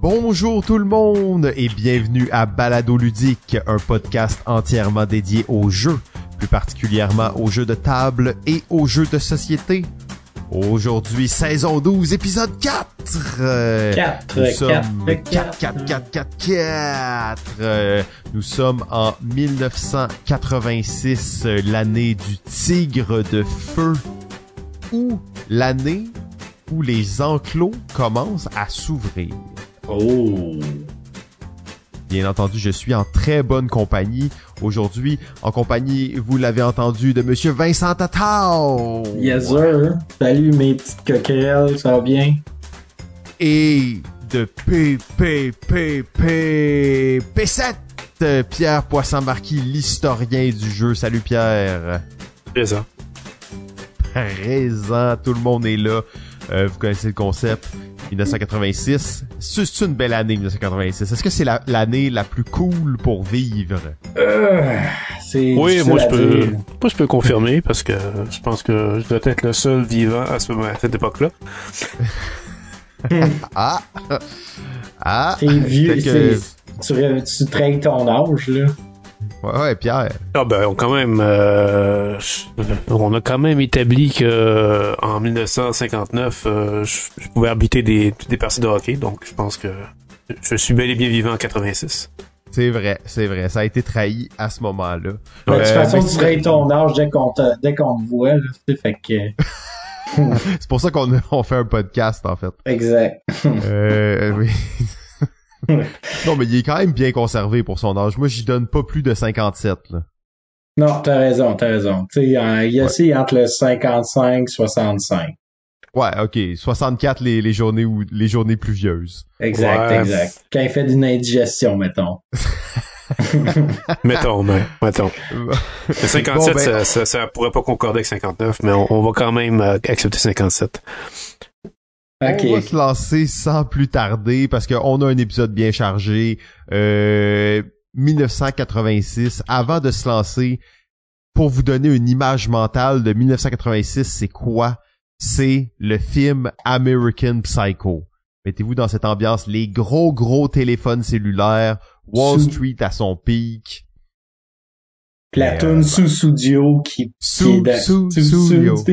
Bonjour tout le monde et bienvenue à Balado Ludique, un podcast entièrement dédié aux jeux, plus particulièrement aux jeux de table et aux jeux de société. Aujourd'hui, saison 12, épisode 4. 4, Nous 4, sommes 4, 4, 4, 4, 4, 4. Euh, Nous sommes en 1986, euh, l'année du tigre de feu, ou l'année où les enclos commencent à s'ouvrir. Oh. Bien entendu, je suis en très bonne compagnie. Aujourd'hui, en compagnie, vous l'avez entendu, de Monsieur Vincent Tatao. Yes, sir. Salut mes petites coquerelles, ça va bien? Et de P, P, P, P, P7, euh, Pierre Poisson-Marquis, l'historien du jeu. Salut Pierre. Ça. Présent, tout le monde est là. Euh, vous connaissez le concept. 1986. C'est une belle année, 1986. Est-ce que c'est la- l'année la plus cool pour vivre? Euh, c'est Oui, moi je peux, moi je peux confirmer parce que je pense que je dois être le seul vivant à, ce moment, à cette époque-là. Ah! Ah! C'est vieux, que- tu, tu trahis ton âge, là. Ouais, ouais, Pierre. Ah ben, on quand même, euh, on a quand même établi que euh, en 1959, euh, je, je pouvais arbitrer des, des parties de hockey, donc je pense que je suis bel et bien vivant en 86. C'est vrai, c'est vrai. Ça a été trahi à ce moment-là. De toute façon, tu c'est- trahis ton âge dès qu'on te, dès qu'on te voit, là. tu sais, Fait que, C'est pour ça qu'on on fait un podcast, en fait. exact. Euh, oui. non, mais il est quand même bien conservé pour son âge. Moi, j'y donne pas plus de 57, là. Non, t'as raison, t'as raison. Euh, il y a Ouais. aussi entre le 55 et 65. Ouais, ok. 64 les, les journées ou les journées pluvieuses. Exact, Ouais. exact. Quand il fait d'une indigestion, mettons. Mettons, mais, mettons. Le 57, Bon, ben- ça, ça, ça pourrait pas concorder avec 59, mais on, on va quand même euh, accepter 57. Ok. On va se lancer sans plus tarder parce qu'on a un épisode bien chargé. Euh, 1986. Avant de se lancer, pour vous donner une image mentale de 1986, c'est quoi? C'est le film American Psycho. Mettez-vous dans cette ambiance, les gros gros téléphones cellulaires, Wall Sous- Street à son pic, Platoon Euh, sous studio qui, sous, qui est sous-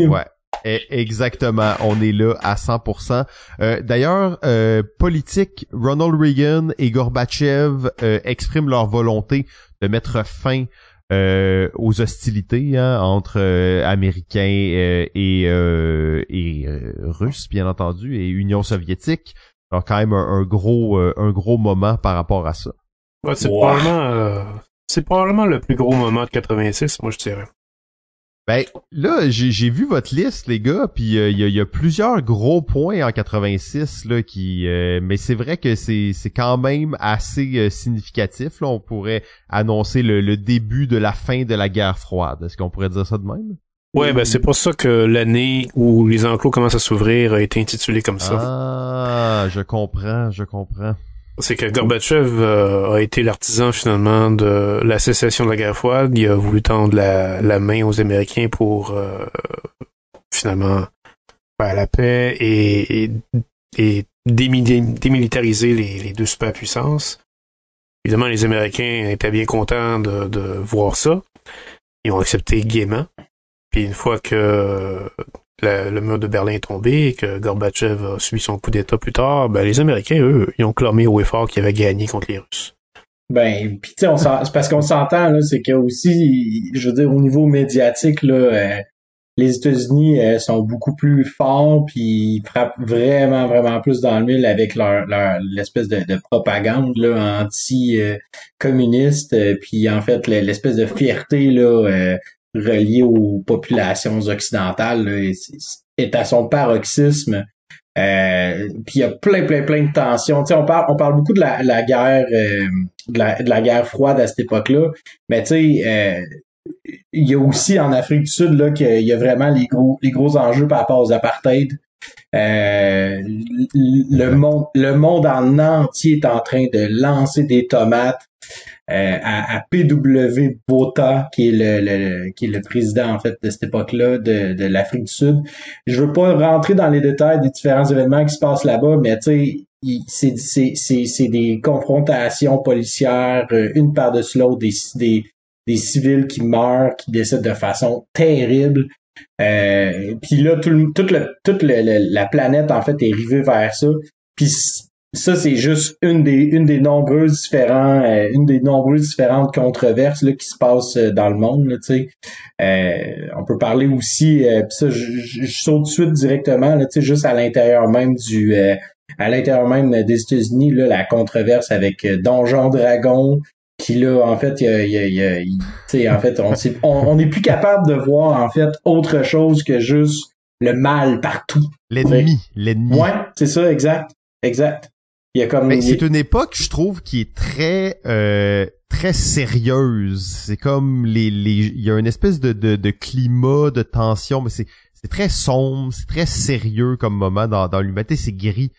Ouais. E- Exactement, on est là à 100%. Euh, D'ailleurs, euh, politique, Ronald Reagan et Gorbatchev euh, expriment leur volonté de mettre fin euh, aux hostilités hein, entre euh, Américains euh, et, euh, et euh, Russes, bien entendu, et Union soviétique. Alors quand même un, un gros euh, un gros moment par rapport à ça. Ouais, c'est Wow. probablement, euh, c'est probablement le plus gros moment de 86, moi je dirais. Ben là, j'ai j'ai vu votre liste, les gars, puis euh, il y, a, il y a plusieurs gros points en 86 là qui, euh, mais c'est vrai que c'est c'est quand même assez euh, significatif. Là, on pourrait annoncer le, le début de la fin de la guerre froide. Est-ce qu'on pourrait dire ça de même? Ouais, ben c'est pour ça que l'année où les enclos commencent à s'ouvrir a été intitulée comme ça. Ah, je comprends, je comprends. C'est que Gorbatchev euh, a été l'artisan finalement de la cessation de la guerre froide. Il a voulu tendre la, la main aux Américains pour euh, finalement faire la paix et, et, et démili- démilitariser les, les deux superpuissances. Évidemment, les Américains étaient bien contents de, de voir ça. Ils ont accepté gaiement. Puis une fois que le mur de Berlin est tombé et que Gorbatchev a subi son coup d'État plus tard, ben les Américains, eux, ils ont clamé au effort qu'ils avaient gagné contre les Russes. Ben, pis tu c'est parce qu'on s'entend c'est que aussi, je veux dire, au niveau médiatique là, euh, les États-Unis euh, sont beaucoup plus forts, puis ils frappent vraiment, vraiment plus dans le mille avec leur, leur l'espèce de, de propagande là anti-communiste, euh, puis en fait le- l'espèce de fierté là euh, reliée aux populations occidentales là, est, à son paroxysme. Euh, puis il y a plein, plein, plein de tensions. On parle, on parle beaucoup de la, guerre, euh, de, la, guerre froide à cette époque-là, mais tu euh, il y a aussi en Afrique du Sud là qu'il y a vraiment les gros, les gros enjeux par rapport aux apartheid. Euh, le monde, le monde en entier est en train de lancer des tomates euh, à, à PW Botha, qui est le, le- qui est le président en fait de cette époque-là de, de l'Afrique du Sud. Je veux pas rentrer dans les détails des différents événements qui se passent là-bas, mais tu sais, c'est des confrontations policières une par-dessus l'autre, des, des des civils qui meurent, qui décèdent de façon terrible. Euh, puis là, tout toute, le, toute la planète, en fait, est rivée vers ça. Puis ça, c'est juste une des, une des nombreuses différents, euh, une des nombreuses différentes controverses là, qui se passent euh, dans le monde. Là, euh, on peut parler aussi, euh, ça, je, saute de suite directement, là, juste à l'intérieur même du à l'intérieur même des États-Unis, là, la controverse avec Donjon Dragon, qui là, en fait, il y a, y a, en fait, on, on, est plus capable de voir en fait autre chose que juste le mal partout. L'ennemi, l'ennemi. Ouais, c'est ça, exact, exact. Il y a comme. c'est une époque, je trouve, qui est très, euh, très sérieuse. C'est comme les, les, il y a une espèce de, de, de climat, de tension, mais c'est, c'est très sombre, c'est très sérieux comme moment dans, dans l'humanité. C'est gris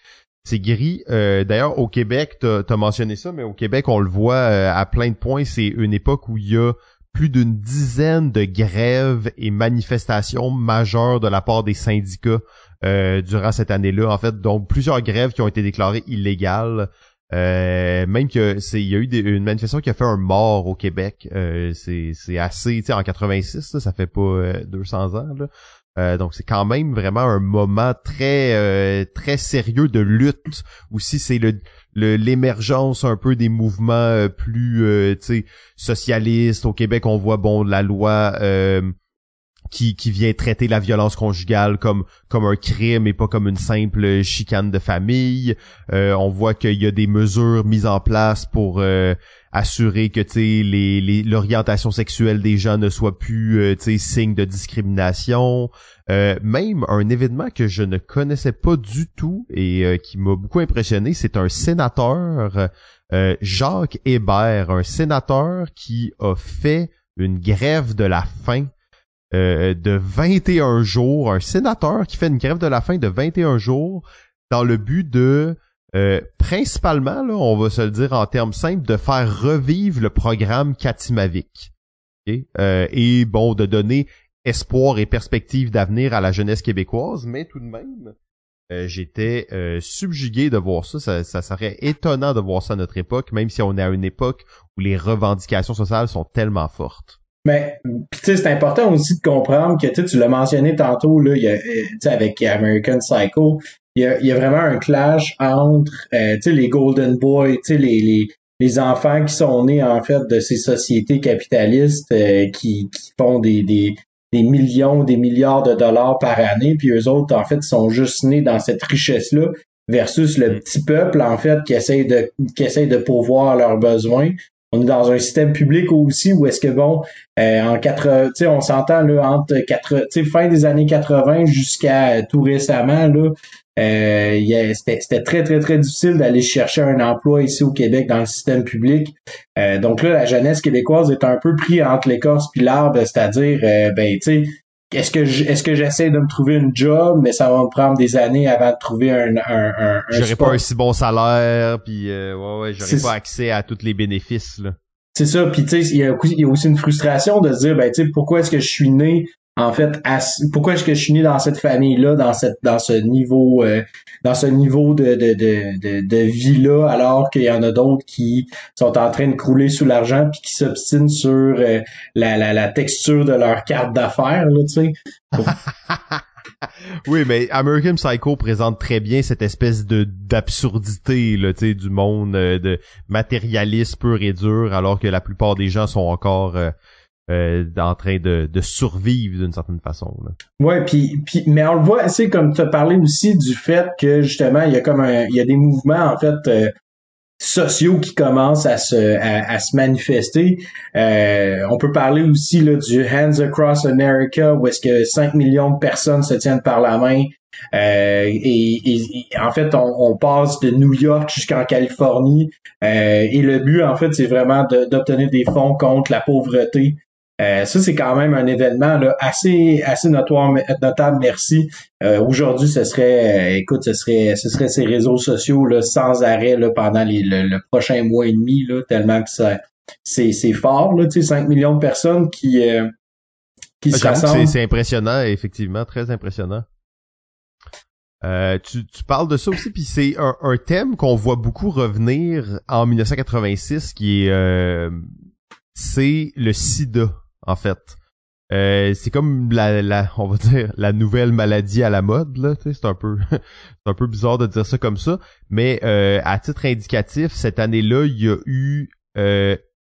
c'est gris. Euh, d'ailleurs, au Québec, tu as, mentionné ça, mais au Québec, on le voit euh, à plein de points. C'est une époque où il y a plus d'une dizaine de grèves et manifestations majeures de la part des syndicats euh, durant cette année-là. En fait, donc plusieurs grèves qui ont été déclarées illégales. même que c'est il y a eu une manifestation qui a fait un mort au Québec. c'est assez, tu sais, en 86, ça fait pas 200 ans. Là. Euh, donc c'est quand même vraiment un moment très euh, très sérieux de lutte. Aussi c'est le l'émergence un peu des mouvements euh, plus tu sais socialistes au Québec. On voit bon la loi qui, qui vient traiter la violence conjugale comme comme un crime et pas comme une simple chicane de famille. on voit qu'il y a des mesures mises en place pour assurer que les, l'orientation sexuelle des gens ne soit plus euh, signe de discrimination. Euh, même un événement que je ne connaissais pas du tout et euh, qui m'a beaucoup impressionné, c'est un sénateur, Jacques Hébert, un sénateur qui a fait une grève de la faim de 21 jours, un sénateur qui fait une grève de la faim de 21 jours dans le but de euh, principalement, là, on va se le dire en termes simples, de faire revivre le programme Katimavik. Euh, et bon, de donner espoir et perspective d'avenir à la jeunesse québécoise, mais tout de même, euh, j'étais subjugué de voir ça. ça. serait étonnant de voir ça à notre époque, même si on est à une époque où les revendications sociales sont tellement fortes. Mais tu sais, c'est important aussi de comprendre que tu l'as mentionné tantôt là, y a, avec American Psycho, il y a, il y a vraiment un clash entre euh, les Golden Boys, les, les, les enfants qui sont nés en fait de ces sociétés capitalistes euh, qui, qui font des, des, des millions, des milliards de dollars par année, puis eux autres, en fait, sont juste nés dans cette richesse-là, versus le mm. petit peuple, en fait, qui essaye de, qui essaye de pourvoir leurs besoins. On est dans un système public aussi où est-ce que bon, euh, en quatre, tu sais, on s'entend là entre quatre, tu sais, fin des années 80 jusqu'à tout récemment là, euh, C'était très, très, très difficile d'aller chercher un emploi ici au Québec dans le système public. Euh, donc là, la jeunesse québécoise est un peu pris entre l'écorce puis l'arbre, c'est-à-dire, euh, ben, tu sais, est-ce que est-ce que j'essaie de me trouver une job, mais ça va me prendre des années avant de trouver un un un, J'aurais pas un si bon salaire, puis euh, ouais ouais, j'aurais pas accès à tous les bénéfices là. C'est ça, puis tu sais, il y, y, a aussi une frustration de se dire, ben tu sais, pourquoi est-ce que je suis né en fait, pourquoi est-ce que je suis né dans cette famille-là, dans cette, dans ce niveau, euh, dans ce niveau de, de, de, de, vie-là, alors qu'il y en a d'autres qui sont en train de crouler sous l'argent puis qui s'obstinent sur euh, la, la, texture de leur carte d'affaires, tu sais? oui, mais American Psycho présente très bien cette espèce de d'absurdité là, tu sais, du monde euh, de matérialiste pur et dur, alors que la plupart des gens sont encore euh, en train de, de survivre d'une certaine façon. Là. Ouais, puis, puis mais on le voit, c'est comme tu as parlé aussi du fait que justement il y a comme un, il y a des mouvements en fait euh, sociaux qui commencent à se à, se manifester. Euh, on peut parler aussi là du Hands Across America où est-ce que 5 millions de personnes se tiennent par la main. Euh, et, en fait, on, on, passe de New York jusqu'en Californie. et le but, en fait, c'est vraiment d'obtenir des fonds contre la pauvreté euh, ça, c'est quand même un événement là, assez assez notoire, notable, merci. Euh, aujourd'hui, ce serait, euh, écoute, ce serait ce serait ces réseaux sociaux là, sans arrêt là, pendant les, le, prochain mois et demi, là, tellement que ça c'est, c'est fort, là, tu sais, 5 millions de personnes qui, qui se rassemblent. C'est, impressionnant, effectivement, très impressionnant. Euh, tu, tu parles de ça aussi, puis c'est un, un thème qu'on voit beaucoup revenir en 1986, qui est euh, c'est le SIDA en fait. Euh, c'est comme la, la, on va dire la nouvelle maladie à la mode là. C'est un peu, c'est un peu bizarre de dire ça comme ça, mais euh, à titre indicatif, cette année-là, il y a eu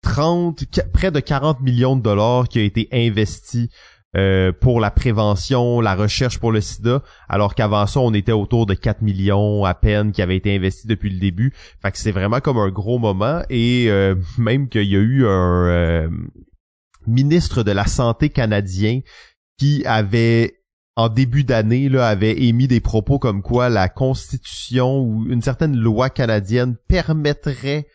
30, près de 40 millions de dollars qui a été investi euh, pour la prévention, la recherche pour le sida, alors qu'avant ça, on était autour de 4 millions à peine qui avaient été investis depuis le début. Fait que c'est vraiment comme un gros moment et euh, même qu'il y a eu un euh, ministre de la Santé canadien qui avait en début d'année là avait émis des propos comme quoi la constitution ou une certaine loi canadienne permettrait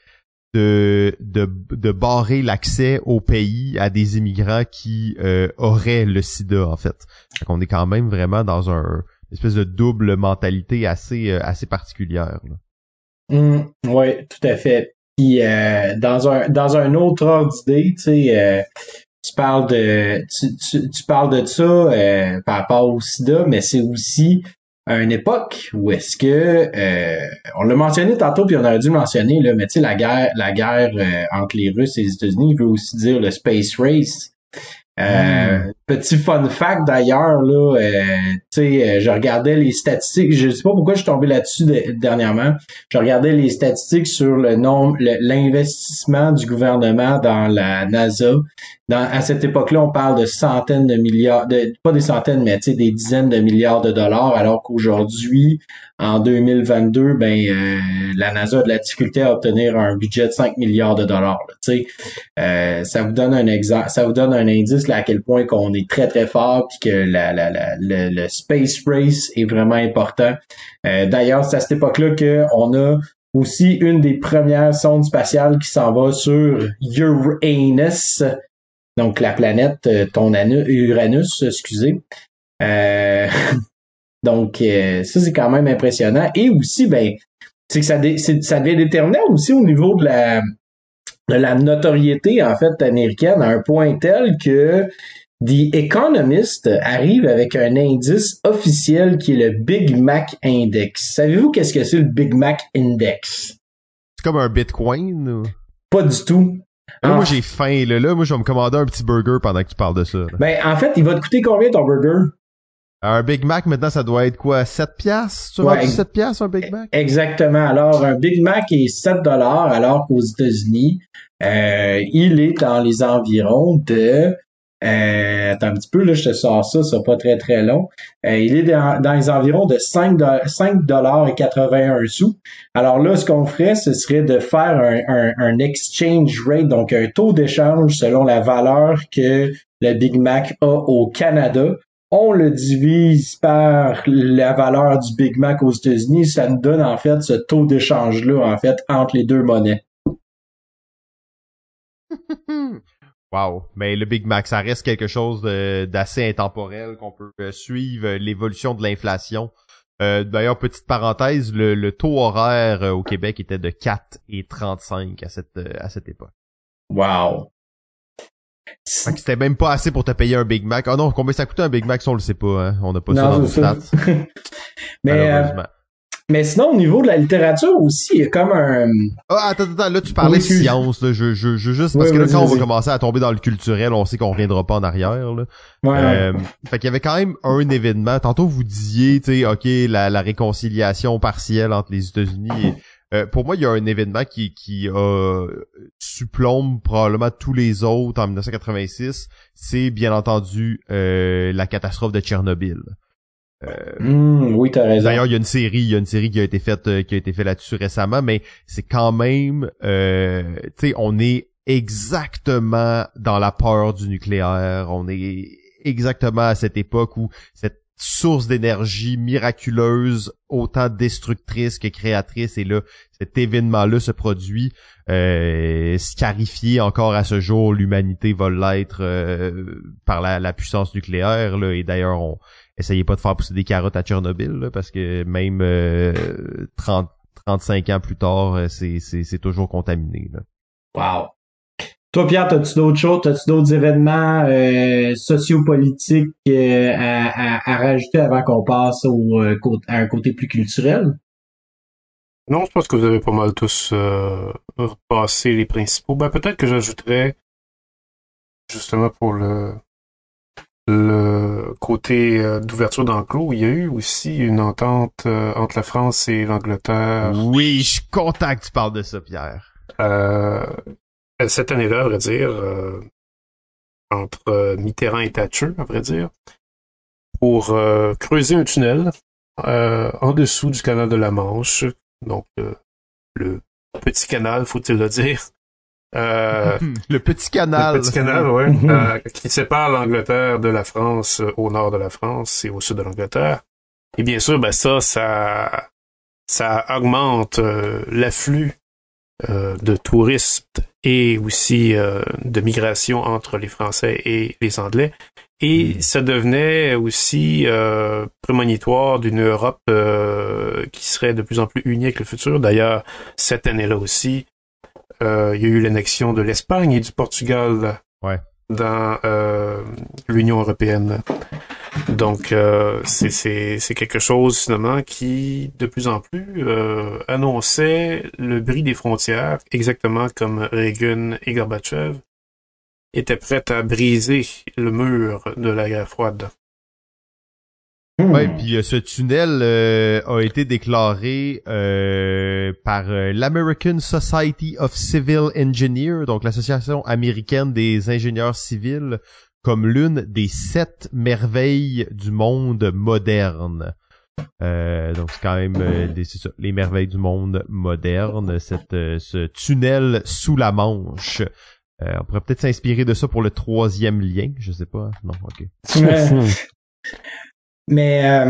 de, de, barrer l'accès au pays à des immigrants qui euh, auraient le sida, en fait. Donc on est quand même vraiment dans un une espèce de double mentalité assez, euh, assez particulière. Mmh, oui, tout à fait. Puis euh, dans un dans un autre ordre d'idée, tu sais, tu parles de tu, tu, parles de ça par rapport au sida, mais c'est aussi une époque où est-ce que euh, on l'a mentionné tantôt puis on aurait dû le mentionner là mais tu sais la guerre la guerre euh, entre les Russes et les États-Unis veut aussi dire le space race euh, hmm. Petit fun fact d'ailleurs, là, euh, sais, euh, je regardais les statistiques, je sais pas pourquoi je suis tombé là-dessus dernièrement. Je regardais les statistiques sur le nombre, l'investissement du gouvernement dans la NASA. Dans, à cette époque-là, on parle de centaines de milliards, de, pas des centaines, mais des dizaines de milliards de dollars, alors qu'aujourd'hui, en 2022, ben euh, la NASA a de la difficulté à obtenir un budget de 5 milliards de dollars. Sais, euh, ça vous donne un exemple, ça vous donne un indice là à quel point qu'on est très très fort puis que la, la, la, le, space race est vraiment important. Euh, D'ailleurs, c'est à cette époque-là qu'on a aussi une des premières sondes spatiales qui s'en va sur Uranus, donc la planète euh, ton Uranus, excusez. Euh, Donc, euh, ça, c'est quand même impressionnant. Et aussi, ben, c'est que ça, ça devient déterminant aussi au niveau de la, de la notoriété, en fait, américaine, à un point tel que The Economist arrive avec un indice officiel qui est le Big Mac Index. Savez-vous qu'est-ce que c'est le Big Mac Index? C'est comme un Bitcoin ou? Pas du tout. Moi, ah. j'ai faim, là. là. Moi, je vais me commander un petit burger pendant que tu parles de ça. Ben, en fait, il va te coûter combien ton burger? Un Big Mac, maintenant, ça doit être quoi? 7 piastres? Tu vois 7 piastres, un Big Mac? Exactement. Alors, un Big Mac est 7 dollars, alors qu'aux États-Unis, euh, il est dans les environs de... Euh, un petit peu, là, je te sors ça, ça pas très très long. Euh, il est dans, les environs de 5, 5 dollars et 81 sous. Alors là, ce qu'on ferait, ce serait de faire un, un, un exchange rate, donc un taux d'échange selon la valeur que le Big Mac a au Canada on le divise par la valeur du Big Mac aux États-Unis, ça nous donne en fait ce taux d'échange-là, en fait, entre les deux monnaies. wow. Mais le Big Mac, ça reste quelque chose d'assez intemporel qu'on peut euh, suivre euh, l'évolution de l'inflation. Euh, D'ailleurs, petite parenthèse, le, taux horaire euh, au Québec était de 4 et 35 à cette, à cette époque. Wow. C'était même pas assez pour te payer un Big Mac. Ah oh non, combien ça coûtait un Big Mac, on le sait pas, hein? On n'a pas ça dans nos stats. mais, euh, mais sinon, au niveau de la littérature aussi, il y a comme un... Ah, attends, attends, là, tu parlais de science, là. Je, je, je juste, parce que là, quand on va commencer à tomber dans le culturel, on sait qu'on reviendra pas en arrière, là. Ouais, euh, Fait qu'il y avait quand même un événement. Tantôt, vous disiez, tu sais, OK, la, la réconciliation partielle entre les États-Unis et euh, pour moi, il y a un événement qui, qui a suplombe probablement tous les autres en 1986. C'est bien entendu euh, la catastrophe de Tchernobyl. Euh, hmm, oui, t'as raison. D'ailleurs, il y a une série, il y a une série qui a été faite, qui a été faite là-dessus récemment, mais c'est quand même, euh, tu sais, on est exactement dans la peur du nucléaire. On est exactement à cette époque où cette source d'énergie miraculeuse, autant destructrice que créatrice. Et là, cet événement-là se produit, euh, scarifié encore à ce jour. L'humanité va l'être euh, par la, puissance nucléaire. Là, et d'ailleurs, on essayait pas de faire pousser des carottes à Tchernobyl, parce que même 30, euh, 35 ans plus tard, euh, c'est toujours contaminé. Wow. Toi, Pierre, as-tu d'autres choses, as-tu d'autres événements euh, sociopolitiques euh, à, à, à, rajouter avant qu'on passe au, euh, à un côté plus culturel? Non, je pense que vous avez pas mal tous euh, repassé les principaux. Ben, peut-être que j'ajouterais, justement pour le, le côté euh, d'ouverture d'enclos, il y a eu aussi une entente entre la France et l'Angleterre. Oui, je suis content que tu parles de ça, Pierre. Euh, cette année-là, à vrai dire, euh, entre Mitterrand et Thatcher, à vrai dire, pour euh, creuser un tunnel euh, en dessous du canal de la Manche, donc le petit canal, faut-il le dire. le petit canal. Le petit canal, oui. qui sépare l'Angleterre de la France au nord de la France et au sud de l'Angleterre. Et bien sûr, ben ça, ça, ça augmente l'afflux euh, de touristes et aussi euh, de migration entre les Français et les Anglais. Et mm. ça devenait aussi euh, prémonitoire d'une Europe qui serait de plus en plus unie avec le futur. D'ailleurs, cette année-là aussi, il y a eu l'annexion de l'Espagne et du Portugal ouais. dans l'Union européenne. Donc, euh, c'est quelque chose finalement qui, de plus en plus, euh, annonçait le bris des frontières, exactement comme Reagan et Gorbatchev étaient prêts à briser le mur de la guerre froide. Hmm. Ouais, puis euh, ce tunnel euh, a été déclaré par l'American Society of Civil Engineers, donc l'association américaine des ingénieurs civils, comme l'une des sept merveilles du monde moderne. Euh, donc c'est quand même euh, les merveilles du monde moderne, cette, euh, ce tunnel sous la Manche. on pourrait peut-être s'inspirer de ça pour le troisième lien, je sais pas. Non, ok. Mais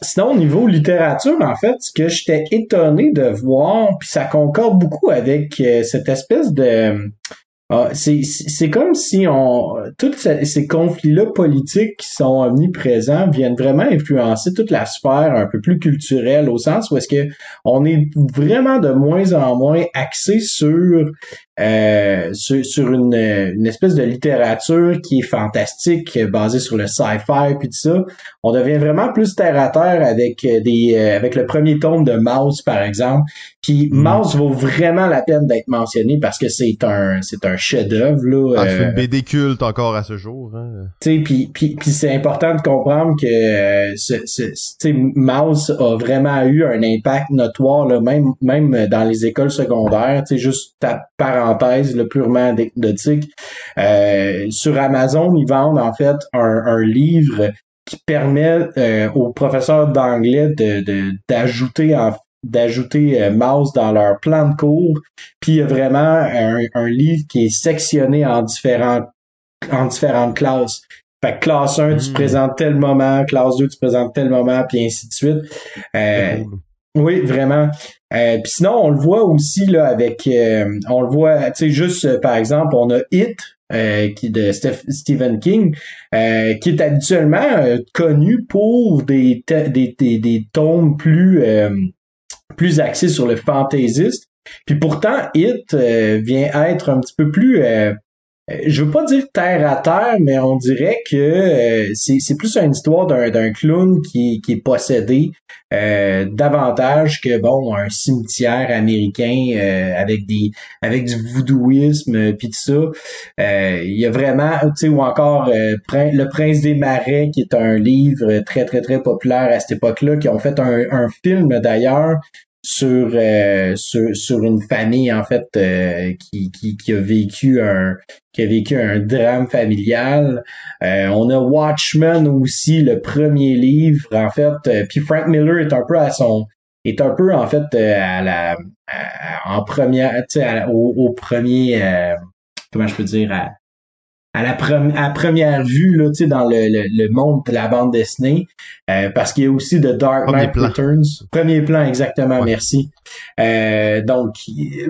sinon, au niveau littérature, en fait, ce que j'étais étonné de voir, puis ça concorde beaucoup avec cette espèce de c'est comme si on tous ces conflits-là politiques qui sont omniprésents viennent vraiment influencer toute la sphère un peu plus culturelle au sens où est-ce que on est vraiment de moins en moins axé sur euh, sur, une, une, espèce de littérature qui est fantastique, basée sur le sci-fi puis tout ça. On devient vraiment plus terre à terre avec des euh, avec le premier tome de Mouse par exemple. Puis mm. Mouse vaut vraiment la peine d'être mentionné parce que c'est un c'est un chef-d'œuvre là. Ah, c'est une euh, BD culte encore à ce jour. Hein. Tu sais, puis puis c'est important de comprendre que euh, ce, ce Mouse a vraiment eu un impact notoire là, même même dans les écoles secondaires. Tu sais, juste ta parent le purement anecdotique. Euh, sur Amazon, ils vendent en fait un, livre qui permet euh, aux professeurs d'anglais de, d'ajouter d'ajouter euh, mouse dans leur plan de cours. Puis il y a vraiment un, livre qui est sectionné en différents en différentes classes. Fait que classe 1, tu hmm. présentes tel moment, classe 2, tu présentes tel moment, puis ainsi de suite. Oui, vraiment. Euh, puis sinon, on le voit aussi là avec, euh, on le voit, tu sais, juste euh, par exemple, on a Hit qui de Stephen King, qui est habituellement connu pour des, des, des, des tomes plus plus axés sur le fantaisiste. Puis pourtant, Hit vient être un petit peu plus euh, je veux pas dire terre à terre, mais on dirait que euh, c'est plus une histoire d'un clown qui, qui est possédé euh, davantage que bon un cimetière américain avec des avec du voodooisme puis tout ça. Il y a vraiment, tu sais, ou encore Le Prince des Marais qui est un livre très très très populaire à cette époque-là, qui ont fait un, un film d'ailleurs sur, euh, sur, sur une famille en fait euh, qui, qui, qui, a vécu un qui a vécu un drame familial. Euh, on a Watchmen aussi, le premier livre en fait. puis Frank Miller est un peu à son est un peu en fait à la en première tu sais au, au, premier comment je peux dire à, à la, à première vue là, dans le, le, le, monde de la bande dessinée, euh, parce qu'il y a aussi The Dark Knight Returns. Premier plan, exactement, merci. Euh, donc,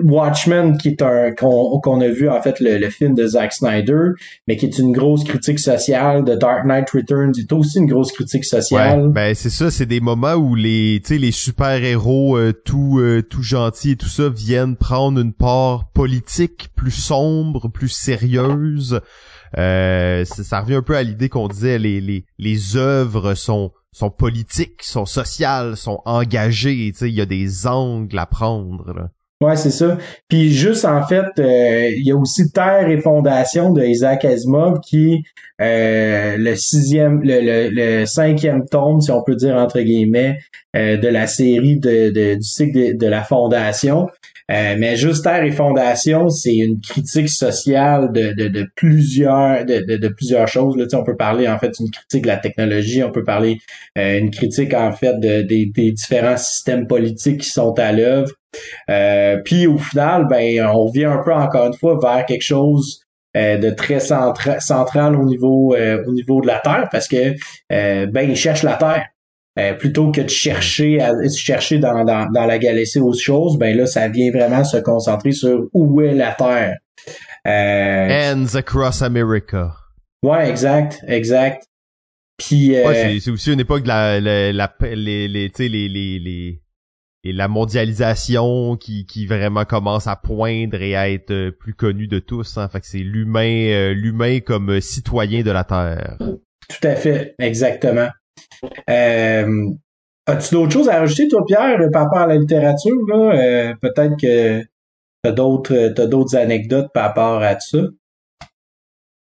Watchmen, qui est un qu'on a vu en fait le, le, film de Zack Snyder, mais qui est une grosse critique sociale. The Dark Knight Returns est aussi une grosse critique sociale. Ouais, ben c'est ça, c'est des moments où les, les super héros euh, tout euh, tout gentils et tout ça viennent prendre une part politique plus sombre, plus sérieuse. Euh, ça revient un peu à l'idée qu'on disait les, les, les œuvres sont sont politiques, sont sociales, sont engagées, il y a des angles à prendre. Là. Ouais, c'est ça. Puis juste en fait, euh, il y a aussi Terre et Fondation de Isaac Asimov qui euh, le sixième, le, le, cinquième tome, si on peut dire entre guillemets, euh, de la série de, de du cycle de, de la Fondation. Euh, mais juste Terre et Fondation, c'est une critique sociale de, de, de plusieurs de, de, plusieurs choses. Là, on peut parler en fait d'une critique de la technologie, on peut parler euh, une critique en fait de, des différents systèmes politiques qui sont à l'œuvre. Euh, puis au final, ben on revient un peu encore une fois vers quelque chose de très central au niveau au niveau de la Terre parce que ben ils cherchent la Terre. Euh, plutôt que de chercher à chercher dans, dans, dans la galaxie autre chose, ben là, ça vient vraiment se concentrer sur où est la Terre. Euh, Ends across America. Ouais, exact, exact. Puis euh, ouais, c'est aussi une époque de la, la, la les les les les et la mondialisation qui, qui vraiment commence à poindre et à être euh, plus connue de tous. Hein. Fait que c'est l'humain l'humain comme citoyen de la Terre. Tout à fait, exactement. Euh, As-tu d'autres choses à rajouter, toi, Pierre, par rapport à la littérature? Euh, peut-être que t'as d'autres d'autres anecdotes par rapport à ça?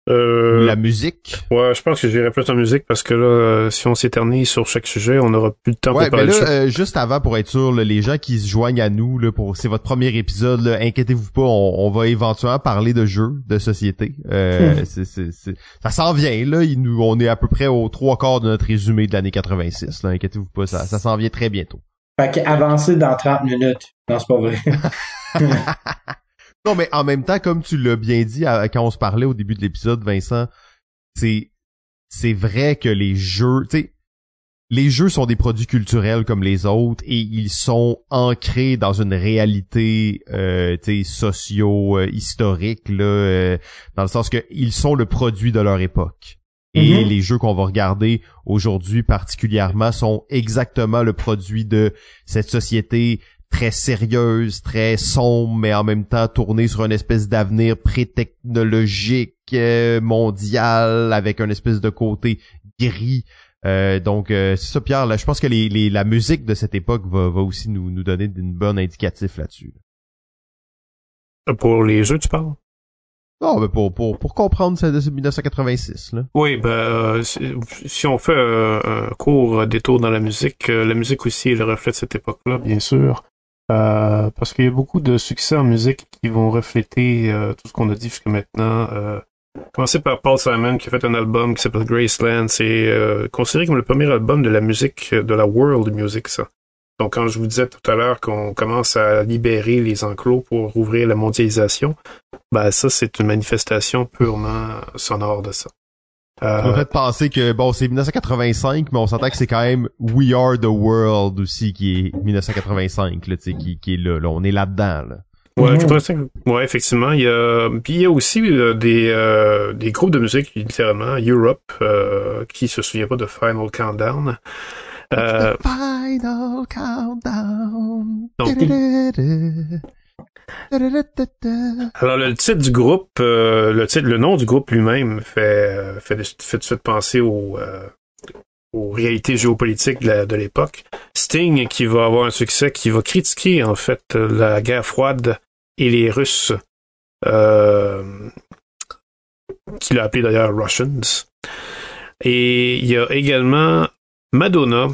Euh, la musique. Ouais, je pense que j'irai plus en musique parce que là, euh, si on s'éternise sur chaque sujet, on n'aura plus de temps ouais, pour parler là, euh, juste avant, pour être sûr, les gens qui se joignent à nous, là, pour c'est votre premier épisode, inquiétez-vous pas, on, va éventuellement parler de jeux, de société. Euh, c'est, ça s'en vient, là. Il nous, on est à peu près aux trois quarts de notre résumé de l'année 86. Là, inquiétez-vous pas, ça, ça s'en vient très bientôt. Fait qu'avancer dans 30 minutes. Non, c'est pas vrai. Non, mais en même temps, comme tu l'as bien dit quand on se parlait au début de l'épisode, Vincent, c'est c'est vrai que les jeux, tu sais, les jeux sont des produits culturels comme les autres et ils sont ancrés dans une réalité euh, socio historique là euh, dans le sens que ils sont le produit de leur époque. Et mm-hmm. les jeux qu'on va regarder aujourd'hui particulièrement sont exactement le produit de cette société très sérieuse, très sombre, mais en même temps tournée sur une espèce d'avenir pré-technologique euh, mondial avec un espèce de côté gris. Euh, donc euh, c'est ça Pierre, là, je pense que les, la musique de cette époque va, va aussi nous, nous donner une bonne indicatif là-dessus. Pour les jeux, tu parles? Non, mais pour, pour, pour comprendre ça de 1986. Là. Oui, ben si on fait un court détour dans la musique, la musique aussi est le reflet de cette époque-là, bien sûr. Euh, parce qu'il y a beaucoup de succès en musique qui vont refléter euh, tout ce qu'on a dit jusqu'à maintenant. Euh, par Paul Simon qui a fait un album qui s'appelle Graceland. C'est euh, considéré comme le premier album de la musique, de la world music, ça. Donc quand je vous disais tout à l'heure qu'on commence à libérer les enclos pour ouvrir la mondialisation, ben ça c'est une manifestation purement sonore de ça. Euh... Ça fait penser que bon, c'est 1985, mais on s'entend que c'est quand même We Are the World aussi qui est 1985, là, qui, qui est là, là. On est là-dedans. Là. Ouais, ouais, effectivement. Il y a, puis il y a aussi euh, des, euh, des groupes de musique, littéralement, Europe, euh, qui se souvient pas de Final Countdown. Euh, final Countdown. Donc, alors le titre du groupe, euh, le titre, le nom du groupe lui-même fait euh, fait, de suite penser aux, euh, aux réalités géopolitiques de l'époque. Sting qui va avoir un succès, qui va critiquer en fait la guerre froide et les Russes, qu'il a appelé d'ailleurs Russians. Et il y a également Madonna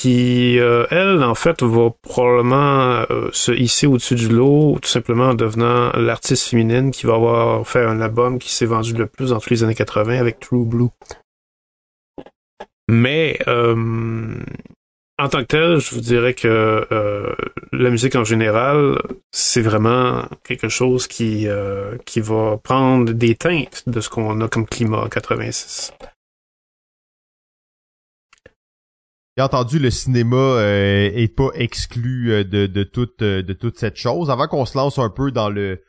qui, euh, elle, en fait, va probablement euh, se hisser au-dessus du lot, tout simplement en devenant l'artiste féminine qui va avoir fait un album qui s'est vendu le plus dans tous les années 80 avec True Blue. Mais euh, en tant que tel, je vous dirais que euh, la musique en général, c'est vraiment quelque chose qui euh, qui va prendre des teintes de ce qu'on a comme climat en 86. Bien entendu, le cinéma euh, est pas exclu euh, de, de toute de toute cette chose. Avant qu'on se lance un peu dans le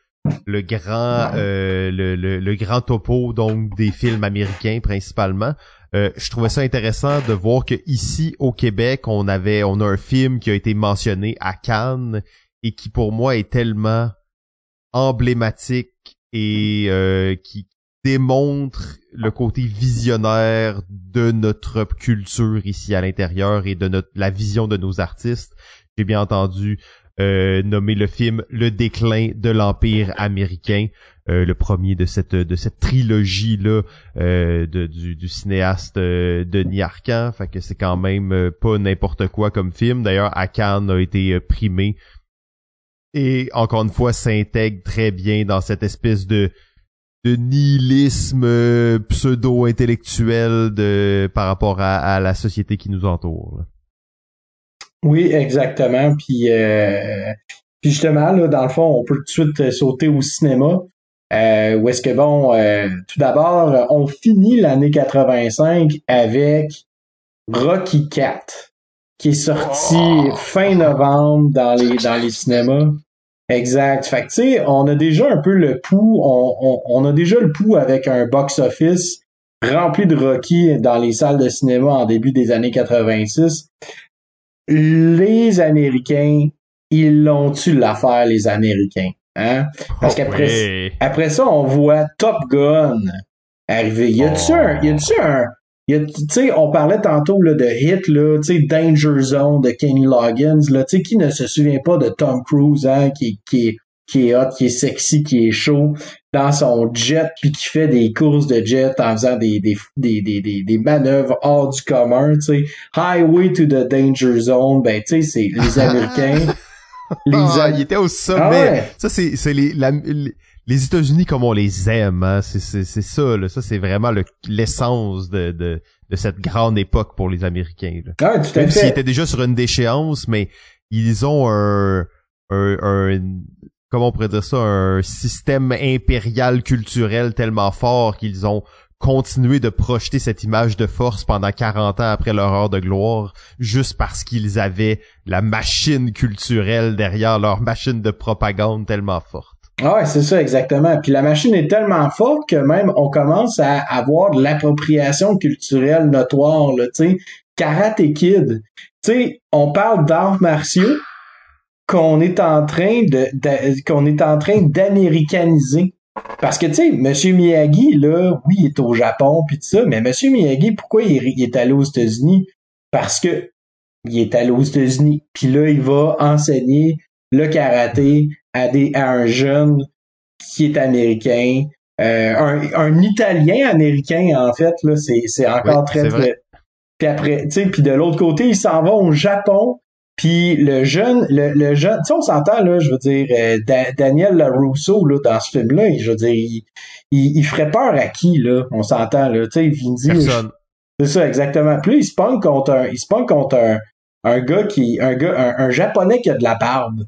le grand le, le, le, grand topo donc des films américains principalement. Euh, je trouvais ça intéressant de voir que ici au Québec, on avait, on a un film qui a été mentionné à Cannes et qui pour moi est tellement emblématique et euh, qui démontre le côté visionnaire de notre culture ici à l'intérieur et de notre la vision de nos artistes. J'ai bien entendu euh, nommé le film Le déclin de l'empire américain, euh, le premier de cette de cette trilogie là euh, du, du, cinéaste Denis Arcand. Fait que c'est quand même pas n'importe quoi comme film. D'ailleurs, Akan a été primé et encore une fois s'intègre très bien dans cette espèce de de nihilisme pseudo-intellectuel de par rapport à, à la société qui nous entoure. Oui, exactement. Puis, euh, puis justement, là, dans le fond, on peut tout de suite euh, sauter au cinéma. Euh, où est-ce que bon, euh, tout d'abord, on finit l'année 85 avec Rocky 4, qui est sorti oh! fin novembre dans les dans les cinémas. Exact. Fait que tu sais, on a déjà un peu le pouls, on, on, on a déjà le pouls avec un box-office rempli de Rocky dans les salles de cinéma en début des années 86 les Américains, ils l'ont-tu l'affaire, les Américains? Hein? Parce oh, qu'après après ça, on voit Top Gun arriver. Y a-tu un, y a-tu un, sais, on parlait tantôt là, de hit, là, tu sais, Danger Zone de Kenny Loggins, là, tu sais, qui ne se souvient pas de Tom Cruise, hein, qui, qui, qui est hot, qui est sexy, qui est chaud dans son jet, puis qui fait des courses de jet en faisant des, des, des, des, des, manœuvres hors du commun, tu sais. Highway to the Danger Zone, ben tu sais, c'est les Américains. les ah, il était au sommet. Ah ça, c'est, c'est les, les États-Unis comme on les aime, hein. c'est, c'est, c'est ça, là. ça c'est vraiment le, l'essence de, de, de cette grande époque pour les Américains. Là. Ah, tout à s'ils étaient déjà sur une déchéance, mais ils ont un, un, un comment on pourrait dire ça, un système impérial culturel tellement fort qu'ils ont continué de projeter cette image de force pendant 40 ans après leur heure de gloire, juste parce qu'ils avaient la machine culturelle derrière leur machine de propagande tellement forte. Ah ouais, c'est ça, exactement. Puis la machine est tellement forte que même on commence à avoir de l'appropriation culturelle notoire, tu sais. Karate Kid. Tu sais, on parle d'arts martiaux, qu'on est en train d'américaniser. Parce que, tu sais, M. Miyagi, là, oui, il est au Japon, puis tout ça, mais M. Miyagi, pourquoi il, est allé aux États-Unis? Parce que il est allé aux États-Unis, puis là, il va enseigner le karaté à, des, à un jeune qui est américain, euh, un, un Italien américain, en fait, là, c'est, c'est encore très, très... Puis après, tu sais, puis de l'autre côté, il s'en va au Japon puis le jeune, le, le jeune, tu sais, on s'entend, là, je veux dire, euh, Daniel LaRusso, là, dans ce film-là, je veux dire, il, il, ferait peur à qui, là? On s'entend, là, tu sais, Vindy. Personne. C'est ça, exactement. Puis il se pogne contre un, il se contre un, un gars qui, un gars, un, japonais qui a de la barbe.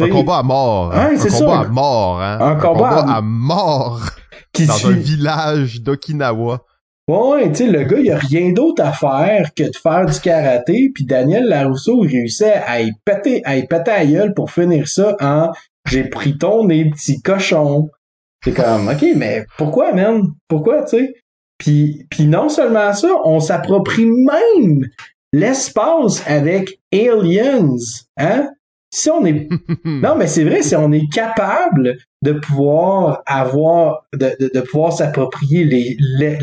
Un combat à mort. Hein? un combat à mort, hein? Un, combat, à... mort. Qui dans un village d'Okinawa. Ouais, tu sais, le gars, il a rien d'autre à faire que de faire du karaté, puis Daniel Larousseau réussit à y péter, à y péter à gueule pour finir ça en j'ai pris ton nez, petit cochon. C'est comme, ok, mais pourquoi, man? Pourquoi, tu sais? Puis, puis non seulement ça, on s'approprie même l'espace avec Aliens, hein? Si on est non mais c'est vrai si on est capable de pouvoir avoir de, de, pouvoir s'approprier les, les,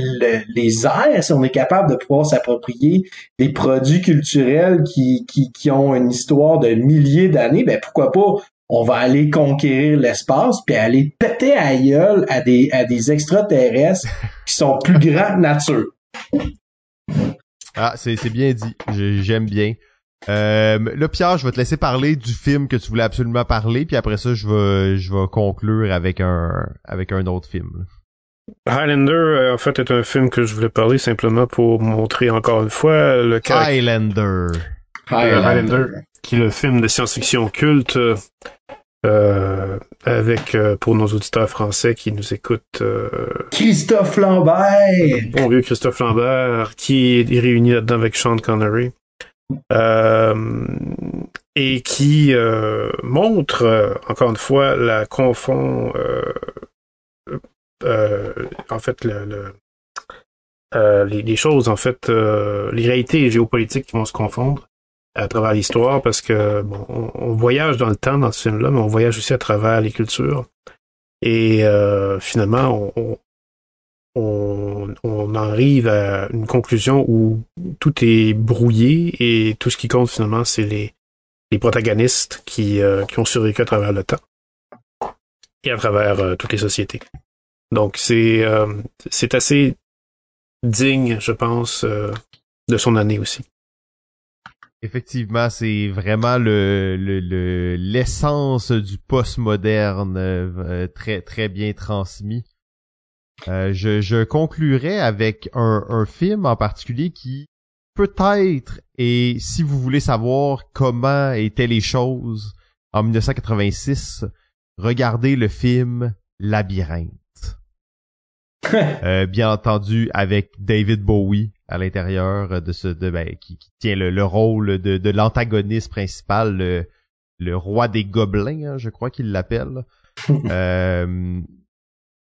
les airs si on est capable de pouvoir s'approprier des produits culturels qui, qui, qui ont une histoire de milliers d'années ben pourquoi pas on va aller conquérir l'espace puis aller péter à gueule à des à des extraterrestres qui sont plus grands que nature. Ah c'est bien dit. J'aime bien euh, là, Pierre, je vais te laisser parler du film que tu voulais absolument parler, puis après ça, je vais, je vais conclure avec un, avec un autre film. Highlander, euh, en fait, est un film que je voulais parler simplement pour montrer encore une fois le Highlander. Highlander, qui est le film de science-fiction culte euh, avec, euh, pour nos auditeurs français qui nous écoutent... Euh, Christophe Lambert! Bon vieux Christophe Lambert, qui est réuni là-dedans avec Sean Connery. Et qui montre, encore une fois, la confond... en fait, le, les, choses, en fait, les réalités géopolitiques qui vont se confondre à travers l'histoire parce que bon, on, voyage dans le temps dans ce film-là, mais on voyage aussi à travers les cultures. Et euh, finalement, on, on, on, arrive à une conclusion où tout est brouillé et tout ce qui compte finalement, c'est les, les protagonistes qui, euh, qui ont survécu à travers le temps et à travers euh, toutes les sociétés. Donc c'est c'est assez digne, je pense, de son année aussi. Effectivement, c'est vraiment le l'essence le, du postmoderne euh, très très bien transmis. Euh, je, je conclurai avec un, un film en particulier qui peut-être et si vous voulez savoir comment étaient les choses en 1986, regardez le film Labyrinthe. Euh, bien entendu avec David Bowie à l'intérieur de ce de ben, qui, tient le, rôle de, de l'antagoniste principal, le, le roi des gobelins, hein, je crois qu'il l'appelle. euh,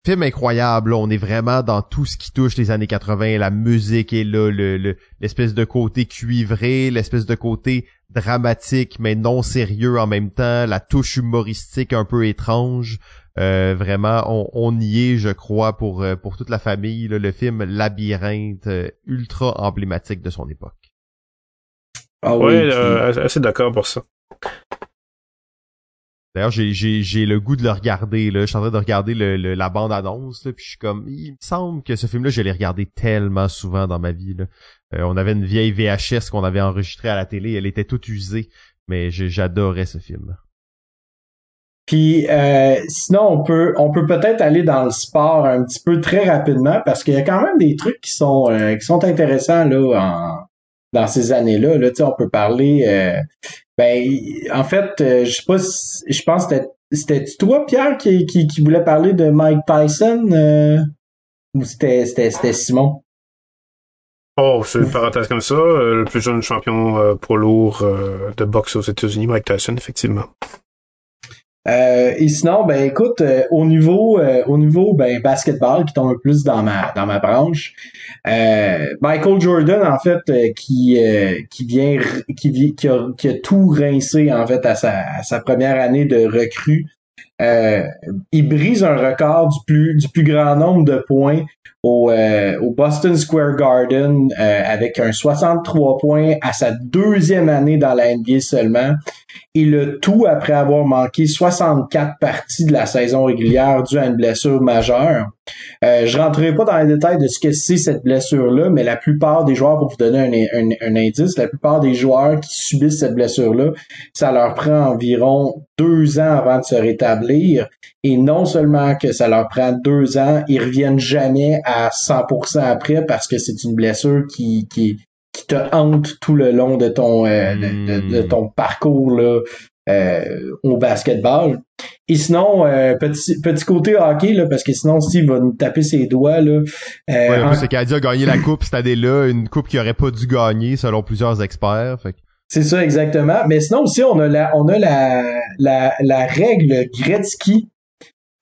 film incroyable, on est vraiment dans tout ce qui touche les années 80, la musique est là, le, l'espèce de côté cuivré, l'espèce de côté dramatique mais non sérieux en même temps, la touche humoristique un peu étrange. Euh, vraiment, on, y est, je crois, pour euh, pour toute la famille. le film Labyrinthe, euh, ultra emblématique de son époque. Ah oui, assez d'accord pour ça. D'ailleurs, j'ai, le goût de le regarder. Là. Je suis en train de regarder le, la bande-annonce, puis je suis comme... Il me semble que ce film-là, je l'ai regardé tellement souvent dans ma vie. Là. on avait une vieille VHS qu'on avait enregistrée à la télé. Elle était toute usée, mais j'adorais ce film. Puis euh, sinon, on peut on peut peut-être aller dans le sport un petit peu très rapidement parce qu'il y a quand même des trucs qui sont euh, qui sont intéressants là dans ces années-là. Là, on peut parler. Euh, ben, en fait, je sais pas. je pense que c'était toi, Pierre, qui, voulait parler de Mike Tyson ou c'était Simon? Oh, c'est une parenthèse comme ça. le plus jeune champion pour lourd de boxe aux États-Unis, Mike Tyson, effectivement. Euh, et sinon, ben écoute, euh, au niveau euh, au niveau ben basketball qui tombe plus dans ma dans ma branche, Michael Jordan en fait qui qui vient qui, qui, a, qui a tout rincé en fait à sa, à sa première année de recrue. il brise un record du plus du plus grand nombre de points au, au Boston Square Garden avec un 63 points à sa deuxième année dans la NBA seulement et le tout après avoir manqué 64 parties de la saison régulière due à une blessure majeure. Euh, je rentrerai pas dans les détails de ce que c'est cette blessure-là, mais la plupart des joueurs, pour vous donner un, indice, la plupart des joueurs qui subissent cette blessure-là, ça leur prend environ deux ans avant de se rétablir. Et non seulement que ça leur prend deux ans, ils reviennent jamais à 100% après parce que c'est une blessure qui, qui, qui te hante tout le long de ton euh, de, hmm. ton parcours là, euh, au basketball. Et sinon, euh, petit, petit côté hockey, là, parce que sinon, Steve va nous taper ses doigts. Là, euh, ouais, en... c'est qu'Adi a gagné la coupe cette année-là, une coupe qu'il aurait pas dû gagner selon plusieurs experts. Fait. C'est ça, exactement. Mais sinon aussi, on a la, on a la, la, la règle Gretzky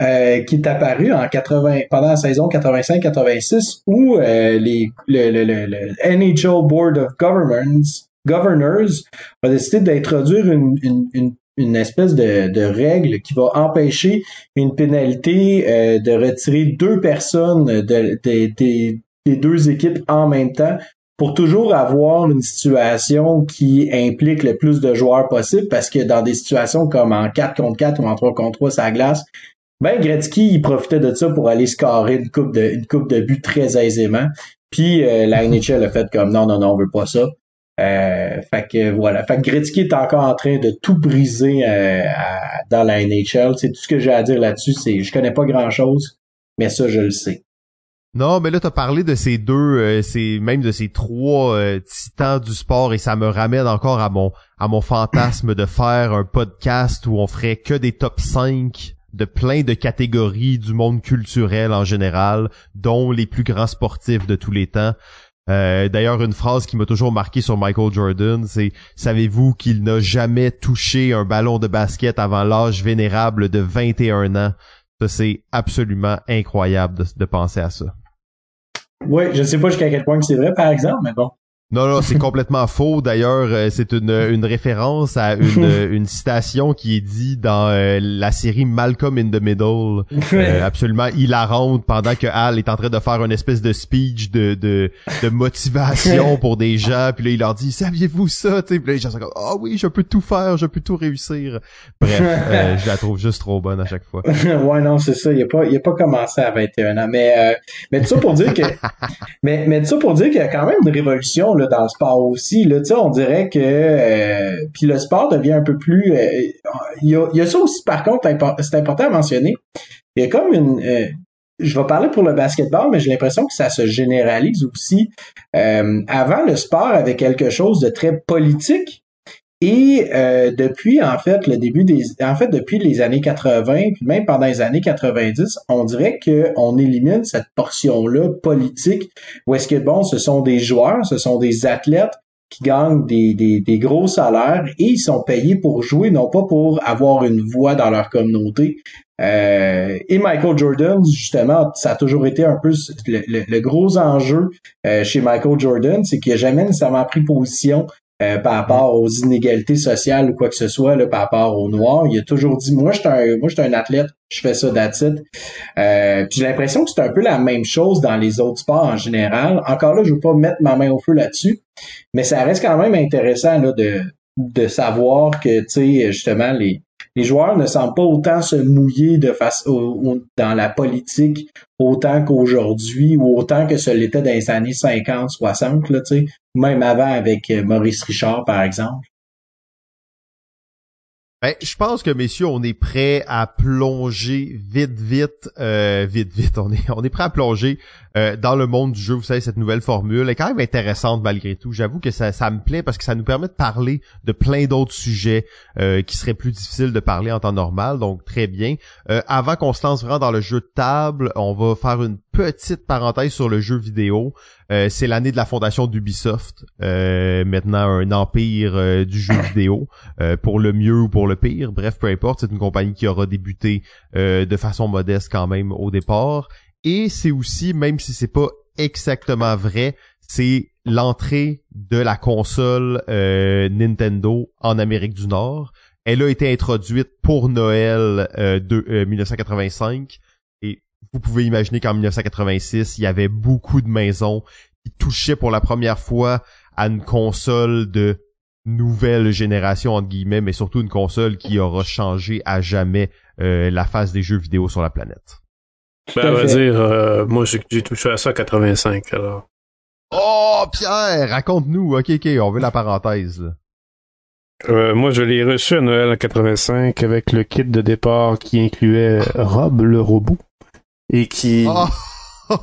euh, qui est apparu en 80 pendant la saison 85-86 où euh, les le, le, le, NHL Board of Governors Governors a décidé d'introduire une, une, une, espèce de, de, règle qui va empêcher une pénalité euh, de retirer deux personnes de, des deux équipes en même temps pour toujours avoir une situation qui implique le plus de joueurs possible parce que dans des situations comme en 4 contre 4 ou en 3 contre 3 ça glace, ben, Gretzky, il profitait de ça pour aller scorer une coupe de, une coupe de but très aisément. Puis euh, la NHL a fait comme non, non, non, on veut pas ça. Euh, fait que voilà. Fait que Gretzky est encore en train de tout briser euh, dans la NHL. C'est tout ce que j'ai à dire là-dessus. C'est je connais pas grand chose, mais ça je le sais. Non, mais là, t'as parlé de ces deux, euh, ces, même de ces trois euh, titans du sport et ça me ramène encore à mon, à mon fantasme de faire un podcast où on ferait que des top 5 de plein de catégories du monde culturel en général, dont les plus grands sportifs de tous les temps. Euh, D'ailleurs, une phrase qui m'a toujours marqué sur Michael Jordan, c'est « Savez-vous qu'il n'a jamais touché un ballon de basket avant l'âge vénérable de 21 ans? » Ça, c'est absolument incroyable de, penser à ça. Oui, je sais pas jusqu'à quel point c'est vrai, par exemple, mais bon. Non, non, c'est complètement faux. D'ailleurs, euh, c'est une, une référence à une, une citation qui est dit dans euh, la série Malcolm in the Middle, euh, absolument hilarante, pendant que Al est en train de faire une espèce de speech de, de, de motivation pour des gens. Puis là, il leur dit, saviez-vous ça? T'sais, puis là, les gens sont comme, ah oui, je peux tout faire, je peux tout réussir. Bref, je la trouve juste trop bonne à chaque fois. ouais, non, c'est ça. Il a pas, il a pas commencé à 21 ans. Mais, mais tout ça pour dire que, mais, mais tout ça pour dire qu'il y a quand même une révolution dans le sport aussi. Là, on dirait que euh, puis le sport devient un peu plus. Euh, il, y a, y a, ça aussi, par contre, c'est important à mentionner. Il y a comme une. Euh, je vais parler pour le basketball, mais j'ai l'impression que ça se généralise aussi. avant, le sport avait quelque chose de très politique. Et depuis en fait le début des en fait depuis les années 80 puis même pendant les années 90, on dirait que on élimine cette portion là politique où est-ce que bon, ce sont des joueurs, ce sont des athlètes qui gagnent des, des, des, gros salaires et ils sont payés pour jouer, non pas pour avoir une voix dans leur communauté. Euh, et Michael Jordan, justement, ça a toujours été un peu le, le, gros enjeu euh, chez Michael Jordan, c'est qu'il n'a jamais nécessairement pris position euh, par rapport aux inégalités sociales ou quoi que ce soit, là, par rapport aux Noirs. Il a toujours dit Moi, je suis un, moi, je un athlète, je fais ça d'attitude. Euh, puis j'ai l'impression que c'est un peu la même chose dans les autres sports en général. Encore là, je veux pas mettre ma main au feu là-dessus, mais ça reste quand même intéressant là, de, de savoir que, tu sais, justement, les, les joueurs ne semblent pas autant se mouiller de face dans la politique autant qu'aujourd'hui ou autant que ce l'était dans les années 50, 60, là, même avant avec euh, Maurice Richard, par exemple. Ben, je pense que messieurs, on est prêt à plonger vite, vite, euh, vite, vite. On est, on est prêt à plonger euh, dans le monde du jeu. Vous savez, cette nouvelle formule est quand même intéressante malgré tout. J'avoue que ça, ça me plaît parce que ça nous permet de parler de plein d'autres sujets euh, qui seraient plus difficiles de parler en temps normal. Donc très bien. Euh, avant qu'on se lance vraiment dans le jeu de table, on va faire une petite parenthèse sur le jeu vidéo. Euh, c'est l'année de la fondation d'Ubisoft, euh, maintenant un empire euh, du jeu vidéo, pour le mieux ou pour le pire. Bref, peu importe, c'est une compagnie qui aura débuté de façon modeste quand même au départ. Et c'est aussi, même si c'est pas exactement vrai, c'est l'entrée de la console Nintendo en Amérique du Nord. Elle a été introduite pour Noël de 1985 vous pouvez imaginer qu'en 1986, il y avait beaucoup de maisons qui touchaient pour la première fois à une console de nouvelle génération entre guillemets, mais surtout une console qui aura changé à jamais euh, la face des jeux vidéo sur la planète. Ben, on va dire, euh, moi j'ai touché à ça en 85 alors. Oh Pierre, raconte-nous. Ok, ok, on veut la parenthèse. Euh, moi, je l'ai reçu à Noël en 85 avec le kit de départ qui incluait Rob le robot et qui oh.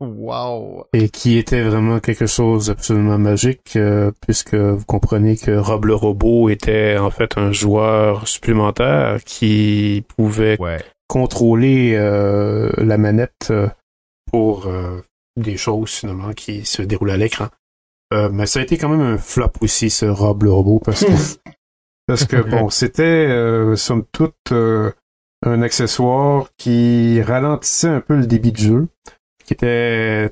wow et qui était vraiment quelque chose d'absolument magique euh, puisque vous comprenez que Rob le robot était en fait un joueur supplémentaire qui pouvait contrôler euh, la manette euh, pour des choses finalement qui se déroulent à l'écran. mais ça a été quand même un flop aussi ce Rob le robot parce que parce que bon c'était somme toute un accessoire qui ralentissait un peu le débit de jeu, qui était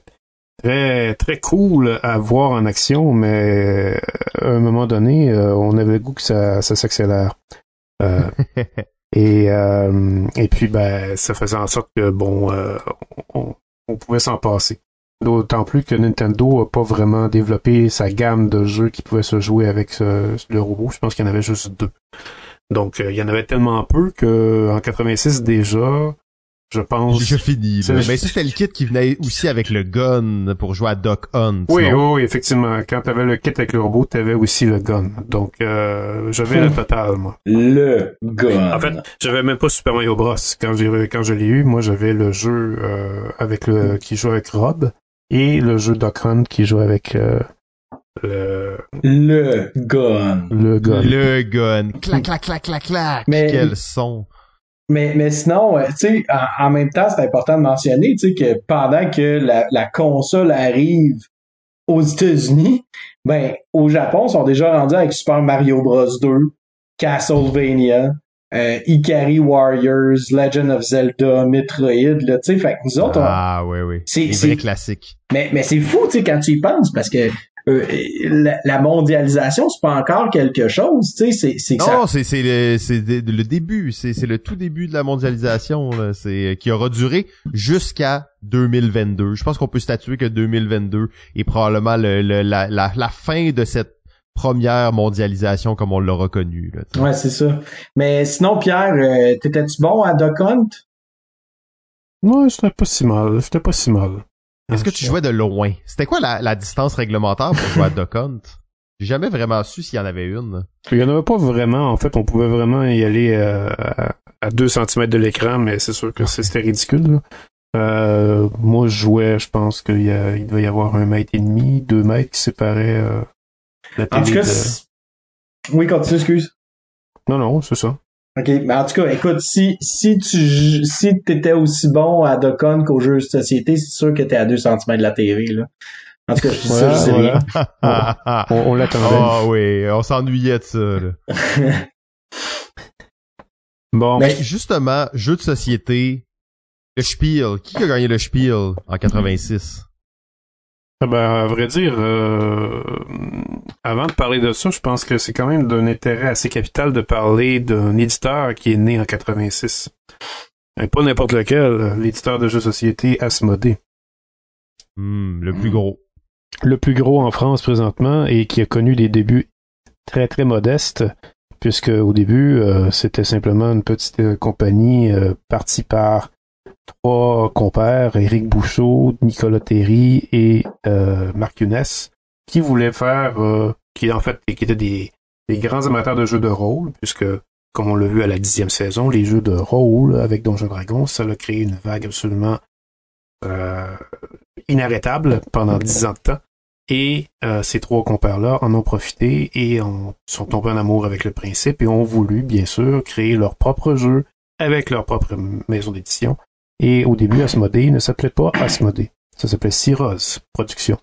très très cool à voir en action, mais euh, à un moment donné, euh, on avait le goût que ça, ça s'accélère. Euh, et et puis ben ça faisait en sorte que bon on, on, pouvait s'en passer. D'autant plus que Nintendo a pas vraiment développé sa gamme de jeux qui pouvaient se jouer avec le robot. Je pense qu'il y en avait juste deux. Donc, euh, il y en avait tellement peu que en 86 déjà, je pense. Je finis. Là. Mais ça, c'était le kit qui venait aussi avec le gun pour jouer à Duck Hunt. Oui, non? oui, oui, effectivement. Quand t'avais le kit avec le robot, t'avais aussi le gun. Donc, euh, j'avais le total, moi. Le gun. En fait, j'avais même pas Super Mario Bros. quand j'ai quand je l'ai eu. Moi, j'avais le jeu euh, avec le qui joue avec Rob et le jeu Duck Hunt qui joue avec euh, le le gun. le gun. Le gun. Clac, clac, clac, clac, clac. Mais- Quel son. Mais, mais sinon, euh, tu sais, en, en même temps, c'est important de mentionner, tu sais, que pendant que la, la console arrive aux États-Unis, ben, au Japon, ils sont déjà rendus avec Super Mario Bros. 2, Castlevania, euh, Ikari Warriors, Legend of Zelda, Metroid, là, tu sais, fait que nous autres, on- Ah, oui, oui. C'est- Les c'est- vrais classiques. mais, mais c'est fou, tu sais, quand tu y penses, parce que euh, la, la mondialisation, c'est pas encore quelque chose, tu sais, c'est, c'est que ça Non, c'est c'est le c'est de- le début, c'est c'est le tout début de la mondialisation là, c'est qui aura duré jusqu'à 2022. Je pense qu'on peut statuer que 2022 est probablement le, le- la, la la fin de cette première mondialisation comme on l'a reconnu là. tu sais. Ouais, c'est ça. Mais sinon, Pierre, euh, t'étais-tu bon à Duck Hunt? Ouais, c'était pas si mal. C'était pas si mal. Est-ce que tu jouais de loin? C'était quoi la, la distance réglementaire pour jouer à Duck Hunt? J'ai jamais vraiment su s'il y en avait une. Il y en avait pas vraiment. En fait, on pouvait vraiment y aller euh, à, à 2 cm de l'écran, mais c'est sûr que c'était ridicule. là. Euh, moi, je jouais, je pense qu'il y a- il devait y avoir un mètre et demi, deux mètres qui séparaient euh, la En tout télé cas, de- c'est- oui, continue, excuse. Non, non, c'est ça. OK, mais en tout cas, écoute, si, si tu j- si t'étais aussi bon à Hunt qu'au jeu de société, c'est sûr que t'es à 2 cm de la TV, là. En tout cas, je dis ça, je sais voilà. rien. Ah. On, on l'attendait. Ah oui, on s'ennuyait de ça. Là. Bon, Mais- Mais justement, jeu de société, le Spiel. Qui a gagné le Spiel en 86? Ah Ben, à vrai dire, euh, avant de parler de ça, je pense que c'est quand même d'un intérêt assez capital de parler d'un éditeur qui est né en 86. Et pas n'importe lequel, l'éditeur de jeux société Asmodée. Hmm, le plus gros. Le plus gros en France présentement et qui a connu des débuts très très modestes, puisque au début, euh, c'était simplement une petite euh, compagnie euh, partie par trois compères, Éric Bouchot, Nicolas Terry et euh, Marc Younes, qui voulaient faire, euh, qui en fait qui étaient des, des grands amateurs de jeux de rôle, puisque comme on l'a vu à la dixième saison, les jeux de rôle avec Donjons Dragons, ça a créé une vague absolument euh, inarrêtable pendant dix ans de temps. Et euh, ces trois compères-là en ont profité et en, sont tombés en amour avec le principe et ont voulu, bien sûr, créer leur propre jeu avec leur propre maison d'édition. Et au début, Asmodée ne s'appelait pas Asmodée. Ça s'appelait Cyros Productions.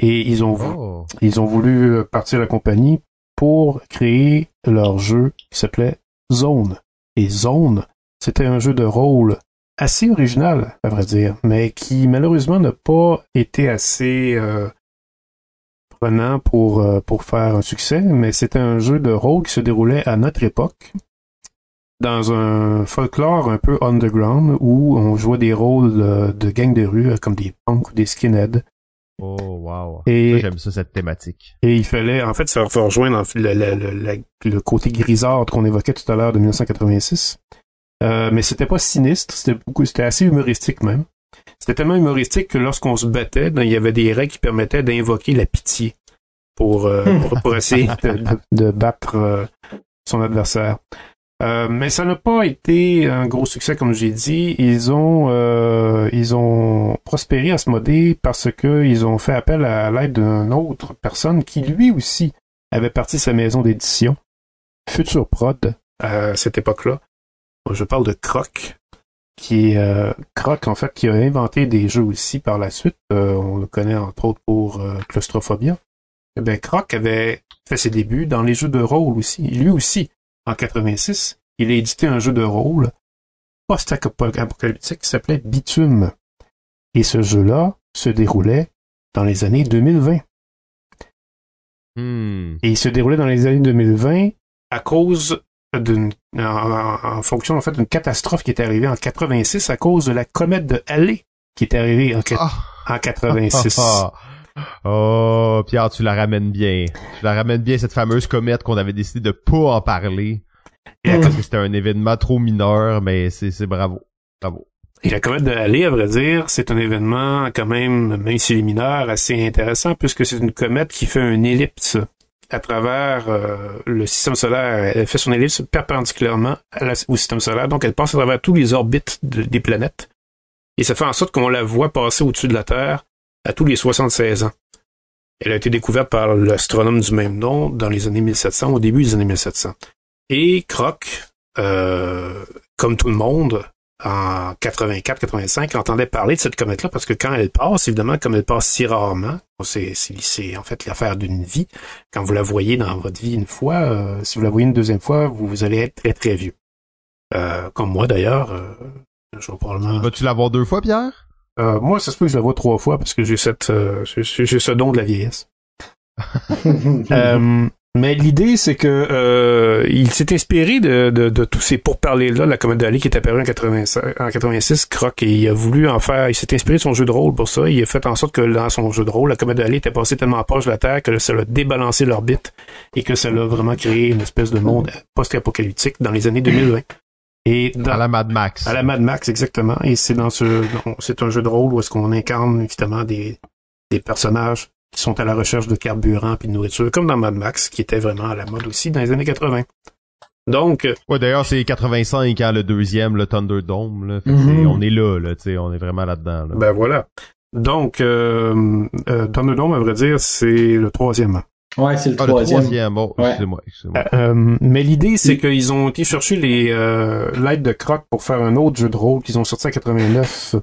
Et ils ont, vou- Oh. ils ont voulu euh, partir la compagnie pour créer leur jeu qui s'appelait Zone. Et Zone, c'était un jeu de rôle assez original, à vrai dire, mais qui malheureusement n'a pas été assez euh, prenant pour, euh, pour faire un succès, mais c'était un jeu de rôle qui se déroulait à notre époque, dans un folklore un peu underground, où on jouait des rôles de gang de rue, euh, comme des punks ou des skinheads. Oh, wow. Et- J'aime ça, cette thématique. Et il fallait, en fait, va rejoindre le, le, le, le- le côté grisâtre qu'on évoquait tout à l'heure de 1986. Euh, mais c'était pas sinistre, c'était beaucoup, c'était assez humoristique même. C'était tellement humoristique que lorsqu'on se battait, ben, il y avait des règles qui permettaient d'invoquer la pitié pour, euh, pour, pour essayer de, de- de battre euh, son adversaire. Euh, mais ça n'a pas été un gros succès, comme j'ai dit. Ils ont euh, ils ont prospéré à ce modé parce que ils ont fait appel à l'aide d'une autre personne qui lui aussi avait parti sa maison d'édition, Future Prod, à cette époque-là. Je parle de Croc, qui est euh, Croc en fait qui a inventé des jeux aussi par la suite. Euh, on le connaît entre autres pour euh, Claustrophobia. Eh bien, Croc avait fait ses débuts dans les jeux de rôle aussi. Lui aussi, en 86, il a édité un jeu de rôle post-apocalyptique qui s'appelait Bitume. Et ce jeu-là se déroulait dans les années 2020. Hmm. Et il se déroulait dans les années 2020 à cause d'une, en, fonction en fait d'une catastrophe qui est arrivée en 86 à cause de la comète de Halley qui est arrivée en, Ah. en 86. Oh, Pierre, tu la ramènes bien. Tu la ramènes bien, cette fameuse comète qu'on avait décidé de pas en parler. Parce que c'était un événement trop mineur, mais c'est bravo. Bravo. Et la comète de Halley, à vrai dire, c'est un événement quand même, même s'il est mineur, assez intéressant puisque c'est une comète qui fait une ellipse à travers euh, le système solaire. Elle fait son ellipse perpendiculairement au système solaire, donc elle passe à travers tous les orbites des planètes. Et ça fait en sorte qu'on la voit passer au-dessus de la Terre à tous les 76 ans. Elle a été découverte par l'astronome du même nom dans les années 1700, au début des années 1700. Et Kroc, euh, comme tout le monde, en 84-85, entendait parler de cette comète-là parce que quand elle passe, évidemment, comme elle passe si rarement, c'est, en fait l'affaire d'une vie. Quand vous la voyez dans votre vie une fois, euh, si vous la voyez une deuxième fois, vous, vous allez être très très vieux. Euh, comme moi d'ailleurs, euh, je vais probablement... Vas-tu la voir deux fois, Pierre? Euh, moi, ça se peut que je la vois trois fois parce que j'ai cette, euh, j'ai ce don de la vieillesse. euh, mais l'idée, c'est que euh, il s'est inspiré de, de, de, tous ces pourparlers-là, la comédie d'Ali qui est apparue en, 86, en 86, Croc, et il a voulu en faire, il s'est inspiré de son jeu de rôle pour ça. Il a fait en sorte que dans son jeu de rôle, la comédie d'Ali était passée tellement proche de la Terre que ça l'a débalancé l'orbite et que ça l'a vraiment créé une espèce de monde post-apocalyptique dans les années 2020. Et à la Mad Max. À la Mad Max, exactement. Et c'est dans ce, c'est un jeu de rôle où est-ce qu'on incarne évidemment des, des personnages qui sont à la recherche de carburant puis de nourriture, comme dans Mad Max, qui était vraiment à la mode aussi dans les années 80. Donc. Ouais, d'ailleurs, c'est 85 hein, le deuxième, le Thunderdome. Là. Mm-hmm. on est là, là, tu on est vraiment là-dedans. Ben voilà. Donc, euh, euh, Thunderdome, à vrai dire, c'est le troisième. Ouais, c'est le, ah, troisième. le troisième. Bon, excusez-moi. Euh, euh, mais l'idée, c'est qu'ils ont été chercher les euh, l'aide de Croc pour faire un autre jeu de rôle qu'ils ont sorti en 89.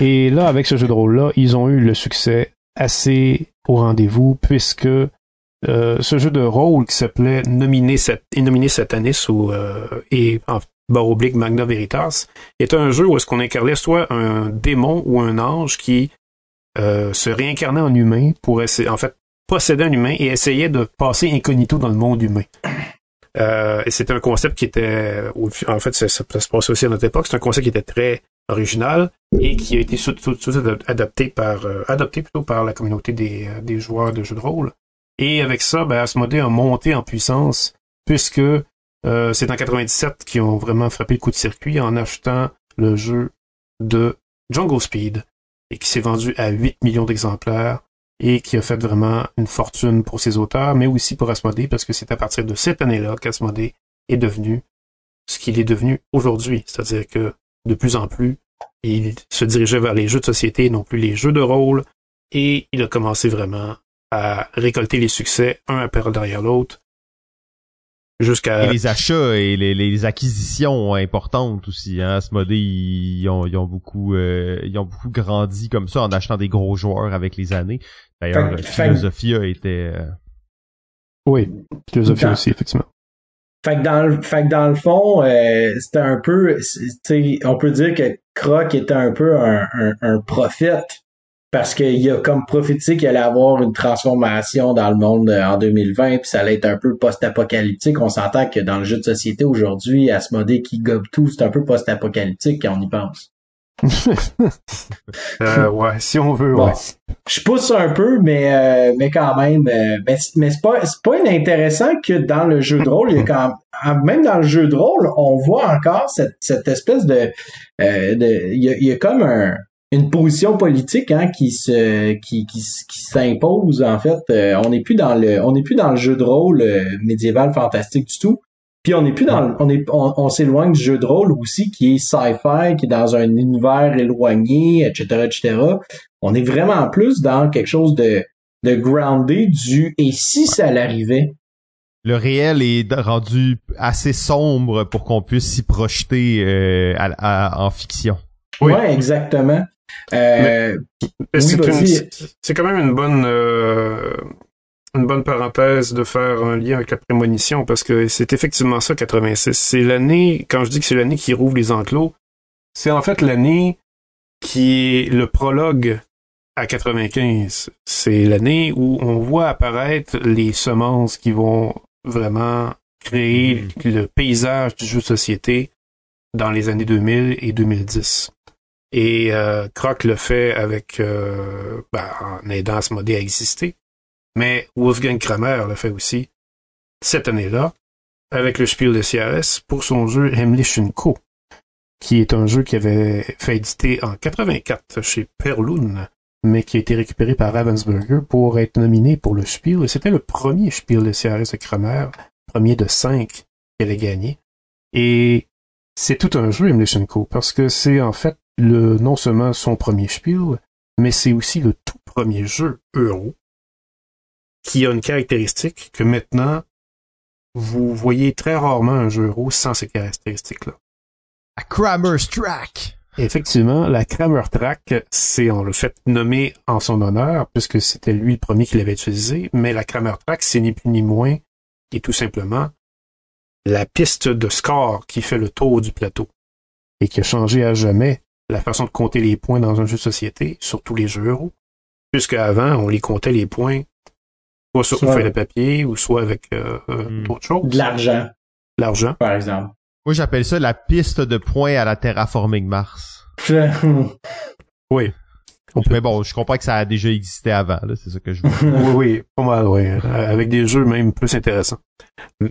Et là, avec ce jeu de rôle-là, ils ont eu le succès assez au rendez-vous puisque euh, ce jeu de rôle qui s'appelait Nominé, Nominé Satanis ou et en barre oblique Magna Veritas est un jeu où est-ce qu'on incarnait soit un démon ou un ange qui se réincarnait en humain pour essayer, en fait, possédait un humain et essayait de passer incognito dans le monde humain. Euh, et c'était un concept qui était, en fait, ça, se passait aussi à notre époque, c'est un concept qui était très original et qui a été surtout adapté par, euh, adopté plutôt par la communauté des, euh, des, joueurs de jeux de rôle. Et avec ça, ben, a monté en puissance puisque euh, c'est en 97 qu'ils ont vraiment frappé le coup de circuit en achetant le jeu de Jungle Speed et qui s'est vendu à 8 millions d'exemplaires et qui a fait vraiment une fortune pour ses auteurs, mais aussi pour Asmodée, parce que c'est à partir de cette année-là qu'Asmodée est devenu ce qu'il est devenu aujourd'hui. C'est-à-dire que de plus en plus, il se dirigeait vers les jeux de société, non plus les jeux de rôle, et il a commencé vraiment à récolter les succès un après derrière l'autre, jusqu'à les achats et les, les, acquisitions importantes aussi hein. Asmodée ils, ont, ils ont beaucoup euh, ils ont beaucoup grandi comme ça en achetant des gros joueurs avec les années. D'ailleurs Philosophia était euh... oui Philosophia aussi effectivement. Fait que dans le, fait que dans le fond, euh, c'était un peu, on peut dire que Croc était un peu un, un, un prophète parce qu'il a comme prophétisé qu'il allait avoir une transformation dans le monde euh, en 2020, puis ça allait être un peu post-apocalyptique. On s'entend que dans le jeu de société aujourd'hui, Asmodée qui gobe tout, c'est un peu post-apocalyptique quand on y pense. euh, ouais, si on veut, ouais. Je pousse un peu, mais euh, mais quand même, euh, mais, mais c'est pas c'est pas inintéressant que dans le jeu de rôle, il y a quand même dans le jeu de rôle, on voit encore cette, cette espèce de de il y a, il y a comme un une position politique hein, qui se qui, qui, qui s'impose en fait euh, on n'est plus dans le on n'est plus dans le jeu de rôle euh, médiéval fantastique du tout. Puis on n'est plus dans on est on, s'éloigne du jeu de rôle aussi qui est sci-fi qui est dans un univers éloigné etc etc on est vraiment plus dans quelque chose de de groundé du et si ça l'arrivait le réel est rendu assez sombre pour qu'on puisse s'y projeter euh, en fiction. Oui, ouais, exactement. Euh, c'est quand même une bonne euh, une bonne parenthèse de faire un lien avec la prémonition parce que c'est effectivement ça 86. C'est l'année, quand je dis que c'est l'année qui rouvre les enclos, c'est en fait l'année qui est le prologue à 95. C'est l'année où on voit apparaître les semences qui vont vraiment créer mm-hmm. le paysage du jeu de société dans les années 2000 et 2010. Et euh, Croc le fait avec euh, ben, en aidant Asmodée à exister. Mais Wolfgang Kramer le fait aussi cette année-là avec le Spiel de CRS pour son jeu Himmlisch Co. qui est un jeu qui avait fait éditer en 84 chez Perloon, mais qui a été récupéré par Ravensburger pour être nominé pour le Spiel. Et c'était le premier Spiel de CRS de Kramer, premier de cinq qu'elle a gagné. Et c'est tout un jeu, Emulation Co, parce que c'est en fait le, non seulement son premier Spiel, mais c'est aussi le tout premier jeu euro qui a une caractéristique que maintenant, vous voyez très rarement un jeu euro sans ces caractéristiques-là. A Kramer's Track! Effectivement, la Kramer Track, c'est, on le fait nommer en son honneur, puisque c'était lui le premier qui l'avait utilisé, mais la Kramer Track, c'est ni plus ni moins, et tout simplement, la piste de score qui fait le tour du plateau, et qui a changé à jamais la façon de compter les points dans un jeu de société, surtout les jeux euros. Puisqu'avant, on les comptait les points, soit sur une feuille de papier, ou soit avec euh, euh Hmm. d'autres choses. De l'argent, L'argent. par exemple. Moi, j'appelle ça la piste de points à la terraforming Mars. Oui. Peut Mais bon, je comprends que ça a déjà existé avant, là, c'est ça que je veux. Oui, oui, pas mal, oui. Euh, Avec des jeux même plus intéressants.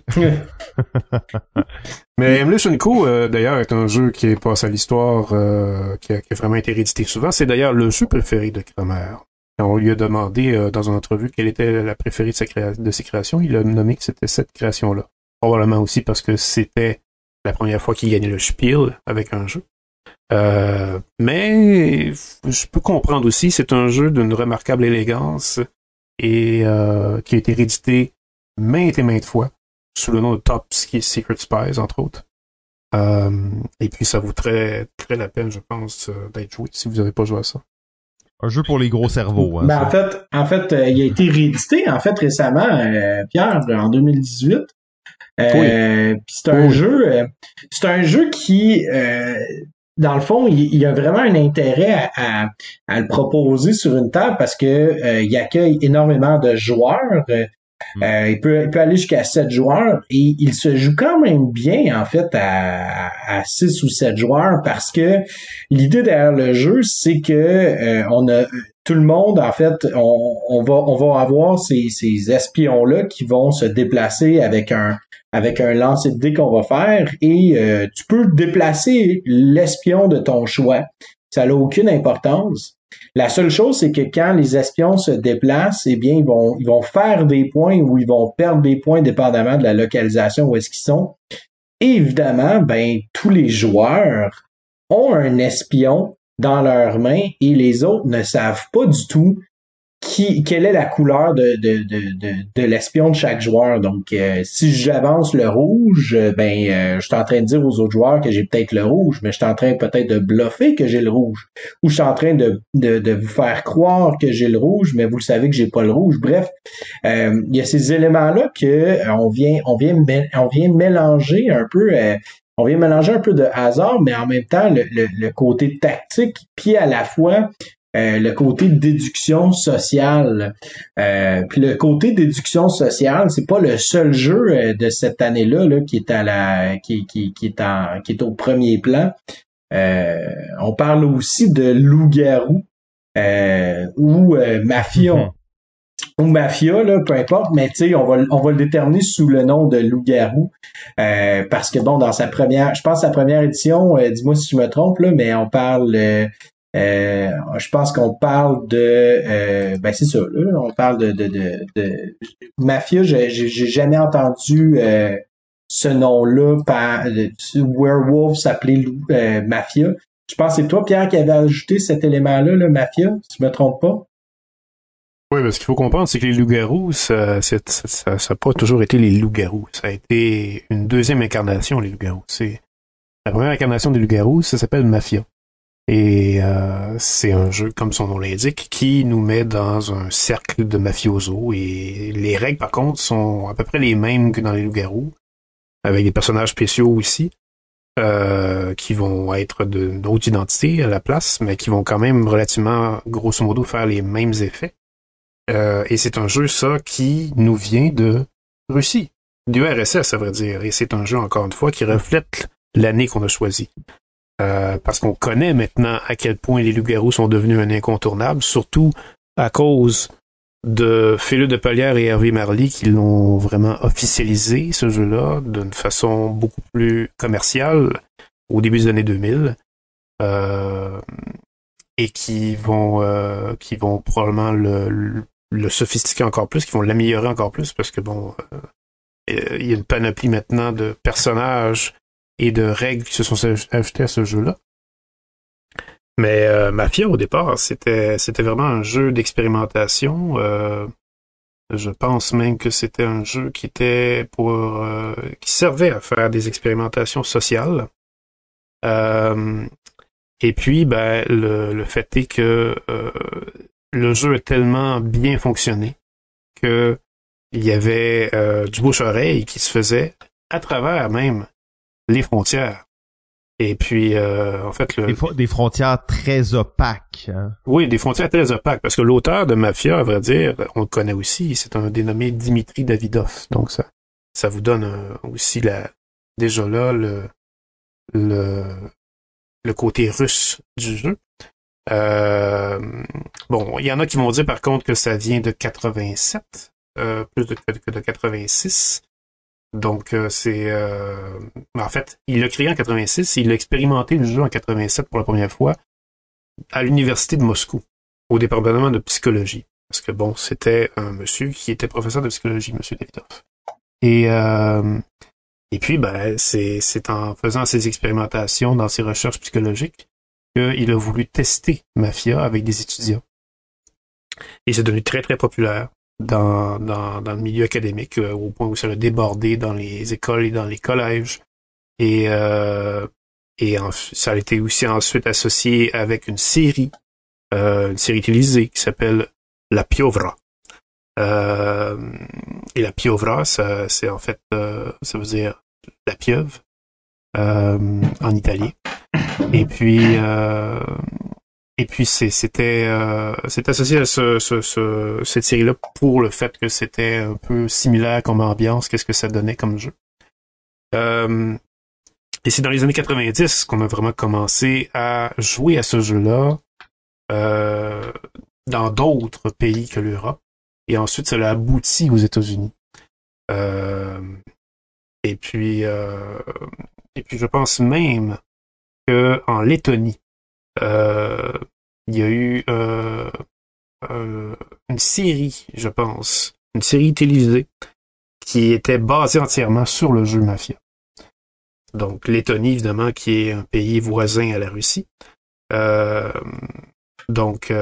Mais Emulation Co, euh, d'ailleurs, est un jeu qui est passé à l'histoire, euh, qui, a, qui a vraiment été réédité souvent. C'est d'ailleurs le jeu préféré de Kramer. Quand on lui a demandé euh, dans une entrevue quelle était la préférée de, sa créa- de ses créations, il a nommé que c'était cette création-là. Probablement aussi parce que c'était la première fois qu'il gagnait le Spiel avec un jeu. Euh, mais je peux comprendre aussi, c'est un jeu d'une remarquable élégance et euh, qui a été réédité maintes et maintes fois sous le nom de Top Secret Spies, entre autres. Euh, et puis ça vaut très, très la peine, je pense, d'être joué si vous n'avez pas joué à ça. Un jeu pour les gros cerveaux, hein. Ben, en fait, en fait, euh, il a été réédité en fait récemment, euh, Pierre, en 2018. Euh, puis c'est un Oui. jeu, euh, c'est un jeu qui, euh, dans le fond, il, il a vraiment un intérêt à, à- à le proposer sur une table parce que euh, il accueille énormément de joueurs. Euh, euh, il, peut, il peut aller jusqu'à 7 joueurs et il se joue quand même bien en fait à, à 6 ou 7 joueurs parce que l'idée derrière le jeu, c'est que euh, on a tout le monde, en fait, on, on va on va avoir ces, ces espions-là qui vont se déplacer avec un avec un lancer de dés qu'on va faire et euh, tu peux déplacer l'espion de ton choix. Ça n'a aucune importance. La seule chose, c'est que quand les espions se déplacent, eh bien, ils vont, ils vont faire des points ou ils vont perdre des points dépendamment de la localisation où est-ce qu'ils sont. Évidemment, ben, tous les joueurs ont un espion dans leurs mains et les autres ne savent pas du tout quelle est la couleur de, de, de, de, l'espion de chaque joueur? Donc, euh, si j'avance le rouge, euh, ben, euh, je suis en train de dire aux autres joueurs que j'ai peut-être le rouge, mais je suis en train peut-être de bluffer que j'ai le rouge. Ou je suis en train de, de, de vous faire croire que j'ai le rouge, mais vous le savez que j'ai pas le rouge. Bref, il y a ces éléments-là que on vient, on vient, on vient mélanger un peu. on vient mélanger un peu de hasard, mais en même temps le, le, le côté tactique, puis à la fois euh, le côté déduction sociale. Euh, puis le côté déduction sociale, c'est pas le seul jeu euh, de cette année-là là, qui est à la qui, qui, qui est en qui est au premier plan. Euh, on parle aussi de loup-garou euh, ou euh, mafia Mhm. ou mafia, là, peu importe, mais tu sais, on va, on va le déterminer sous le nom de loup-garou. Euh, parce que bon, dans sa première, je pense sa première édition, euh, dis-moi si je me trompe, là, mais on parle euh, euh, je pense qu'on parle de euh, ben c'est ça, on parle de, de, de, de mafia, j'ai jamais entendu euh, ce nom-là par werewolf s'appelait mafia. Je pense que c'est toi, Pierre, qui avait ajouté cet élément-là, le mafia, si je me trompe pas. Oui, mais ce qu'il faut comprendre, c'est que les loups-garous, ça, c'est- ça, ça, ça a pas toujours été les loups-garous. Ça a été une deuxième incarnation, les loups-garous. La première incarnation des loups-garous, ça s'appelle Mafia. Et euh, c'est un jeu, comme son nom l'indique, qui nous met dans un cercle de mafiosos. Et les règles, par contre, sont à peu près les mêmes que dans les loups-garous, avec des personnages spéciaux aussi, euh, qui vont être d'autres identités à la place, mais qui vont quand même relativement, grosso modo, faire les mêmes effets. Euh, et c'est un jeu, ça, qui nous vient de Russie, du RSS, à vrai dire. Et c'est un jeu, encore une fois, qui reflète l'année qu'on a choisie. Euh, parce qu'on connaît maintenant à quel point les loups-garous sont devenus un incontournable, surtout à cause de Philippe de Polière et Hervé Marly qui l'ont vraiment officialisé, ce jeu-là, d'une façon beaucoup plus commerciale au début des années 2000 et qui vont qui vont probablement le, le, sophistiquer encore plus, qui vont l'améliorer encore plus parce que bon, il y a une panoplie maintenant de personnages et de règles qui se sont ajoutées à ce jeu-là. Mais euh, Mafia au départ, c'était c'était vraiment un jeu d'expérimentation. Euh, je pense même que c'était un jeu qui était pour euh, qui servait à faire des expérimentations sociales. et puis, ben le, fait est que le jeu a tellement bien fonctionné que il y avait du bouche-oreille qui se faisait à travers même les frontières. Et puis, euh, en fait, le... des, frontières très opaques. Hein? Oui, des frontières très opaques, parce que l'auteur de Mafia, à vrai dire, on le connaît aussi, c'est un dénommé Dimitri Davidov. Donc ça, ça vous donne euh, aussi la, déjà là le, le, le côté russe du jeu. Euh, bon, il y en a qui vont dire par contre que ça vient de 87, euh, plus de, que de 86. Donc euh, c'est euh, en fait, il l'a créé en 86, il a expérimenté le jeu en 87 pour la première fois à l'université de Moscou, au département de psychologie. Parce que bon, c'était un monsieur qui était professeur de psychologie, monsieur Davidov. Et euh, et puis ben c'est en faisant ses expérimentations dans ses recherches psychologiques qu'il a voulu tester Mafia avec des étudiants. Et c'est devenu très très populaire dans, dans, dans le milieu académique, euh, au point où ça a débordé dans les écoles et dans les collèges. Et, euh, et ça a été aussi ensuite associé avec une série, euh, une série télévisée qui s'appelle La Piovra. Euh, et la Piovra, c'est en fait, euh, ça veut dire la pieuvre en italien. Et puis, et puis c'était euh, c'est associé à ce, ce, cette série-là pour le fait que c'était un peu similaire comme ambiance, qu'est-ce que ça donnait comme jeu. Euh, et c'est dans les années 90 qu'on a vraiment commencé à jouer à ce jeu-là euh, dans d'autres pays que l'Europe. Et ensuite, ça a abouti aux États-Unis. Euh, et puis, euh, et puis, je pense même que en Lettonie, il y a eu euh, euh, une série, je pense, une série télévisée qui était basée entièrement sur le jeu Mafia. Donc Lettonie, évidemment, qui est un pays voisin à la Russie. donc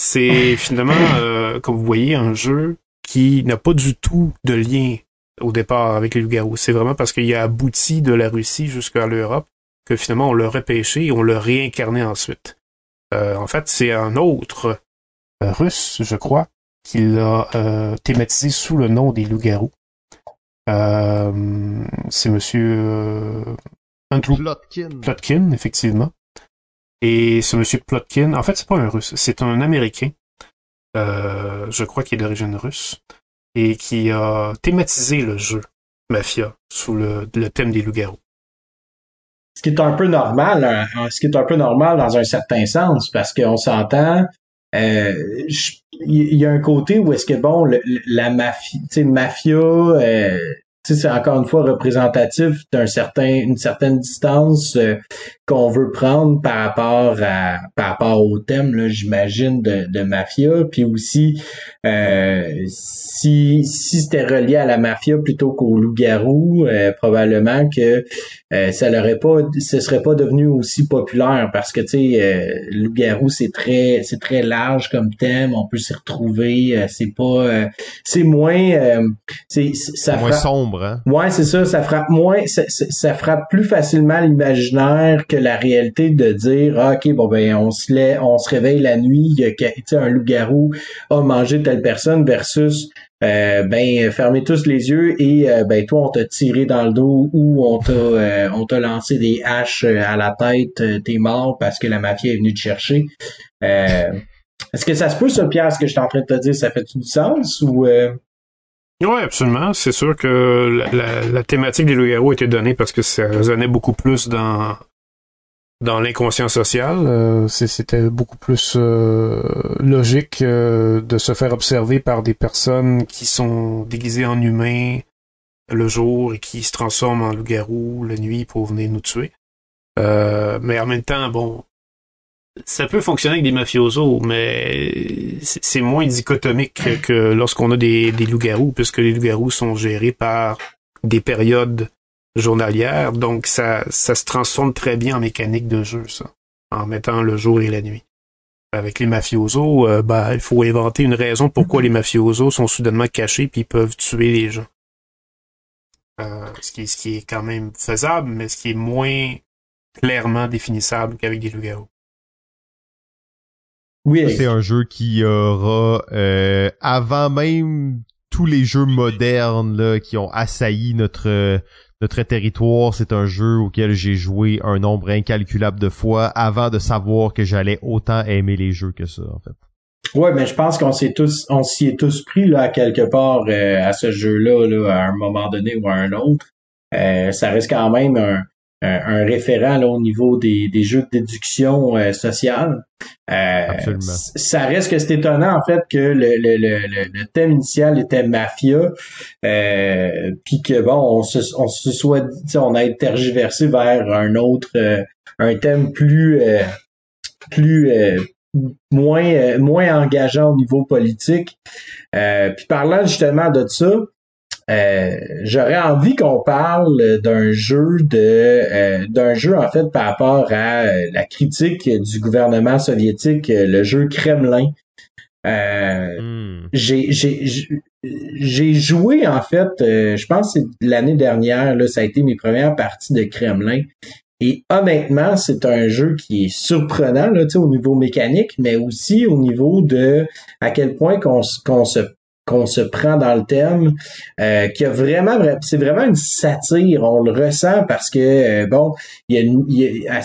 c'est finalement, comme vous voyez, un jeu qui n'a pas du tout de lien au départ avec les loups C'est vraiment parce qu'il a abouti de la Russie jusqu'à l'Europe que finalement on l'a repêché et on l'a réincarné ensuite. Euh, en fait, c'est un autre euh, russe, je crois, qui l'a euh, thématisé sous le nom des loups-garous. c'est monsieur Andrew Plotkin. Plotkin, effectivement. Et ce monsieur Plotkin, en fait, c'est pas un russe, c'est un américain. je crois qu'il est d'origine russe et qui a thématisé le jeu Mafia sous le thème des loups-garous ce qui est un peu normal, hein, ce qui est un peu normal dans un certain sens, parce qu'on s'entend, euh, il y, a un côté où est-ce que bon, la mafia, mafia, euh, c'est encore une fois représentatif d'un certain, une certaine distance euh, qu'on veut prendre par rapport à par rapport au thème, j'imagine, de, de mafia. Puis aussi, euh, si, si c'était relié à la mafia plutôt qu'au loup-garou, euh, probablement que euh, ça l'aurait pas, ce serait pas devenu aussi populaire parce que tu sais, euh, loup-garou c'est très, c'est très large comme thème, on peut s'y retrouver, c'est pas, c'est moins, c'est ça moins sombre. Hein? Ouais, c'est ça, ça frappe moins, ça, ça frappe plus facilement l'imaginaire que la réalité de dire, ah, ok, bon ben on se lait, on se réveille la nuit, il y a un loup-garou a mangé telle personne versus euh, ben fermez tous les yeux et euh, ben toi on t'a tiré dans le dos ou on t'a euh, on t'a lancé des haches à la tête, t'es mort parce que la mafia est venue te chercher. Est-ce que ça se peut ça, Pierre, ce que je suis en train de te dire, ça fait du sens ou oui, absolument. C'est sûr que la, thématique des loups-garous était donnée parce que ça résonnait beaucoup plus dans dans l'inconscient social. Euh, c'était beaucoup plus euh, logique euh, de se faire observer par des personnes qui sont déguisées en humains le jour et qui se transforment en loup-garou la nuit pour venir nous tuer. Euh, mais en même temps, bon, ça peut fonctionner avec des mafiosos, mais c'est moins dichotomique que lorsqu'on a des, des loups-garous, puisque les loups-garous sont gérés par des périodes journalières, donc ça, ça se transforme très bien en mécanique de jeu, ça, en mettant le jour et la nuit. Avec les mafiosos, euh, bah, il faut inventer une raison pourquoi les mafiosos sont soudainement cachés puis peuvent tuer les gens. Euh, ce, qui, ce qui est quand même faisable, mais ce qui est moins clairement définissable qu'avec des loups-garous. Oui. C'est un jeu qui aura, euh, avant même tous les jeux modernes là, qui ont assailli notre notre territoire, c'est un jeu auquel j'ai joué un nombre incalculable de fois avant de savoir que j'allais autant aimer les jeux que ça, en fait. Ouais, mais je pense qu'on s'est tous, on s'y est tous pris là quelque part euh, à ce jeu-là, là, à un moment donné ou à un autre. Euh, ça reste quand même un, un, référent là, au niveau des, des jeux de déduction euh, sociale. Euh, Absolument. Ça reste que c'est étonnant en fait que le, le, le, le thème initial était mafia, euh, puis que bon, on se, on se soit on a été tergiversé vers un autre, euh, un thème plus, plus moins moins engageant au niveau politique. puis parlant justement de ça, euh, j'aurais envie qu'on parle d'un jeu de euh, d'un jeu en fait par rapport à euh, la critique du gouvernement soviétique, le jeu Kremlin. Hmm. J'ai j'ai joué en fait, je pense que l'année dernière, là, ça a été mes premières parties de Kremlin. Et honnêtement, c'est un jeu qui est surprenant là, au niveau mécanique, mais aussi au niveau de à quel point qu'on qu'on se qu'on se prend dans le thème, euh, qui a vraiment, c'est vraiment une satire. On le ressent parce que euh, bon, il y a, une, il y a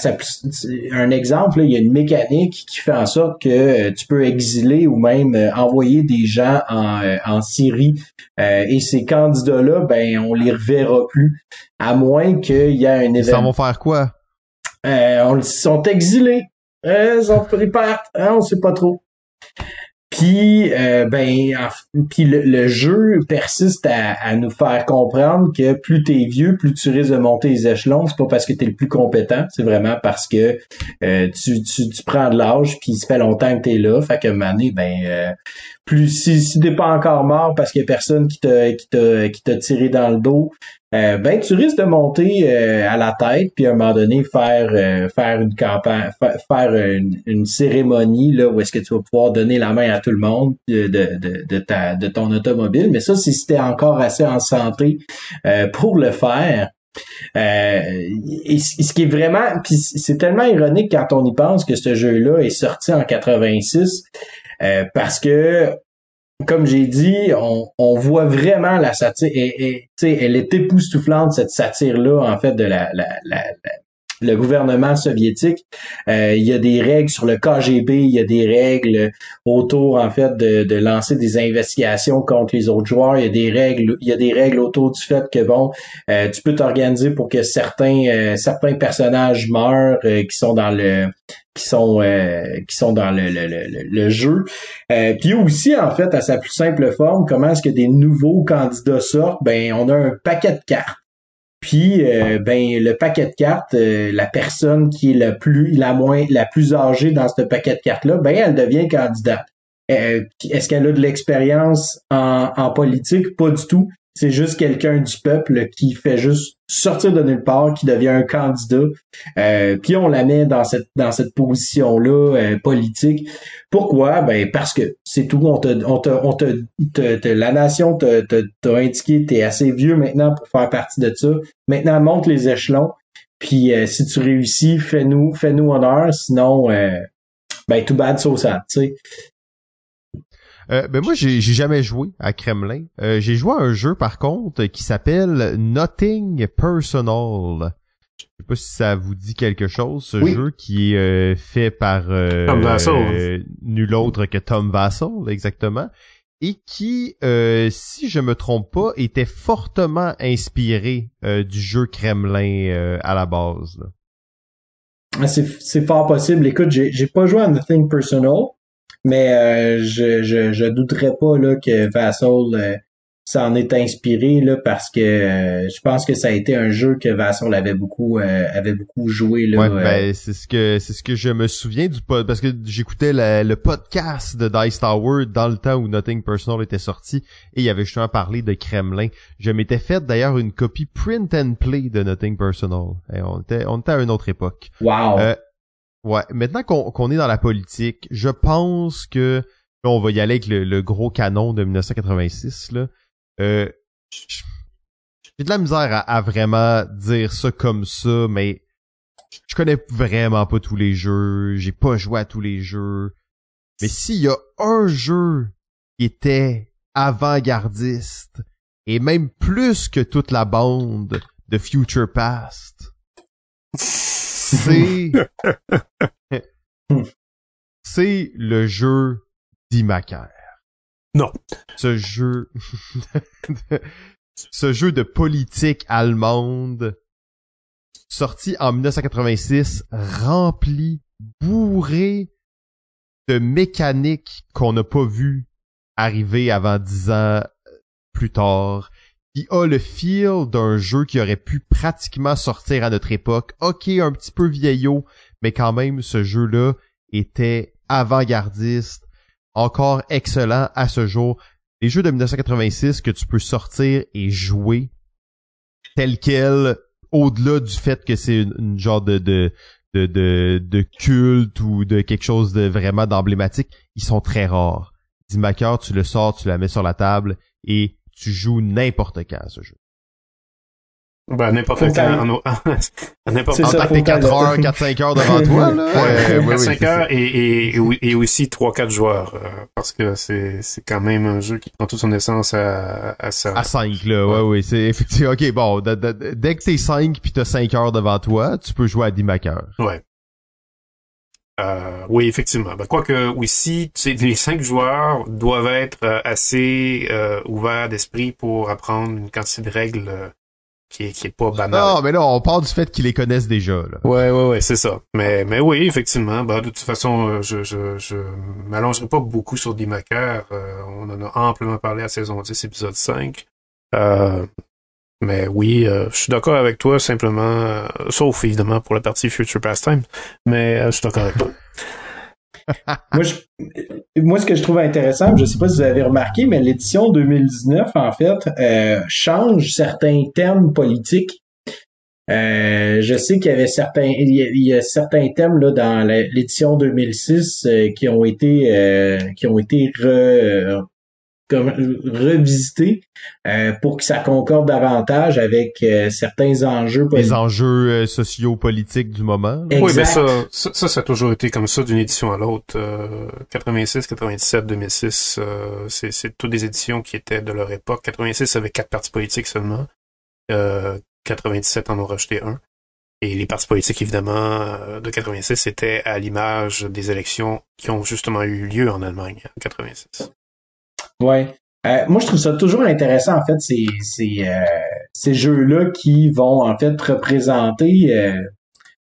un exemple, il y a une mécanique qui fait en sorte que euh, tu peux exiler ou même envoyer des gens en, en Syrie et ces candidats-là, ben on les reverra plus, à moins qu'il y ait un événement. Ils vont faire quoi? On sont exilés. ils sont pris partent. Hein, on sait pas trop. Puis, euh, ben, puis le, jeu persiste à, nous faire comprendre que plus t'es vieux, plus tu risques de monter les échelons. C'est pas parce que t'es le plus compétent, c'est vraiment parce que euh, tu, tu, tu, prends de l'âge, puis ça fait longtemps que t'es là. Fait que mané, ben, euh, plus si, si t'es pas encore mort parce qu'il y a personne qui t'a qui t'a qui t'a tiré dans le dos, euh, ben tu risques de monter euh, à la tête puis à un moment donné faire euh, faire une campagne faire une, cérémonie là où est-ce que tu vas pouvoir donner la main à tout le monde de, de, de, ta de ton automobile. Mais ça c'est si t'es encore assez en santé pour le faire et ce qui est vraiment puis c'est tellement ironique quand on y pense que ce jeu là est sorti en 86 euh, parce que comme j'ai dit, on, voit vraiment la satire. Et, et elle est époustouflante cette satire là en fait de la, le gouvernement soviétique. Euh, il y a des règles sur le KGB, il y a des règles autour en fait de, de, lancer des investigations contre les autres joueurs. Il y a des règles, il y a des règles autour du fait que bon, euh, tu peux t'organiser pour que certains euh, certains personnages meurent qui sont dans le qui sont qui sont dans le, le, le, jeu. puis aussi en fait à sa plus simple forme, comment est-ce que des nouveaux candidats sortent? Ben on a un paquet de cartes puis euh, ben le paquet de cartes, euh, la personne qui est la plus la moins la plus âgée dans ce paquet de cartes là, ben elle devient candidate. Euh, est-ce qu'elle a de l'expérience en, en politique? Pas du tout c'est juste quelqu'un du peuple qui fait juste sortir de nulle part, qui devient un candidat, euh, puis on la met dans cette dans cette position là euh, politique. Pourquoi? Ben parce que c'est tout. On te on te on te, la nation t'a t'a indiqué t'es assez vieux maintenant pour faire partie de ça. Maintenant monte les échelons. Puis euh, si tu réussis, fais-nous fais-nous honneur. Sinon ben tout bad so sad, tu sais. Euh, ben moi, j'ai jamais joué à Kremlin. Euh, j'ai joué à un jeu, par contre, qui s'appelle Nothing Personal. Je sais pas si ça vous dit quelque chose, ce jeu qui est euh, fait par nul autre que Tom Vassal, exactement, et qui, si je me trompe pas, était fortement inspiré du jeu Kremlin à la base. Ah, c'est fort possible. Écoute, j'ai pas joué à Nothing Personal, mais euh, je, je, je douterais pas là, que Vassal euh, ça en est inspiré là parce que euh, je pense que ça a été un jeu que Vasson l'avait beaucoup euh, avait beaucoup joué là. Ouais, ben c'est ce que c'est ce que je me souviens du pod parce que j'écoutais le podcast de Dice Tower dans le temps où Nothing Personal était sorti et il y avait justement parlé de Kremlin. Je m'étais fait d'ailleurs une copie print and play de Nothing Personal. Et on était on était à une autre époque. Wow. Ouais, maintenant qu'on qu'on est dans la politique, je pense que on va y aller avec le, le gros canon de 1986 là. Euh, j'ai de la misère à, vraiment dire ça comme ça, mais je connais vraiment pas tous les jeux, j'ai pas joué à tous les jeux. Mais s'il y a un jeu qui était avant-gardiste, et même plus que toute la bande de Future Past, c'est... c'est le jeu d'Imaker. Non. Ce jeu, ce jeu de politique allemande, sorti en 1986, rempli, bourré de mécaniques qu'on n'a pas vu arriver avant dix ans euh, plus tard, qui a le feel d'un jeu qui aurait pu pratiquement sortir à notre époque. Ok, un petit peu vieillot, mais quand même, ce jeu-là était avant-gardiste, encore excellent à ce jour. Les jeux de 1986 que tu peux sortir et jouer tel quel, au-delà du fait que c'est une, genre de, de, de, de, de culte ou de quelque chose de vraiment d'emblématique, ils sont très rares. Dimaker, tu le sors, tu la mets sur la table et tu joues n'importe quand à ce jeu. Ben, n'importe quand. En, n'importe En tant que t'es 4 heures, 4-5 heures devant toi, là. Ouais, 4-5 heures et, et, et aussi 3-4 joueurs. Euh, parce que c'est, c'est quand même un jeu qui prend toute son essence à, à ça. À 5, là. Ouais, ouais. c'est effectivement, ok, bon. dès que t'es 5 pis t'as 5 heures devant toi, tu peux jouer à 10 Maker. Ouais. Euh, oui, effectivement. Ben, quoique aussi, les cinq joueurs doivent être euh, assez euh, ouverts d'esprit pour apprendre une quantité de règles euh, qui est, qui est pas banal. Non, mais là, on parle du fait qu'ils les connaissent déjà. Là. Ouais, ouais, ouais, c'est ça. Mais, mais oui, effectivement. Bah, de toute façon, je, je, je m'allongerai pas beaucoup sur Dimaker. Euh, on en a amplement parlé à saison 10, épisode 5. Euh, mais oui, euh, je suis d'accord avec toi, simplement, sauf évidemment pour la partie Future Pastime. Mais je suis d'accord avec toi. moi, ce que je trouve intéressant, je sais pas si vous avez remarqué, mais l'édition 2019, en fait, euh, change certains termes politiques. Euh, je sais qu'il y avait certains, il y a, certains thèmes là dans l'édition 2006 euh, qui ont été euh, qui ont été re, revisiter euh, pour que ça concorde davantage avec euh, certains enjeux politiques. Les enjeux euh, sociopolitiques du moment. Oui, mais ça, ça, ça, a toujours été comme ça d'une édition à l'autre. 86, 97, 2006, c'est, c'est toutes des éditions qui étaient de leur époque. 86 avait quatre partis politiques seulement. 97 en ont rejeté un. Et les partis politiques, évidemment, de 86 étaient à l'image des élections qui ont justement eu lieu en Allemagne en 86. Ouais. Euh, moi, je trouve ça toujours intéressant, en fait, ces, ces, euh, ces jeux-là qui vont, en fait, représenter, euh,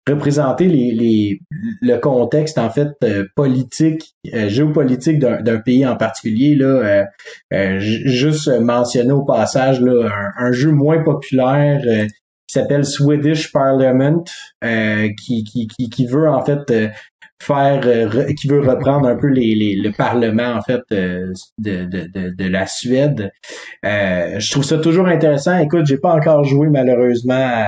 représenter les, les, le contexte, en fait, politique, géopolitique d'un pays en particulier. Là, juste mentionner au passage là, un, jeu moins populaire qui s'appelle Swedish Parliament, qui, qui, qui, qui, veut, en fait, faire euh, qui veut reprendre un peu les, les le parlement en fait euh, de, de, de, la Suède. Euh, je trouve ça toujours intéressant. Écoute, j'ai pas encore joué malheureusement à,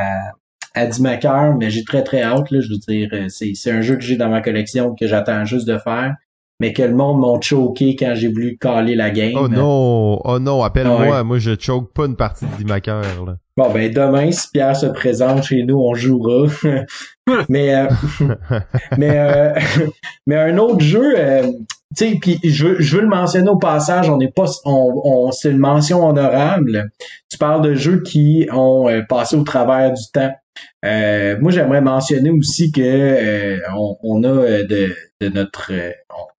à Dimaker, mais j'ai très très hâte. Là, je veux dire, c'est, c'est un jeu que j'ai dans ma collection que j'attends juste de faire mais que le monde m'a choqué quand j'ai voulu caler la game. Oh non, oh non, appelle-moi, moi je choke pas une partie de Dimaker. Là. Bon ben demain, si Pierre se présente chez nous, on jouera. mais euh, mais euh, mais un autre jeu, euh, tu sais, puis je veux, je veux le mentionner au passage, on n'est pas, on, on c'est une mention honorable. Tu parles de jeux qui ont passé au travers du temps. Moi, j'aimerais mentionner aussi que on, on, a de, de notre,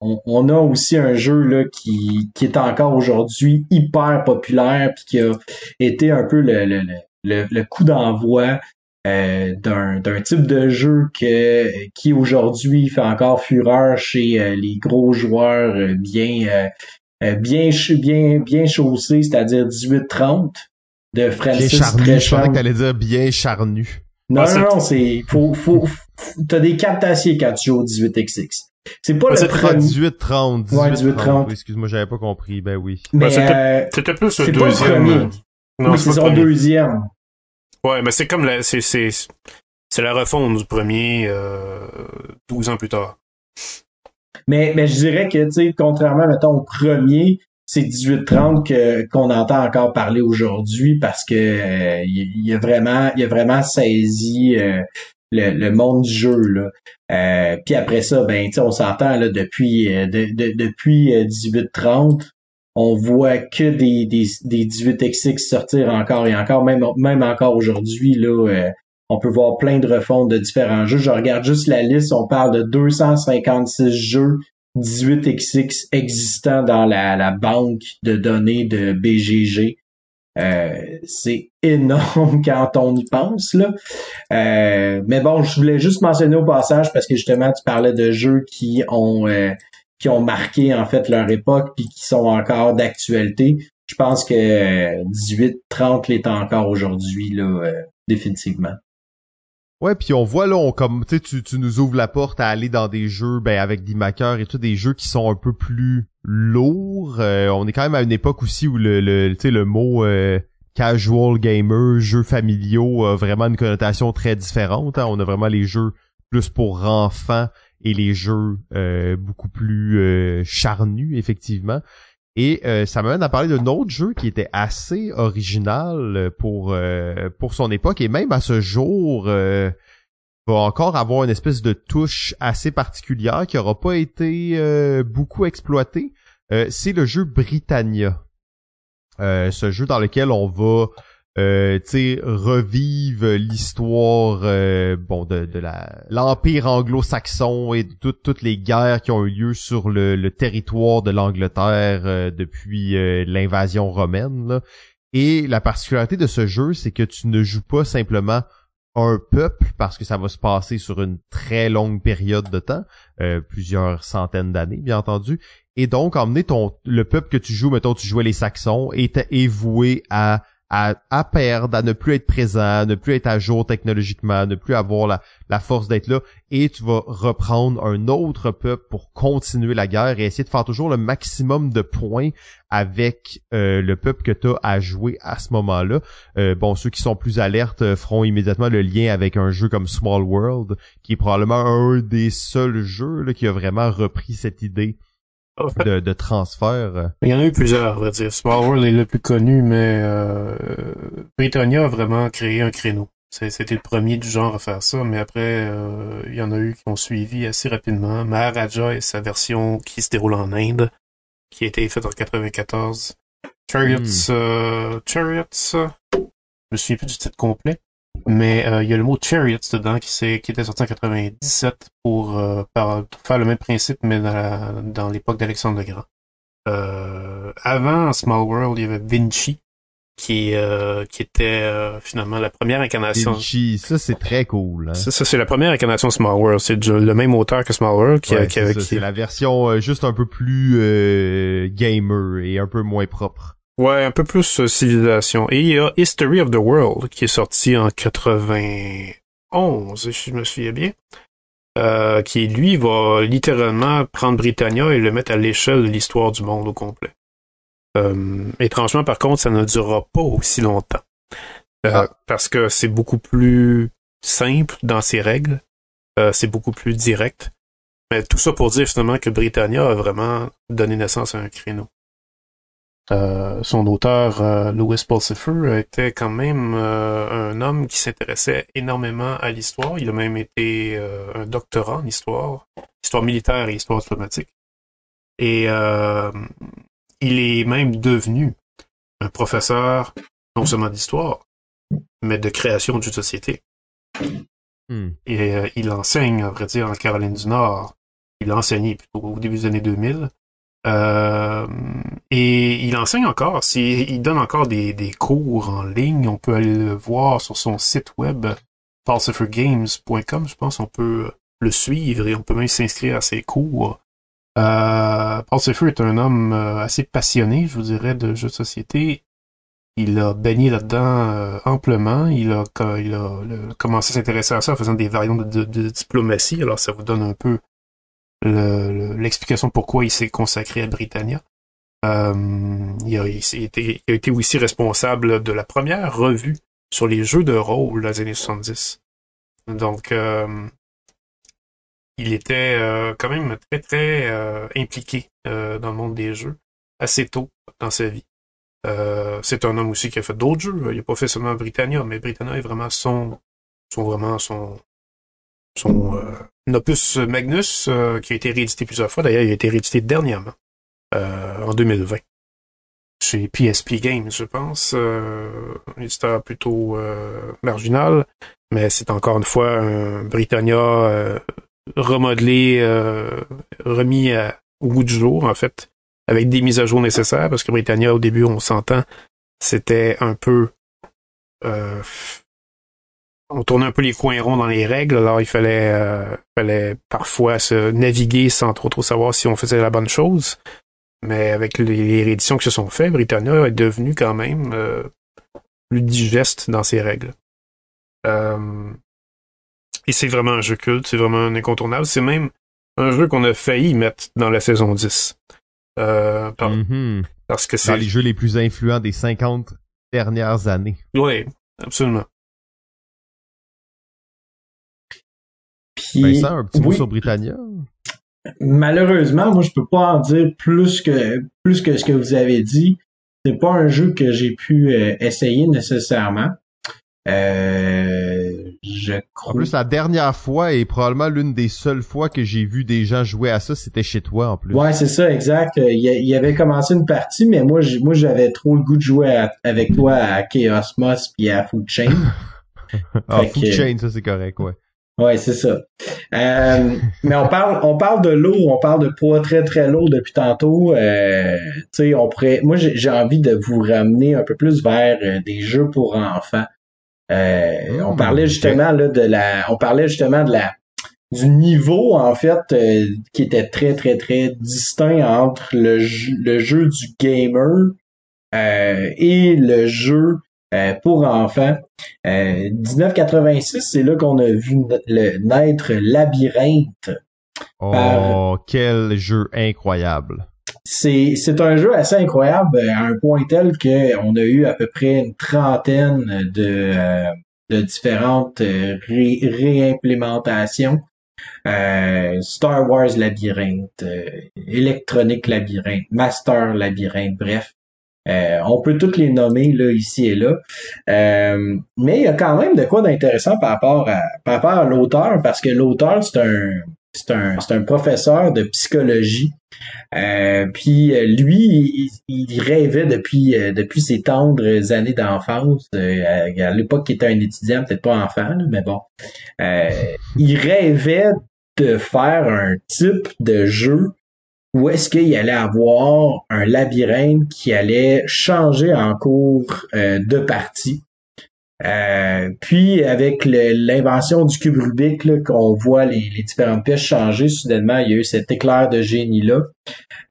on, on, a aussi un jeu là qui, qui est encore aujourd'hui hyper populaire puis qui a été un peu le, le, le, le coup d'envoi euh, d'un, type de jeu que, qui aujourd'hui fait encore fureur chez euh, les gros joueurs euh, bien bien, bien, bien chaussé, c'est-à-dire 18-30 de Francis Bien charnu, je pensais que t'allais dire bien charnu. Non, non, non, c'est, faut, faut, t'as des cartes d'acier quand tu joues au 18XX. C'est pas le c'est premier, 18 30 Ouais, 18 30 18-30. Oui, excuse-moi j'avais pas compris ben oui mais Ouais, c'était- euh, C'était plus le c'est pas le deuxième. Non, oui, c'est son deuxième. Ouais, mais c'est comme la, c'est, c'est, c'est la refonte du premier, euh, 12 ans plus tard. Mais, mais je dirais que, tu sais, contrairement, mettons, au premier, c'est 18-30 que, qu'on entend encore parler aujourd'hui parce que euh, il, il a vraiment, il a vraiment saisi euh, le, monde du jeu, là. Euh, puis après ça, ben, on s'entend, là, depuis, de, de- depuis euh, 18-30, on voit que des, des, des 18XX sortir encore et encore, même, même encore aujourd'hui, là, on peut voir plein de refontes de différents jeux. Je regarde juste la liste, on parle de 256 jeux 18XX existants dans la, banque de données de BGG. Euh, c'est énorme quand on y pense là. Euh, mais bon, je voulais juste mentionner au passage parce que justement tu parlais de jeux qui ont euh, qui ont marqué en fait leur époque puis qui sont encore d'actualité. Je pense que euh, 18-30 l'est encore aujourd'hui là, définitivement. Ouais, puis on voit là, on comme tu tu nous ouvres la porte à aller dans des jeux, ben avec D-Maker et tout, des jeux qui sont un peu plus lourds. Euh, on est quand même à une époque aussi où le, le le mot euh, casual gamer, jeux familiaux, a vraiment une connotation très différente. hein. On a vraiment les jeux plus pour enfants et les jeux euh, beaucoup plus charnus effectivement. Et euh, ça m'amène à parler d'un autre jeu qui était assez original euh, pour euh, pour son époque et même à ce jour euh, va encore avoir une espèce de touche assez particulière qui aura pas été euh, beaucoup exploitée. C'est le jeu Britannia. Ce jeu dans lequel on va euh, revivre l'histoire euh, bon de, de la l'empire anglo-saxon et de toutes les guerres qui ont eu lieu sur le, le territoire de l'Angleterre euh, depuis euh, l'invasion romaine. là. Et la particularité de ce jeu, c'est que tu ne joues pas simplement un peuple parce que ça va se passer sur une très longue période de temps, euh, plusieurs centaines d'années, bien entendu. Et donc, emmener ton le peuple que tu joues, mettons, tu jouais les Saxons, est, est voué à à, perdre, à ne plus être présent, à ne plus être à jour technologiquement, à ne plus avoir la, force d'être là, et tu vas reprendre un autre peuple pour continuer la guerre et essayer de faire toujours le maximum de points avec euh, le peuple que tu as à jouer à ce moment-là. Euh, bon, ceux qui sont plus alertes euh, feront immédiatement le lien avec un jeu comme Small World, qui est probablement un des seuls jeux qui a vraiment repris cette idée En fait, de, de transfert. il y en a eu plusieurs, on va dire. Small World est le plus connu, mais euh, Britannia a vraiment créé un créneau. C'était le premier du genre à faire ça, mais après, euh, il y en a eu qui ont suivi assez rapidement. Maharaja et sa version qui se déroule en Inde, qui a été faite en 94. Chariots, euh, Chariots, euh, je me souviens plus du titre complet, mais euh, il y a le mot Chariots dedans qui, s'est- qui était sorti en 97 pour, euh, par- pour faire le même principe, mais dans la- dans l'époque d'Alexandre le Grand. Euh, avant Small World, il y avait Vinci, qui, euh, qui était euh, finalement la première incarnation. Vinci, ça c'est très cool. Hein? Ça, ça, c'est la première incarnation de Small World. C'est du- le même auteur que Small World qui, Ouais, qui, c'est a- ça, qui- c'est la version euh, juste un peu plus euh, gamer et un peu moins propre. Ouais, un peu plus euh, civilisation. Et il y a History of the World qui est sorti en 91, si je me souviens bien. Euh, qui lui va littéralement prendre Britannia et le mettre à l'échelle de l'histoire du monde au complet. Euh, étrangement, par contre, ça ne durera pas aussi longtemps. Euh, Ah. Parce que c'est beaucoup plus simple dans ses règles. Euh, c'est beaucoup plus direct. Mais tout ça pour dire finalement que Britannia a vraiment donné naissance à un créneau. Euh, son auteur, euh, Louis Pulsifer, était quand même euh, un homme qui s'intéressait énormément à l'histoire. Il a même été euh, un doctorat en histoire, histoire militaire et histoire diplomatique. Et il est même devenu un professeur non seulement d'histoire, mais de création d'une société. Hmm. Et il enseigne, à vrai dire, en Caroline du Nord. Il a enseigné plutôt au début des années 2000. Euh, et il enseigne encore, il donne encore des, des cours en ligne. On peut aller le voir sur son site web, falsifergames.com, je pense. On peut le suivre et on peut même s'inscrire à ses cours. Euh, est un homme euh, assez passionné, je vous dirais, de jeux de société. Il a baigné là-dedans euh, amplement. Il a, il a, commencé à s'intéresser à ça en faisant des variantes de, diplomatie. Alors ça vous donne un peu l'explication pourquoi il s'est consacré à Britannia. Euh, il, a, été, il, a, été, aussi responsable de la première revue sur les jeux de rôle dans les années 70. Donc, euh, il était euh, quand même très, très euh, impliqué dans le monde des jeux assez tôt dans sa vie. c'est un homme aussi qui a fait d'autres jeux. Il n'a pas fait seulement Britannia, mais Britannia est vraiment son, son vraiment son, son opus Magnus, qui a été réédité plusieurs fois. D'ailleurs, il a été réédité dernièrement, en 2020 chez PSP Games, je pense. Euh, éditeur plutôt euh, marginal, mais c'est encore une fois un Britannia euh, remodelé, euh, remis au goût du jour, en fait, avec des mises à jour nécessaires, parce que Britannia, au début, on s'entend, c'était un peu... on tournait un peu les coins ronds dans les règles, alors il fallait, fallait parfois se naviguer sans trop trop savoir si on faisait la bonne chose. Mais avec les, rééditions qui se sont faites, Britannia est devenu quand même euh, plus digeste dans ses règles. Euh, et c'est vraiment un jeu culte, c'est vraiment un incontournable. C'est même un jeu qu'on a failli mettre dans la saison 10. Euh, mm-hmm. Parce que c'est... Dans les jeux les plus influents des 50 dernières années. Oui, absolument. Puis... un petit mot sur Britannia? malheureusement, moi, je peux pas en dire plus que plus que ce que vous avez dit. C'est pas un jeu que j'ai pu euh, essayer nécessairement. Euh, je crois. En plus, la dernière fois et probablement l'une des seules fois que j'ai vu des gens jouer à ça, c'était chez toi en plus. Ouais, c'est ça, exact. Il, y avait commencé une partie, mais moi, moi, j'avais trop le goût de jouer avec toi à Chaos Moss puis à Food Chain. ah, Food Chain, ça c'est correct, ouais. Ouais, c'est ça. Euh, mais on parle, on parle de l'eau, on parle de poids très très lourd depuis tantôt. Euh, tu sais, on pourrait. Moi, j'ai envie de vous ramener un peu plus vers euh, des jeux pour enfants. Euh, on mmh, parlait justement là de la, on parlait justement de la du niveau en fait euh, qui était très très très distinct entre le jeu, le jeu du gamer et le jeu pour enfants. Euh, 1986, c'est là qu'on a vu le, naître Labyrinthe. Oh, quel jeu incroyable. C'est, un jeu assez incroyable à un point tel qu'on a eu à peu près une trentaine de, euh, de différentes euh, réimplémentations. Star Wars Labyrinthe, Electronic Labyrinthe, Master Labyrinthe, bref. Euh, on peut toutes les nommer là, ici et là. Euh, mais il y a quand même de quoi d'intéressant par rapport à par rapport à l'auteur, parce que l'auteur, c'est un c'est un, c'est un professeur de psychologie. Euh, puis lui, il, rêvait depuis depuis ses tendres années d'enfance, à, l'époque qu'il était un étudiant, peut-être pas enfant, mais bon. il rêvait de faire un type de jeu où est-ce qu'il allait avoir un labyrinthe qui allait changer en cours euh, de partie. Euh, puis avec l'invention du cube Rubik, qu'on voit les, différentes pièces changer, soudainement il y a eu cet éclair de génie là.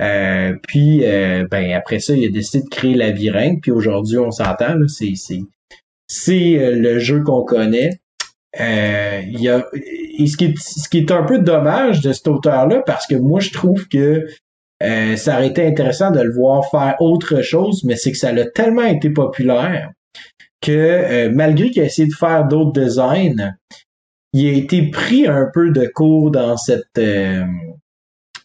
Euh, puis ben après ça, il a décidé de créer labyrinthe. Puis aujourd'hui, on s'entend, c'est c'est le jeu qu'on connaît. Il y a et ce qui, est, ce qui est un peu dommage de cet auteur-là, parce que moi, je trouve que euh, ça aurait été intéressant de le voir faire autre chose, mais c'est que ça a tellement été populaire que euh, malgré qu'il a essayé de faire d'autres designs, il a été pris un peu de cours dans cette euh,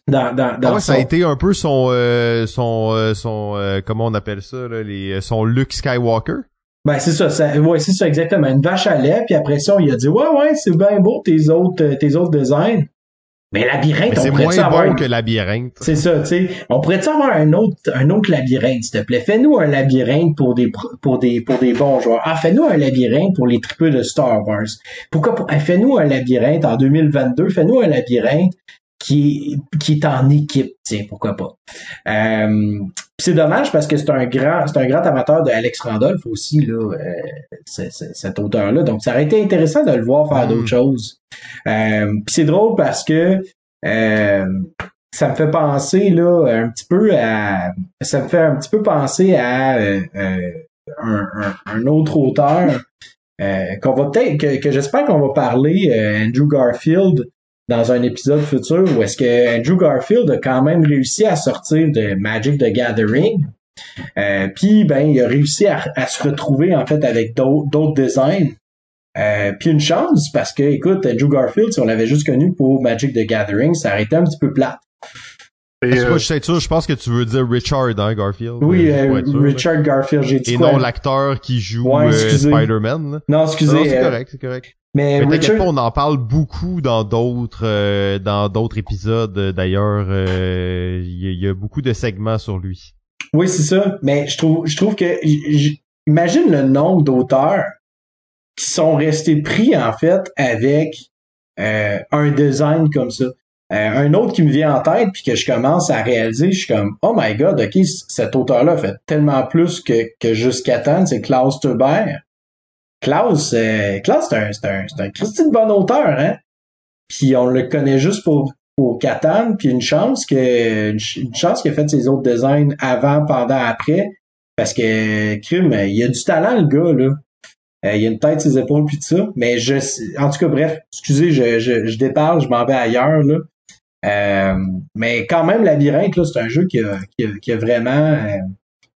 dans, dans, dans ah ça a été un peu son son son comment on appelle ça là, les son Luke Skywalker? Ben c'est ça, ça ouais, c'est ça exactement, une vache à lait puis après ça il a dit "Ouais ouais, c'est bien beau tes autres tes autres designs, mais labyrinthe, on pourrait moins avoir bon que labyrinthe. C'est ça, tu sais. On pourrait avoir un autre, un autre labyrinthe, s'il te plaît? Fais-nous un labyrinthe pour des, pour des, pour des bons joueurs. Ah, fais-nous un labyrinthe pour les triples de Star Wars. Pourquoi, fais-nous un labyrinthe en 2022. Fais-nous un labyrinthe qui, qui est en équipe, tiens, pourquoi pas. Euh, c'est dommage parce que c'est un grand, c'est un grand amateur de Alex Randolph aussi là, euh, cet auteur-là. Donc ça aurait été intéressant de le voir faire d'autres mm. choses. Euh, c'est drôle parce que euh, ça me fait penser là un petit peu à ça me fait un petit peu penser à euh, un, un, autre auteur qu'on va peut-être que, que j'espère qu'on va parler Andrew Garfield dans un épisode futur où est-ce que Andrew Garfield a quand même réussi à sortir de Magic the Gathering puis ben il a réussi à, à, se retrouver en fait avec d'autres designs euh, puis une chance, parce que, écoute, Andrew Garfield, si on l'avait juste connu pour Magic the Gathering, ça aurait été un petit peu plate. Et euh, je, je pense que tu veux dire Richard, hein, Garfield. Oui, euh, Richard Garfield, j'ai dit Et non l'acteur qui joue euh, Spider-Man. Non, excusez. c'est correct, c'est correct. Mais, mais Richard... pas, on en parle beaucoup dans d'autres dans d'autres épisodes. D'ailleurs, il y, a beaucoup de segments sur lui. Oui, c'est ça. Mais je trouve, je trouve que, imagine le nombre d'auteurs qui sont restés pris en fait avec euh, un design comme ça. Euh, un autre qui me vient en tête puis que je commence à réaliser, je suis comme oh my god, ok, cet auteur-là fait tellement plus que, que jusqu'à temps, c'est Klaus Turber. Klaus, euh, Klaus c'est un, c'est un, c'est un bon auteur, hein? Puis on le connaît juste pour pour Catan, puis une chance que une chance qu'il a fait ses autres designs avant, pendant, après, parce que crime, il a du talent le gars là. Euh, il a une tête, ses épaules, puis tout ça. Mais je, en tout cas, bref, excusez, je, je, je déparle, je m'en vais ailleurs là. Euh, mais quand même, Labyrinthe, là, c'est un jeu qui a, qui a, qui a vraiment. Euh,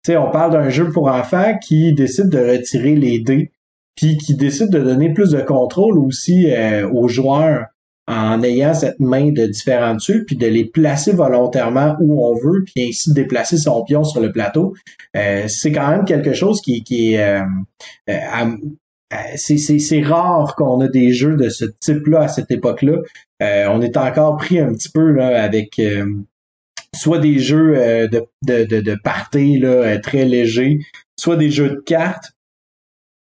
tu sais, on parle d'un jeu pour enfants qui décide de retirer les dés, puis qui décide de donner plus de contrôle aussi aux joueurs en ayant cette main de différents tuiles, puis de les placer volontairement où on veut, puis ainsi déplacer son pion sur le plateau. Euh, c'est quand même quelque chose qui, qui est... Euh, euh c'est rare qu'on a des jeux de ce type-là à cette époque-là. Euh, on est encore pris un petit peu là, avec soit des jeux de, de, de, de party là, très légers, soit des jeux de cartes,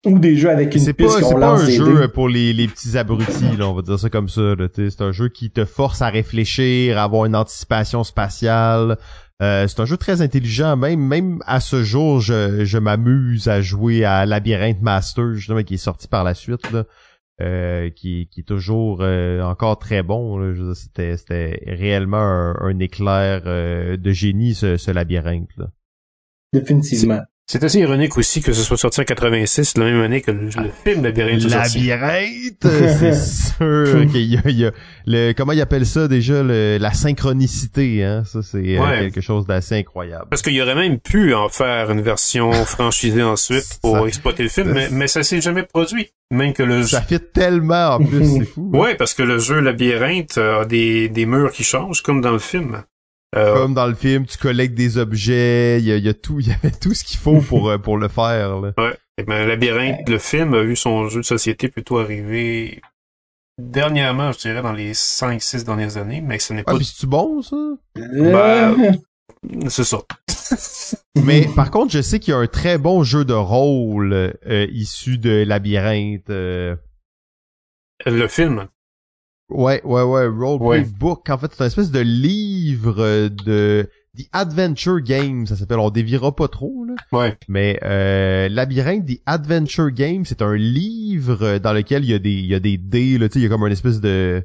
ou des jeux avec une piste C'est pas un jeu pour les, les petits abrutis, là, on va dire ça comme ça. C'est un jeu qui te force à réfléchir, à avoir une anticipation spatiale. Euh, c'est un jeu très intelligent. Même même à ce jour, je, je m'amuse à jouer à Labyrinth Master, justement, qui est sorti par la suite. Là. Euh, qui, qui est toujours euh, encore très bon. C'était, c'était réellement un, éclair euh, de génie, ce, ce labyrinthe. Là. Définitivement. C'est assez ironique aussi que ce soit sorti en 86, la même année que le, film Labyrinthe. Labyrinthe, c'est sûr qu'il y a, il y a le, comment il appelle ça déjà, le, la synchronicité, hein? Ça, c'est euh, quelque chose d'assez incroyable. Parce qu'il y aurait même pu en faire une version franchisée ensuite pour exploiter le film, mais, mais ça s'est jamais produit. Même que le Ça fit tellement en plus, c'est fou. Hein. Ouais, parce que le jeu Labyrinthe a des, des murs qui changent, comme dans le film. Euh, Comme dans le film, tu collectes des objets, il y a, tout, il y avait tout ce qu'il faut pour euh, pour le faire. Là. Ouais. Et ben, Labyrinthe, le film a vu son jeu de société plutôt arriver dernièrement, je dirais, dans les 5-6 dernières années, mais ce n'est ah, pas... Ah, c'est bon, ça? Ben, c'est ça. mais par contre, je sais qu'il y a un très bon jeu de rôle euh, issu de Labyrinthe. Le film? Ouais, ouais, ouais, Roleplay Book. En fait, c'est une espèce de livre de The Adventure Game, ça s'appelle. On dévira pas trop, là. Ouais. Mais euh, Labyrinthe, The Adventure Game, c'est un livre dans lequel il y a des, il y a des dés, là, tu sais, il y a comme une espèce de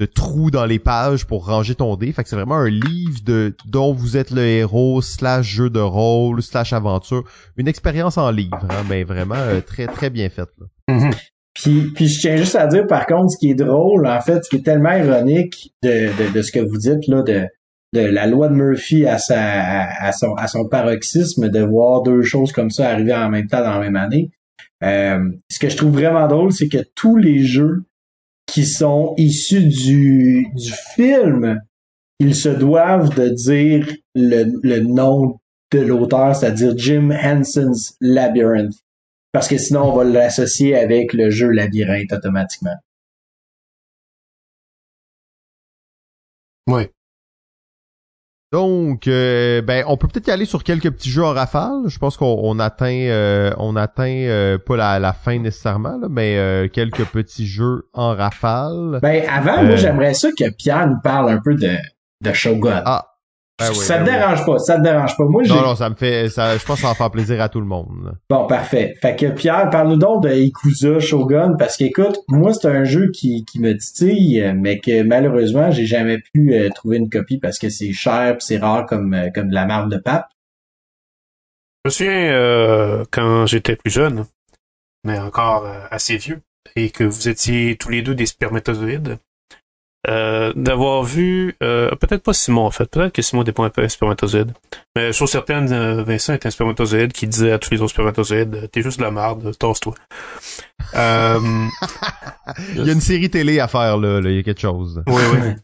de trou dans les pages pour ranger ton dé. Fait que c'est vraiment un livre de dont vous êtes le héros, slash jeu de rôle, slash aventure. Une expérience en livre, hein, mais vraiment euh, très très bien faite. Là. Mm-hmm. Puis, puis je tiens juste à dire, par contre, ce qui est drôle, en fait, ce qui est tellement ironique de, de, de ce que vous dites, là, de, de la loi de Murphy à, sa, son, à son paroxysme, de voir deux choses comme ça arriver en même temps dans la même année. Euh, ce que je trouve vraiment drôle, c'est que tous les jeux qui sont issus du, du film, ils se doivent de dire le, le nom de l'auteur, c'est-à-dire Jim Henson's Labyrinth. Parce que sinon, on va l'associer avec le jeu labyrinthe automatiquement. Oui. Donc, euh, ben, on peut peut-être y aller sur quelques petits jeux en rafale. Je pense qu'on atteint, euh, on atteint euh, pas la, fin nécessairement, mais quelques petits jeux en rafale. Ben, avant, moi, j'aimerais ça que Pierre nous parle un peu de, de Shogun. Ah, Ben oui, ça ben te oui. dérange pas, ça te dérange pas. Moi. Non, non, ça me fait, ça, je pense que ça va faire plaisir à tout le monde. Bon, parfait. Fait que Pierre, parle-nous donc de Ikuza Shogun, parce qu'écoute, moi, c'est un jeu qui, qui me titille, mais que malheureusement, j'ai jamais pu euh, trouver une copie parce que c'est cher pis c'est rare comme, euh, comme de la marde de pape. Je me souviens euh, quand j'étais plus jeune, mais encore euh, assez vieux, et que vous étiez tous les deux des spermatozoïdes, euh, d'avoir vu, euh, peut-être pas Simon en fait, peut-être que Simon pas un spermatozoïde, mais chose certaine, euh, Vincent est un spermatozoïde qui disait à tous les autres spermatozoïdes, t'es juste de la marde, tasse-toi. Euh, Il y a une série télé à faire là, là, il y a quelque chose. oui, oui.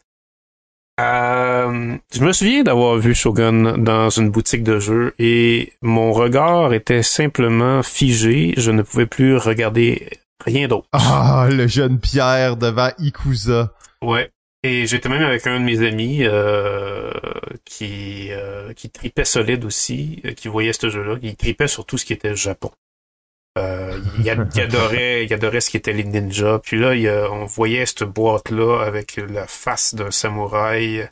Euh, je me souviens d'avoir vu Shogun dans une boutique de jeux et mon regard était simplement figé. Je ne pouvais plus regarder rien d'autre. Ah, le jeune Pierre devant Ikuza. Ouais. Et j'étais même avec un de mes amis euh, qui euh, qui tripait solide aussi, euh, qui voyait ce jeu-là, qui tripait sur tout ce qui était Japon. Euh, il, ad- il adorait, il adorait ce qui était les ninjas. Puis là, il, on voyait cette boîte-là avec la face d'un samouraï.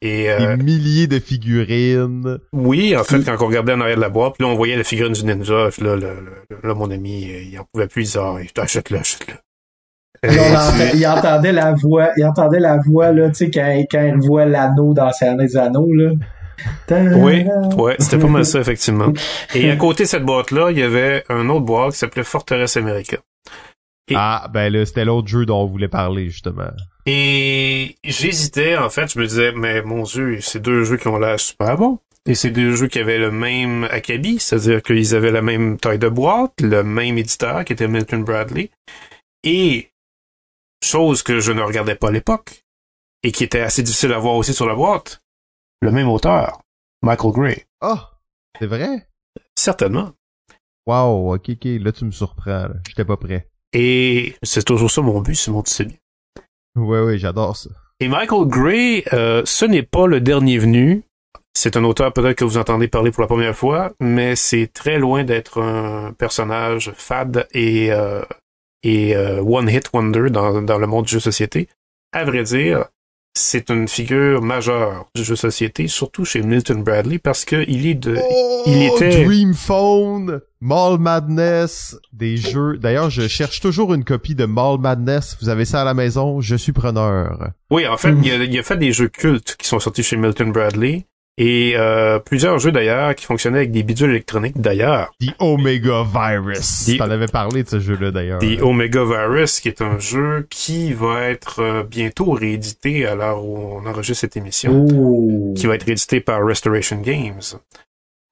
Et euh, Des milliers de figurines. oui, en fait, quand on regardait en arrière de la boîte, puis là, on voyait la figurine du ninja. Puis là, le- le- là, mon ami, il en pouvait plus. Il disait, ah, achète-le, achète-le. On il entendait la voix, il entendait la voix, là, tu sais, quand, quand il voit l'anneau dans Seigneur des Anneaux, là. Oui, ouais, c'était pas mal ça, effectivement. Et à côté de cette boîte-là, il y avait un autre boîte qui s'appelait Forteresse America. Et- Ah, ben là, c'était l'autre jeu dont on voulait parler, justement. Et j'hésitais, en fait, je me disais, mais mon Dieu, c'est deux jeux qui ont l'air super bons. Et c'est deux jeux qui avaient le même acabit, c'est-à-dire qu'ils avaient la même taille de boîte, le même éditeur qui était Milton Bradley. Et, chose que je ne regardais pas à l'époque, et qui était assez difficile à voir aussi sur la boîte, le même auteur, Michael Gray. Ah, c'est vrai? Certainement. Wow, ok, ok, là tu me surprends. J'étais pas prêt. Et c'est toujours ça mon but, Simon, tu sais bien. Ouais, ouais, j'adore ça. Et Michael Gray, euh, ce n'est pas le dernier venu. C'est un auteur peut-être que vous entendez parler pour la première fois, mais c'est très loin d'être un personnage fade et, euh, et euh, one hit wonder dans, dans le monde du jeu société. À vrai dire, c'est une figure majeure du jeu société, surtout chez Milton Bradley, parce que il est de, Oh, il était- Dream Phone, Mall Madness, des jeux. D'ailleurs, je cherche toujours une copie de Mall Madness. Vous avez ça à la maison? Je suis preneur. Oui, en fait, il, a, il a fait des jeux cultes qui sont sortis chez Milton Bradley et euh, plusieurs jeux d'ailleurs qui fonctionnaient avec des bidules électroniques d'ailleurs. The Omega Virus. The- T'en avais parlé de ce jeu-là, d'ailleurs. The Omega Virus, qui est un jeu qui va être euh, bientôt réédité à l'heure où on enregistre cette émission, Oh. qui va être réédité par Restoration Games.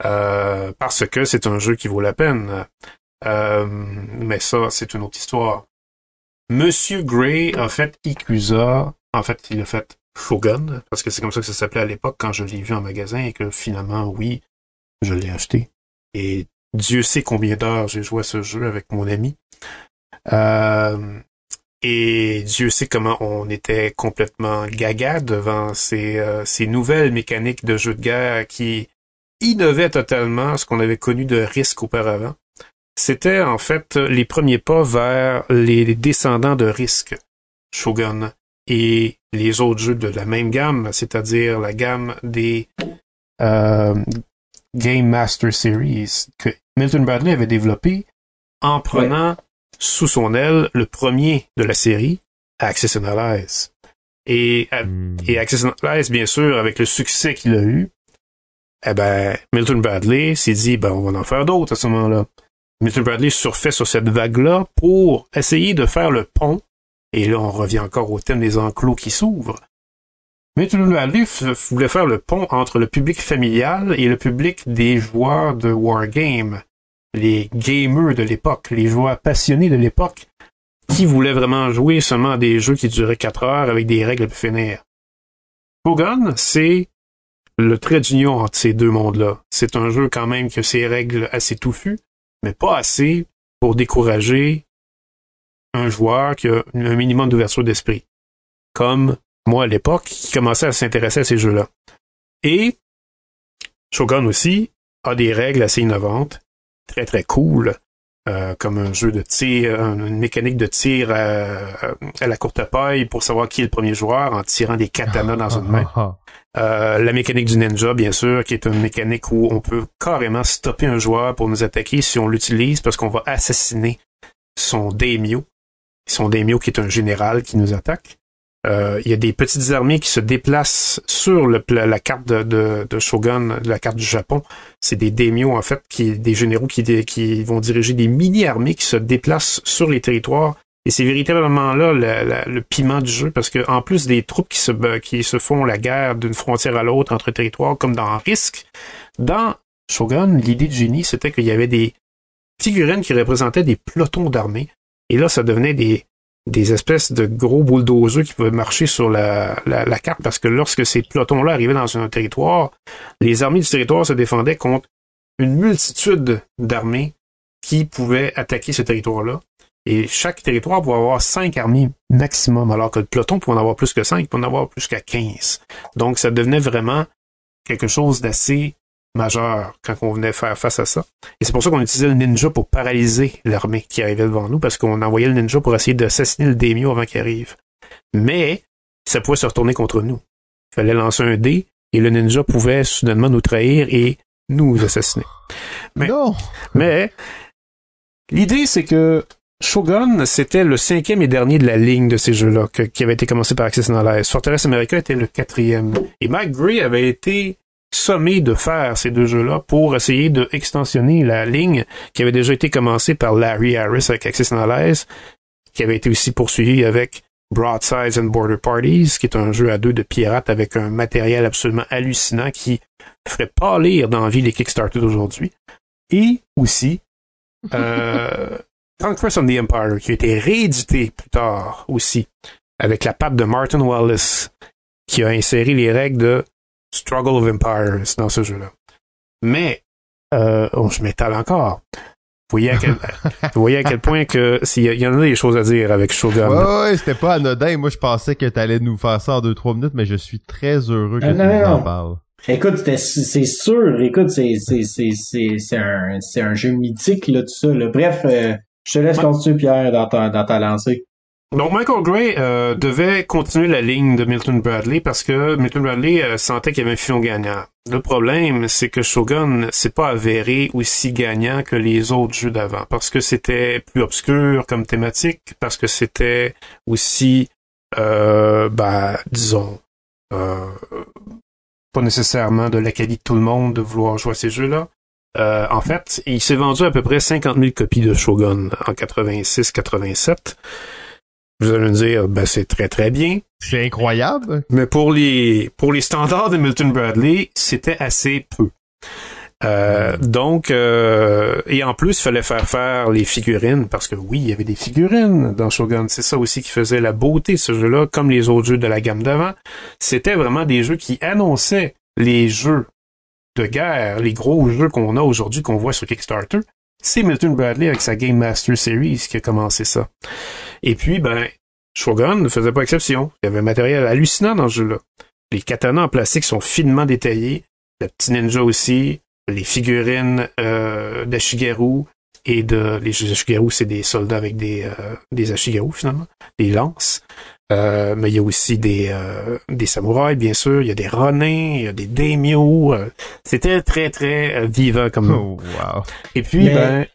Euh, parce que c'est un jeu qui vaut la peine. Euh, mais ça, c'est une autre histoire. Monsieur Gray a fait Ikuza. En fait, il a fait Shogun, parce que c'est comme ça que ça s'appelait à l'époque quand je l'ai vu en magasin et que finalement, oui, je l'ai acheté. Et Dieu sait combien d'heures j'ai joué à ce jeu avec mon ami. Euh, et Dieu sait comment on était complètement gaga devant ces, euh, ces nouvelles mécaniques de jeu de guerre qui innovaient totalement ce qu'on avait connu de risque auparavant. C'était en fait les premiers pas vers les descendants de risque, Shogun, et les autres jeux de la même gamme, c'est-à-dire la gamme des euh, Game Master Series que Milton Bradley avait développé en prenant sous son aile le premier de la série, Access Analyze. Et, et Access Analyze, bien sûr, avec le succès qu'il a eu, eh ben, Milton Bradley s'est dit, ben, on va en faire d'autres à ce moment-là. Milton Bradley surfait sur cette vague-là pour essayer de faire le pont. Et là, on revient encore au thème des enclos qui s'ouvrent. Milton Bradley f- voulait faire le pont entre le public familial et le public des joueurs de Wargame, les gamers de l'époque, les joueurs passionnés de l'époque, qui voulaient vraiment jouer seulement à des jeux qui duraient 4 heures avec des règles pour finir. Shogun, c'est le trait d'union entre ces deux mondes-là. C'est un jeu quand même qui a ses règles assez touffues, mais pas assez pour décourager un joueur qui a un minimum d'ouverture d'esprit. Comme moi à l'époque, qui commençait à s'intéresser à ces jeux-là. Et Shogun aussi a des règles assez innovantes, très très cool, euh, comme un jeu de tir, une mécanique de tir à, la courte paille pour savoir qui est le premier joueur en tirant des katanas dans une main. Euh, la mécanique du ninja, bien sûr, qui est une mécanique où on peut carrément stopper un joueur pour nous attaquer si on l'utilise parce qu'on va assassiner son daimyo. Son daimyo qui est un général qui nous attaque. Euh, il y a des petites armées qui se déplacent sur la, carte de, Shogun, la carte du Japon. C'est des daimyo, en fait, qui, des généraux qui, qui vont diriger des mini-armées qui se déplacent sur les territoires. Et c'est véritablement là le, piment du jeu, parce que en plus des troupes qui se, qui se font la guerre d'une frontière à l'autre entre territoires, comme dans Risk, dans Shogun, l'idée de génie, c'était qu'il y avait des figurines qui représentaient des pelotons d'armées. Et là, ça devenait des, des espèces de gros bulldozers qui pouvaient marcher sur la, la, carte parce que lorsque ces pelotons-là arrivaient dans un territoire, les armées du territoire se défendaient contre une multitude d'armées qui pouvaient attaquer ce territoire-là. Et chaque territoire pouvait avoir cinq armées maximum, alors que le peloton pouvait en avoir plus que cinq, pouvait en avoir plus qu'à quinze. Donc ça devenait vraiment quelque chose d'assez majeur quand on venait faire face à ça. Et c'est pour ça qu'on utilisait le ninja pour paralyser l'armée qui arrivait devant nous, parce qu'on envoyait le ninja pour essayer d'assassiner le daimyo avant qu'il arrive. Mais ça pouvait se retourner contre nous. Il fallait lancer un dé, et le ninja pouvait soudainement nous trahir et nous assassiner. Mais, non! mais l'idée, c'est que Shogun, c'était le cinquième et dernier de la ligne de ces jeux-là, qui avait été commencé par Access Knowledge. Fortress America était le quatrième. Et Mike Gray avait été sommé de faire ces deux jeux-là pour essayer de extensionner la ligne qui avait déjà été commencée par Larry Harris avec Access Knowledge, qui avait été aussi poursuivi avec Broadsides and Border Parties, qui est un jeu à deux de pirates avec un matériel absolument hallucinant qui ferait pâlir d'envie les Kickstarter d'aujourd'hui. Et aussi, euh, Conquest of the Empire, qui a été réédité plus tard aussi, avec la patte de Martin Wallace, qui a inséré les règles de Struggle of Empires dans ce jeu-là. Mais, euh, oh, je m'étale encore. Vous voyez à quel, vous voyez à quel point que s'il y, en a des choses à dire avec Shogun. Ouais, ouais, c'était pas anodin. Moi, je pensais que t'allais nous faire ça en deux, trois minutes, mais je suis très heureux que tu nous en parles. Écoute, c'est sûr. Écoute, c'est c'est un c'est un jeu mythique là tout ça. Là. Bref, euh, je te laisse continuer Pierre dans ta dans ta lancée. Donc Michael Gray euh, devait continuer la ligne de Milton Bradley parce que Milton Bradley euh, sentait qu'il y avait un filon gagnant. Le problème, c'est que Shogun s'est pas avéré aussi gagnant que les autres jeux d'avant parce que c'était plus obscur comme thématique, parce que c'était aussi, euh, bah, disons, euh, pas nécessairement de l'acadie de tout le monde de vouloir jouer à ces jeux-là. en fait, il s'est vendu à peu près 50 000 copies de Shogun en 86-87. Vous allez me dire, ben c'est très très bien. C'est incroyable. Mais pour les pour les standards de Milton Bradley, c'était assez peu. Euh, donc, euh, et en plus, il fallait faire faire les figurines, parce que oui, il y avait des figurines dans Shogun. C'est ça aussi qui faisait la beauté de ce jeu-là, comme les autres jeux de la gamme d'avant. C'était vraiment des jeux qui annonçaient les jeux de guerre, les gros jeux qu'on a aujourd'hui, qu'on voit sur Kickstarter. C'est Milton Bradley avec sa Game Master Series qui a commencé ça. Et puis, ben, Shogun ne faisait pas exception. Il y avait un matériel hallucinant dans ce jeu-là. Les katanas en plastique sont finement détaillés. Le petit ninja aussi. Les figurines euh, d'Ashigaru et de... Les Ashigaru, c'est des soldats avec des, euh, des Ashigaru, finalement. Des lances. Euh, mais il y a aussi des, euh, des samouraïs, bien sûr. Il y a des ronins, il y a des daimyo. Euh. C'était très, très vivant comme... Oh, wow. Et puis, ben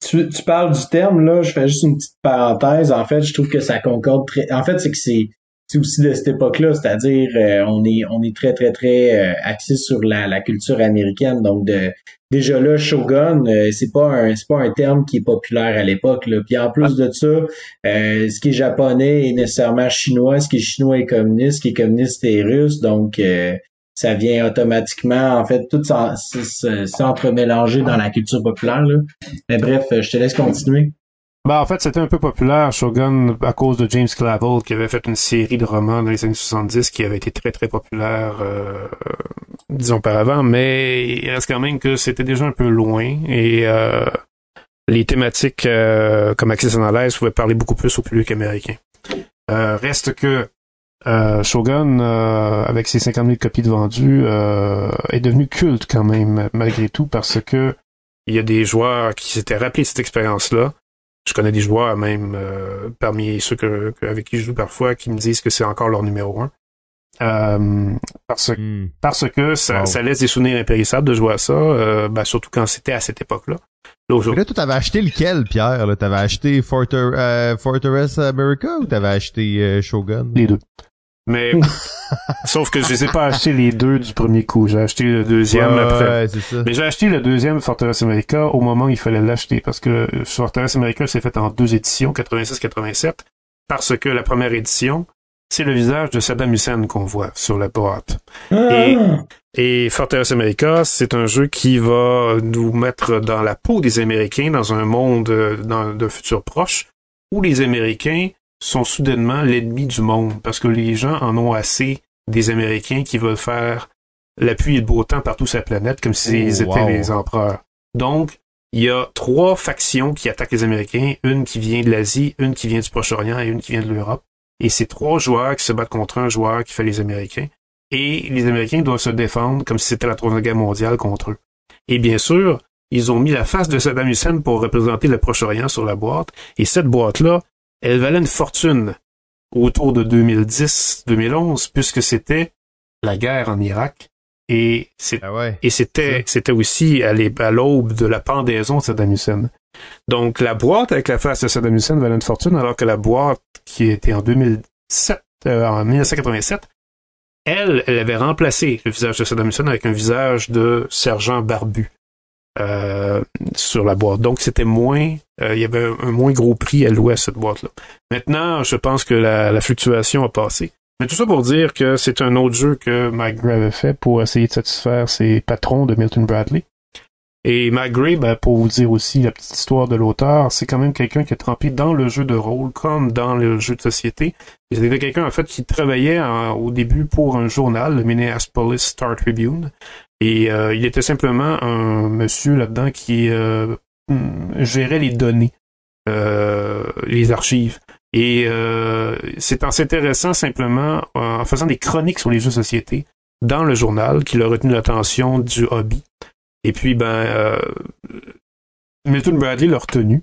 tu, tu parles du terme, là, je fais juste une petite parenthèse. En fait, je trouve que ça concorde très. En fait, c'est que c'est aussi de cette époque-là, c'est-à-dire euh, on est on est très très très euh, axé sur la, la culture américaine. Donc de déjà là, shogun, euh, c'est pas un c'est pas un terme qui est populaire à l'époque. Puis en plus de ça, ce qui est japonais est nécessairement chinois, ce qui est chinois est communiste, ce qui est communiste est russe. Donc ça vient automatiquement, en fait, tout s'entremélangé dans la culture populaire. Mais bref, je te laisse continuer. Ben, en fait, c'était un peu populaire, Shogun, à cause de James Clavell, qui avait fait une série de romans dans les années 70 qui avait été très, très populaire, euh, disons, auparavant, mais il reste quand même que c'était déjà un peu loin et euh, les thématiques euh, comme Access Analyze pouvaient parler beaucoup plus au public américain. reste que euh, Shogun, euh, avec ses 50 000 copies de vendues, euh, est devenu culte quand même, malgré tout, parce que il y a des joueurs qui s'étaient rappelés de cette expérience-là. Je connais des joueurs même euh, parmi ceux que, avec qui je joue parfois qui me disent que c'est encore leur numéro un. Euh, parce, Hmm. parce que ça, Wow. ça laisse des souvenirs impérissables de jouer à ça, euh, ben, surtout quand c'était à cette époque-là. Là, Mais aujourd'hui, là, toi, t'avais acheté lequel, Pierre? T'avais acheté Forter, euh, Fortress America ou t'avais acheté euh, Shogun? les deux. Mais, sauf que je les ai pas achetés les deux du premier coup. J'ai acheté le deuxième Ouais, après. ouais, c'est ça. Mais j'ai acheté le deuxième Fortress America au moment où il fallait l'acheter parce que Fortress America s'est fait en deux éditions, 86-87, parce que la première édition, c'est le visage de Saddam Hussein qu'on voit sur la boîte. Et- Ah! Et Fortress America, c'est un jeu qui va nous mettre dans la peau des Américains dans un monde euh, dans d'un futur proche où les Américains sont soudainement l'ennemi du monde parce que les gens en ont assez des Américains qui veulent faire la pluie et le beau temps partout sur la planète comme s'ils Oh, étaient les empereurs. Donc, il y a trois factions qui attaquent les Américains, une qui vient de l'Asie, une qui vient du Proche-Orient et une qui vient de l'Europe. Et c'est trois joueurs qui se battent contre un joueur qui fait les Américains et les Américains doivent se défendre comme si c'était la Troisième Guerre mondiale contre eux. Et bien sûr, ils ont mis la face de Saddam Hussein pour représenter le Proche-Orient sur la boîte, et cette boîte-là, elle valait une fortune autour de 2010-2011, puisque c'était la guerre en Irak, et Ah ouais. c'était, aussi à l'aube de la pendaison de Saddam Hussein. Donc, la boîte avec la face de Saddam Hussein valait une fortune, alors que la boîte qui était en 2007, euh, en 1987, elle, elle avait remplacé le visage de Saddam Hussein avec un visage de sergent barbu euh, sur la boîte. Donc, c'était moins, euh, il y avait un, moins gros prix alloué à cette boîte-là. Maintenant, je pense que la, fluctuation a passé. Mais tout ça pour dire que c'est un autre jeu que Mike avait fait pour essayer de satisfaire ses patrons de Milton Bradley. Et Mike ben, pour vous dire aussi la petite histoire de l'auteur, c'est quand même quelqu'un qui a trempé dans le jeu de rôle comme dans le jeu de société. C'était quelqu'un, en fait, qui travaillait au début pour un journal, le Minneapolis Star Tribune. Et euh, il était simplement un monsieur là-dedans qui euh, hum, gérait les données, euh, les archives. Et euh, c'est en s'intéressant simplement, euh, en faisant des chroniques sur les jeux de société dans le journal, qu'il a retenu l'attention du hobby. Et puis, ben, euh, Milton Bradley l'a retenu.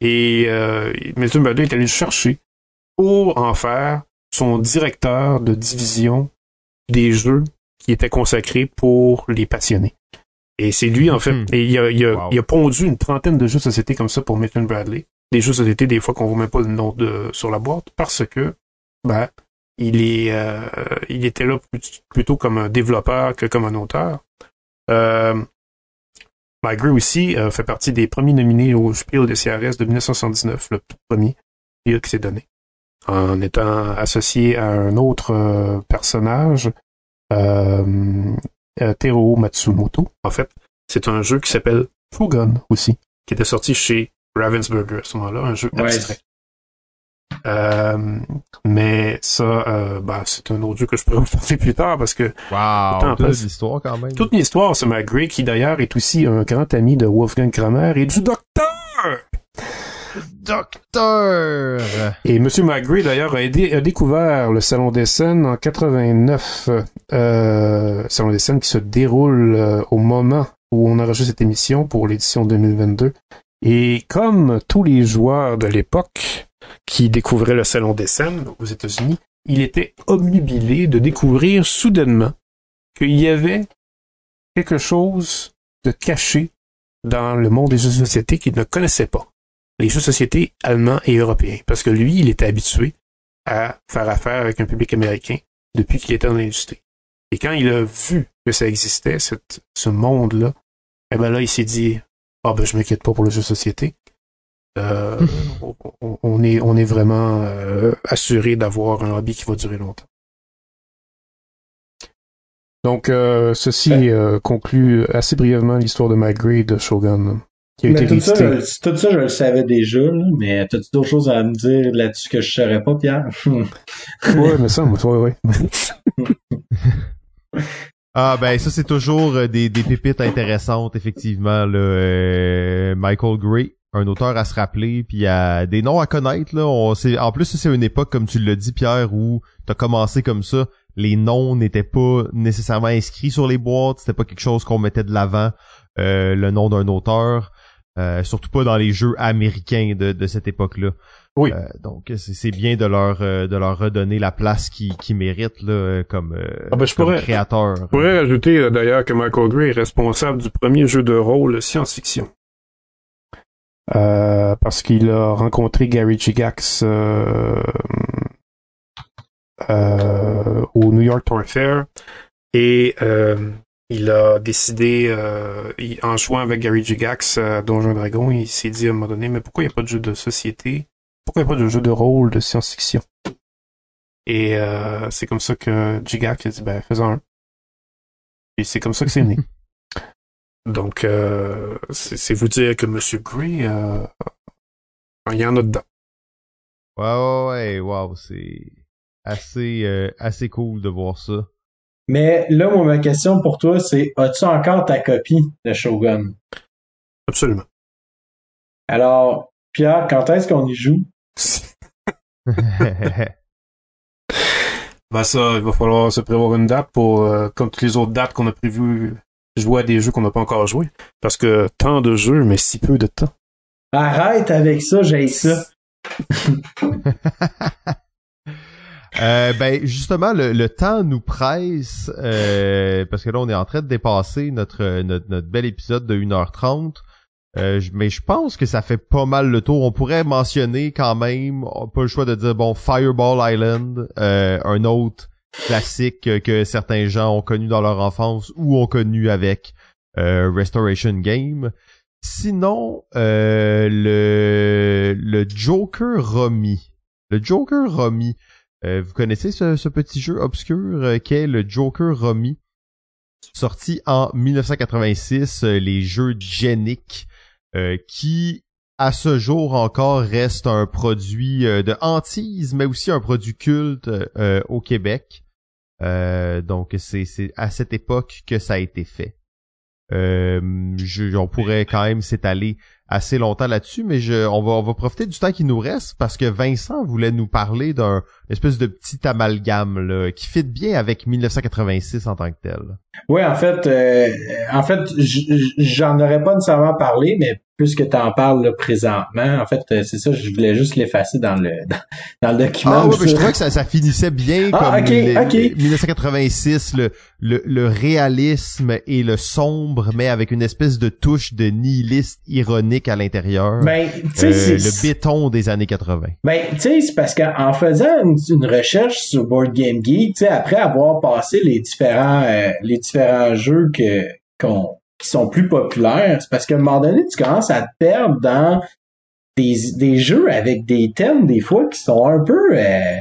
Et Milton Bradley est allé chercher pour en faire son directeur de division des jeux qui était consacré pour les passionnés. Et c'est lui, en fait, Mhm. et il a, il, a, Wow. il a pondu une trentaine de jeux de société comme ça pour Milton Bradley. Des jeux de société, des fois qu'on voit même pas le nom de, sur la boîte, parce que, ben, il est, euh, il était là plus- plutôt comme un développeur que comme un auteur. Euh, Mike aussi euh, fait partie des premiers nominés au Spiel de CRS de 1979, le tout premier Spiel qui s'est donné, en étant associé à un autre euh, personnage, euh, euh, Teruo Matsumoto. En fait, c'est un jeu qui s'appelle Shogun aussi, qui était sorti chez Ravensburger à ce moment-là, un jeu Ouais. abstrait. Euh, mais ça, euh, ben, c'est un autre jeu que je pourrais vous parler plus tard parce que Wow, toute passe- l'histoire quand même. toute une histoire, c'est Mike Gray, qui d'ailleurs est aussi un grand ami de Wolfgang Kramer et du docteur. Docteur! Et Monsieur Gray, d'ailleurs, a, a découvert le Salon des Scènes en 89. Euh, Salon des Scènes qui se déroule euh, au moment où on enregistre cette émission pour l'édition 2022. Et comme tous les joueurs de l'époque qui découvraient le Salon des Scènes aux États-Unis, il était obnubilé de découvrir soudainement qu'il y avait quelque chose de caché dans le monde des jeux de qu'il ne connaissait pas. Les jeux de société allemands et européens. Parce que lui, il était habitué à faire affaire avec un public américain depuis qu'il était dans l'industrie. Et quand il a vu que ça existait, cette- ce monde-là, eh ben là, il s'est dit, ah ben je m'inquiète pas pour le jeu de société. Euh, on, on- on est, on est vraiment euh, assuré d'avoir un hobby qui va durer longtemps. Donc, euh, ceci Ouais. euh, conclut assez brièvement l'histoire de Mike Gray de Shogun, qui a Mais été tout ça, je, tout ça, je le savais déjà, là, mais t'as-tu d'autres choses à me dire là-dessus que je saurais pas, Pierre? Ouais, mais ça, ouais, ouais. Ah ben ça c'est toujours euh, des, des pépites intéressantes effectivement là. Euh, Michael Gray, un auteur à se rappeler puis à des noms à connaître là. On, c'est, en plus c'est une époque comme tu l'as dit Pierre où t'as commencé comme ça. les noms n'étaient pas nécessairement inscrits sur les boîtes, c'était pas quelque chose qu'on mettait de l'avant, euh, le nom d'un auteur, euh, surtout pas dans les jeux américains de, de cette époque-là. Oui. Euh, donc c'est bien de leur de leur redonner la place qu'ils qui méritent là, comme, ah ben, je comme pourrais, créateur. Je pourrais rajouter d'ailleurs que Michael Gray est responsable du premier jeu de rôle science-fiction. parce qu'il a rencontré Gary Gigax euh, au New York Toy Fair et euh, il a décidé, euh, en jouant avec Gary Gigax à Donjon Dragon, il s'est dit à un moment donné, mais pourquoi il n'y a pas de jeu de société? Pourquoi il n'y a pas de jeu de rôle de science-fiction? Et c'est comme ça que Gigax a dit, ben faisons un. Et c'est comme ça que c'est né. Donc, c'est vous dire que Monsieur Gray, il y en a dedans. Ouais, ouais, ouais, wow, c'est assez, euh, assez cool de voir ça. Mais là, moi, ma question pour toi, c'est as-tu encore ta copie de Shogun? Absolument. Alors, Pierre, quand est-ce qu'on y joue? ben ça, il va falloir se prévoir une date pour, euh, comme toutes les autres dates qu'on a prévues, jouer à des jeux qu'on n'a pas encore joués. Parce que tant de jeux, mais si peu de temps. Arrête avec ça, j'ai ça. Euh, ben justement, le, temps nous presse euh, parce que là, on est en train de dépasser notre, notre, bel épisode de 1h30. Euh, mais je pense que ça fait pas mal le tour. On pourrait mentionner quand même, pas le choix de dire, bon, Fireball Island, un autre classique que certains gens ont connu dans leur enfance ou ont connu avec Restoration Game. Sinon, le, le Joker Romy. Le Joker Romy. Euh, vous connaissez ce, petit jeu obscur euh, qu'est le Joker Rummy, sorti en 1986, euh, les jeux Genic, qui à ce jour encore reste un produit de hantise, mais aussi un produit culte au Québec. donc c'est à cette époque que ça a été fait. Je, on pourrait quand même s'étaler assez longtemps là-dessus, mais je, on va, profiter du temps qui nous reste parce que Vincent voulait nous parler d'un espèce de petit amalgame qui fit bien avec 1986 en tant que tel. Oui, en fait, euh, en fait, j'en aurais pas nécessairement parlé, mais puisque tu en parles là, présentement, en fait, euh, c'est ça, je voulais juste l'effacer dans le dans, le document. Ah oui, mais je trouvais que ça, ça finissait bien ah, comme 1986, le, le, le réalisme et le sombre, mais avec une espèce de touche de nihiliste ironique à l'intérieur. Ben, euh, le béton des années 80. Ben, tu sais, c'est parce qu'en faisant une, recherche sur Board Game Geek, tu sais, après avoir passé les différents euh, les différents jeux qui sont plus populaires, c'est parce qu'à un moment donné, tu commences à te perdre dans des, des jeux avec des thèmes des fois qui sont un peu euh,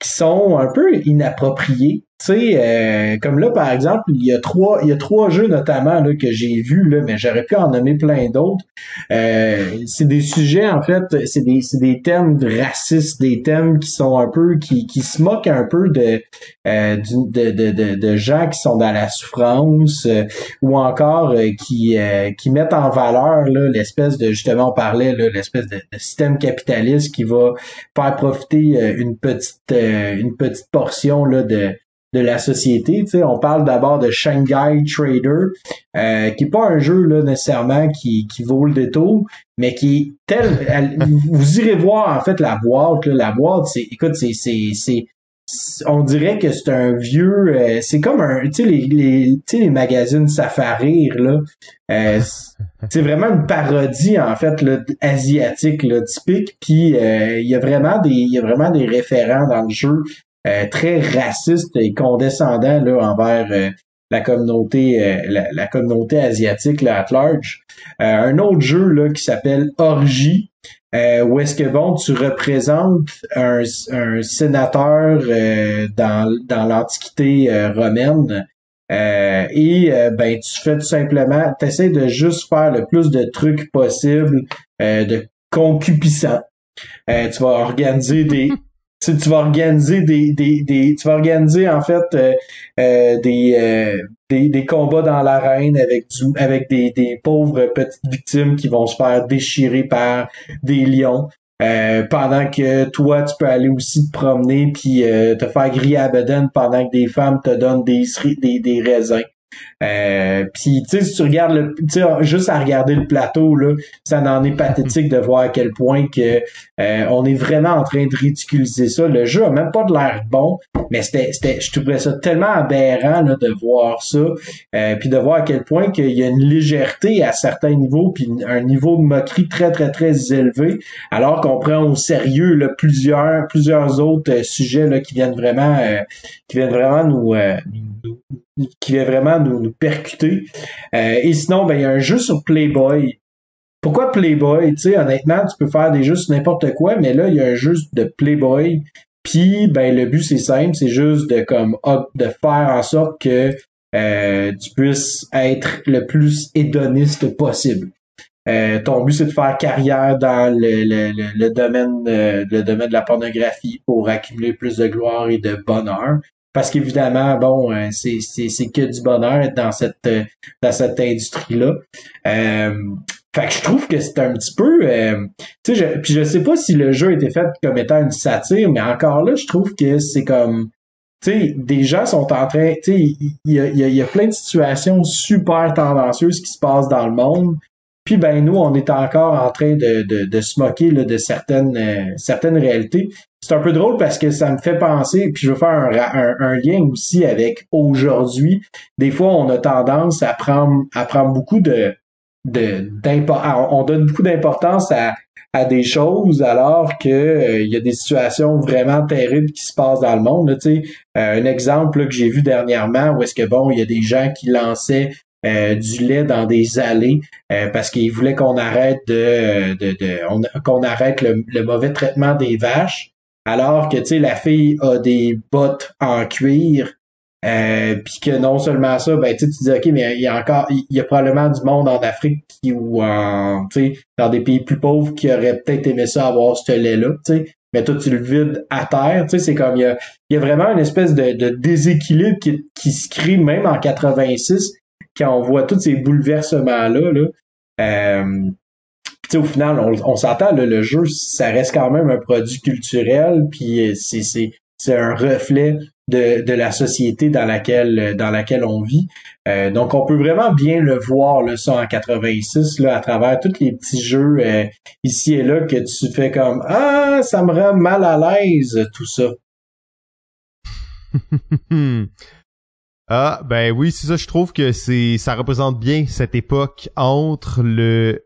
qui sont un peu inappropriés. Tu sais, euh, comme là, par exemple, il y a trois, il y a trois jeux notamment là, que j'ai vus, là, mais j'aurais pu en nommer plein d'autres. Euh, c'est des sujets, en fait, c'est des, des thèmes racistes, des thèmes qui sont un peu, qui, qui se moquent un peu de, euh, de, de, de, de, gens qui sont dans la souffrance, euh, ou encore qui, qui mettent en valeur l'espèce de, justement, on parlait, l'espèce de, de, système capitaliste qui va faire profiter une petite, une petite portion là, de de la société. Tu sais, on parle d'abord de Shanghai Trader, euh, qui est pas un jeu là nécessairement qui, qui vaut le détour, mais qui est tel. vous irez voir en fait la boîte. Là, la boîte, c'est, écoute, c'est, c'est, on dirait que c'est un vieux. Euh, c'est comme un, tu sais les, les, les magazines Safarir là. Euh, c'est vraiment une parodie en fait là, asiatique là, typique. Puis euh, il y a vraiment des, il y a vraiment des référents dans le jeu très raciste et condescendant là, envers euh, la communauté euh, la, communauté asiatique là, at large. un autre jeu là, qui s'appelle Orgie, où est-ce que bon, tu représentes un, un sénateur dans, dans l'Antiquité romaine. et ben tu fais tout simplement, tu essaies de juste faire le plus de trucs possible de concupissant. tu vas organiser des tu, vas organiser des, des, des, tu vas organiser en fait euh, euh, des, euh, des, des combats dans l'arène avec du, avec des, des pauvres petites victimes qui vont se faire déchirer par des lions. Euh, pendant que toi, tu peux aller aussi te promener puis euh, te faire griller à bedaine pendant que des femmes te donnent des, des, des raisins. Euh, puis tu sais si tu regardes le juste à regarder le plateau là ça en est pathétique de voir à quel point que euh, on est vraiment en train de ridiculiser ça. Le jeu a même pas de l'air bon mais c'était c'était je trouvais ça tellement aberrant là, de voir ça euh, puis de voir à quel point qu'il y a une légèreté à certains niveaux puis un niveau de moquerie très très très élevé alors qu'on prend au sérieux là, plusieurs plusieurs autres euh, sujets là, qui viennent vraiment qui viennent vraiment nous, qui vient vraiment nous, nous percuter. Euh, et sinon, ben, il y a un jeu sur Playboy. Pourquoi Playboy? Tu sais, honnêtement, tu peux faire des jeux sur n'importe quoi, mais là, il y a un jeu de Playboy. Puis, ben, le but, c'est simple, c'est juste de comme de faire en sorte que euh, tu puisses être le plus hédoniste possible. Euh, ton but, c'est de faire carrière dans le domaine de la pornographie pour accumuler plus de gloire et de bonheur parce qu'évidemment, bon, euh, c'est, c'est, que du bonheur dans cette euh, dans cette industrie-là. Euh, fait que je trouve que c'est un petit peu euh, tu sais je, puis je sais pas si le jeu a été fait comme étant une satire mais encore là je trouve que c'est comme tu sais des gens sont en train tu sais il y a, y, y a plein de situations super tendancieuses qui se passent dans le monde puis ben nous, on est encore en train de, de, de se moquer là, de certaines, euh, certaines réalités. C'est un peu drôle parce que ça me fait penser, puis je veux faire un, un, lien aussi avec aujourd'hui. Des fois, on a tendance à prendre, à prendre beaucoup de, de on donne beaucoup d'importance à, à des choses alors que euh, il y a des situations vraiment terribles qui se passent dans le monde. sais, euh, un exemple que j'ai vu dernièrement où est-ce que bon, il y a des gens qui lançaient euh, du lait dans des allées euh, parce qu'ils voulaient qu'on arrête de, de, de qu'on arrête le, mauvais traitement des vaches alors que tu sais la fille a des bottes en cuir euh, puis que non seulement ça ben tu dis ok mais il y a encore il y a probablement du monde en Afrique qui ou en tu sais dans des pays plus pauvres qui auraient peut-être aimé ça avoir ce lait là tu sais. Mais toi tu le vides à terre tu sais c'est comme il y a il y a vraiment une espèce de, de déséquilibre qui, qui se crée même en 86 quand on voit tous ces bouleversements-là, là, euh, au final, on, s'entend, le jeu, ça reste quand même un produit culturel, puis euh, c'est, un reflet de, de la société dans laquelle dans laquelle on vit. Euh, donc on peut vraiment bien le voir là, ça en 86 là à travers tous les petits jeux euh, ici et là que tu fais comme ah ça me rend mal à l'aise tout ça. Ah, ben oui, c'est ça, je trouve que c'est ça représente bien cette époque entre le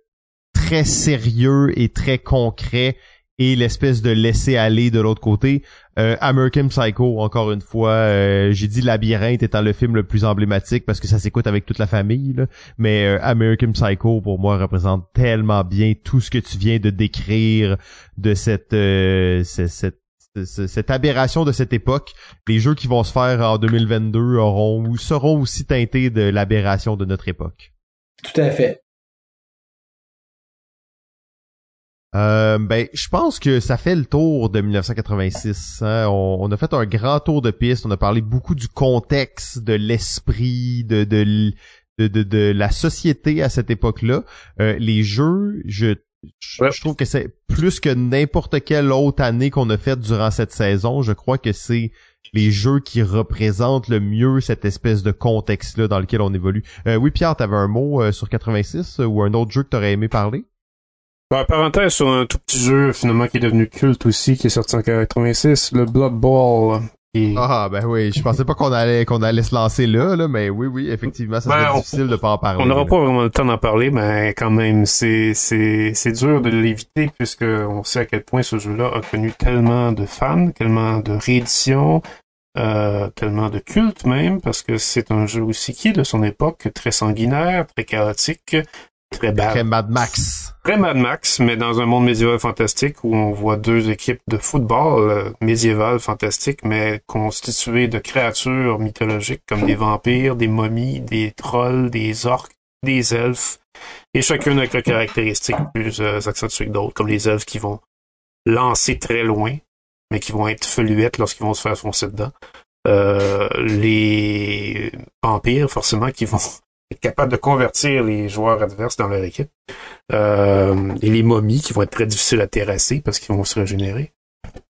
très sérieux et très concret et l'espèce de laisser aller de l'autre côté. Euh, American Psycho, encore une fois, euh, j'ai dit Labyrinthe étant le film le plus emblématique parce que ça s'écoute avec toute la famille, là. mais euh, American Psycho pour moi représente tellement bien tout ce que tu viens de décrire de cette cette cette aberration de cette époque, les jeux qui vont se faire en 2022 auront ou seront aussi teintés de l'aberration de notre époque. Tout à fait. Euh, ben, je pense que ça fait le tour de 1986. Hein. On, a fait un grand tour de piste. On a parlé beaucoup du contexte, de l'esprit, de, de, de, de, la société à cette époque-là. Euh, les jeux, je je, trouve que c'est plus que n'importe quelle autre année qu'on a faite durant cette saison. Je crois que c'est les jeux qui représentent le mieux cette espèce de contexte-là dans lequel on évolue. Euh, oui, Pierre, t'avais un mot euh, sur 86 ou un autre jeu que t'aurais aimé parler? Bah, parenthèse sur un tout petit jeu finalement qui est devenu culte aussi, qui est sorti en 86, le Blood Ah ben oui, je pensais pas qu'on allait qu'on allait se lancer là, là, mais oui, oui, effectivement, ça serait ben, difficile de pas en parler. On n'aura pas vraiment le temps d'en parler, mais quand même, c'est c'est c'est dur de l'éviter puisque on sait à quel point ce jeu-là a connu tellement de fans, tellement de rééditions, euh, tellement de culte même, parce que c'est un jeu aussi qui de son époque très sanguinaire, très chaotique, Très Très Mad Max. Très Mad Max, mais dans un monde médiéval fantastique où on voit deux équipes de football euh, médiéval fantastique, mais constituées de créatures mythologiques comme des vampires, des momies, des trolls, des orques, des elfes, et chacune avec leurs caractéristiques plus euh, accentuées que d'autres, comme les elfes qui vont lancer très loin, mais qui vont être feluettes lorsqu'ils vont se faire foncer dedans. Euh, les vampires, forcément, qui vont être capable de convertir les joueurs adverses dans leur équipe. Euh, et les momies qui vont être très difficiles à terrasser parce qu'ils vont se régénérer.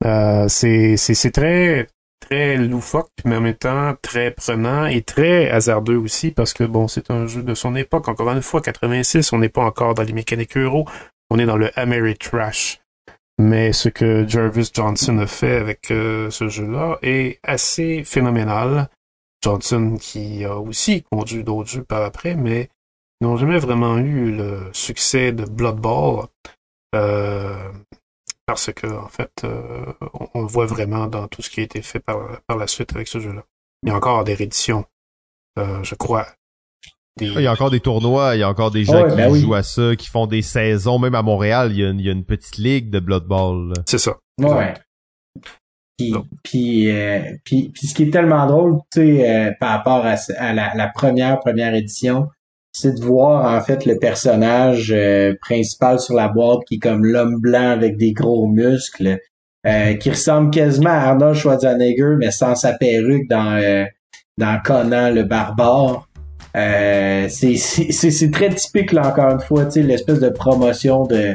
Euh, c'est, très très loufoque, mais en même temps très prenant et très hasardeux aussi parce que bon, c'est un jeu de son époque. Encore une fois, 86, on n'est pas encore dans les mécaniques euro, on est dans le Ameritrash. Mais ce que Jarvis Johnson a fait avec euh, ce jeu-là est assez phénoménal. Johnson qui a aussi conduit d'autres jeux par après, mais n'ont jamais vraiment eu le succès de Blood Bowl. Euh, parce que en fait, euh, on, le voit vraiment dans tout ce qui a été fait par, par la suite avec ce jeu-là. Il y a encore des rééditions, euh, je crois. Il y a encore des tournois, il y a encore des gens qui ben jouent à ça, qui font des saisons. Même à Montréal, il y a une, il y a une petite ligue de Blood Bowl. C'est ça. Ouais. Puis, puis, euh, puis, puis, ce qui est tellement drôle, tu sais, euh, par rapport à, à la, la, première première édition, c'est de voir en fait le personnage euh, principal sur la boîte qui est comme l'homme blanc avec des gros muscles, euh, qui ressemble quasiment à Arnold Schwarzenegger mais sans sa perruque dans euh, dans Conan le barbare. c'est très typique là encore une fois, tu sais l'espèce de promotion de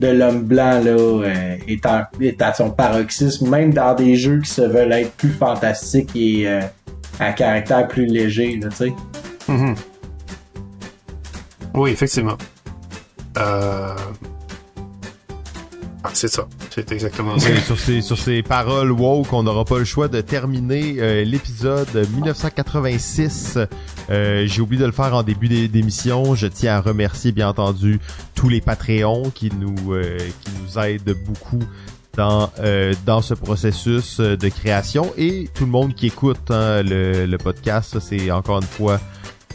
de l'homme blanc là est, est, à son paroxysme, même dans des jeux qui se veulent être plus fantastiques et à caractère plus léger, tu sais. Mm-hmm. Oui, effectivement. Euh... Ah, c'est ça. C'est exactement ça. sur, ces, sur ces paroles woke, on n'aura pas le choix de terminer euh, l'épisode 1986. Euh, J'ai oublié de le faire en début d'émission. Je tiens à remercier, bien entendu, tous les Patreons qui nous, euh, qui nous aident beaucoup dans dans ce processus de création et tout le monde qui écoute hein, le, podcast. C'est encore une fois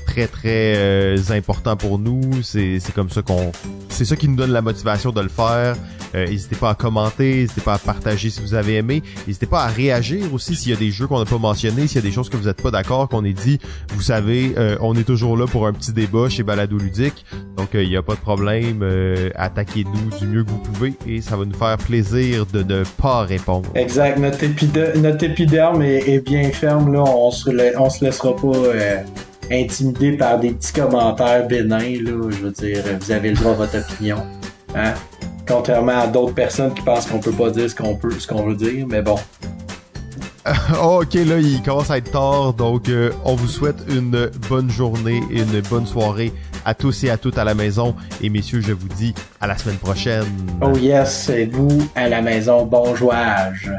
très très important pour nous. C'est comme ça qu'on, c'est ça qui nous donne la motivation de le faire. Euh, n'hésitez pas à commenter, n'hésitez pas à partager si vous avez aimé, n'hésitez pas à réagir aussi s'il y a des jeux qu'on n'a pas mentionnés, s'il y a des choses que vous n'êtes pas d'accord, qu'on ait dit. Vous savez, euh, on est toujours là pour un petit débat chez Balado Ludique, donc il n'y a pas de problème. Attaquez-nous du mieux que vous pouvez et ça va nous faire plaisir de ne pas répondre. Exact. Notre, épiderme est, bien ferme là. On se, se laissera pas intimidé par des petits commentaires bénins, là, je veux dire, vous avez le droit à votre opinion. Hein? Contrairement à d'autres personnes qui pensent qu'on peut pas dire ce qu'on peut, ce qu'on veut dire, mais bon. Oh, ok, là, il commence à être tard, donc euh, on vous souhaite une bonne journée et une bonne soirée à tous et à toutes à la maison. Et messieurs, je vous dis à la semaine prochaine. Oh yes, et vous à la maison, bon jouage.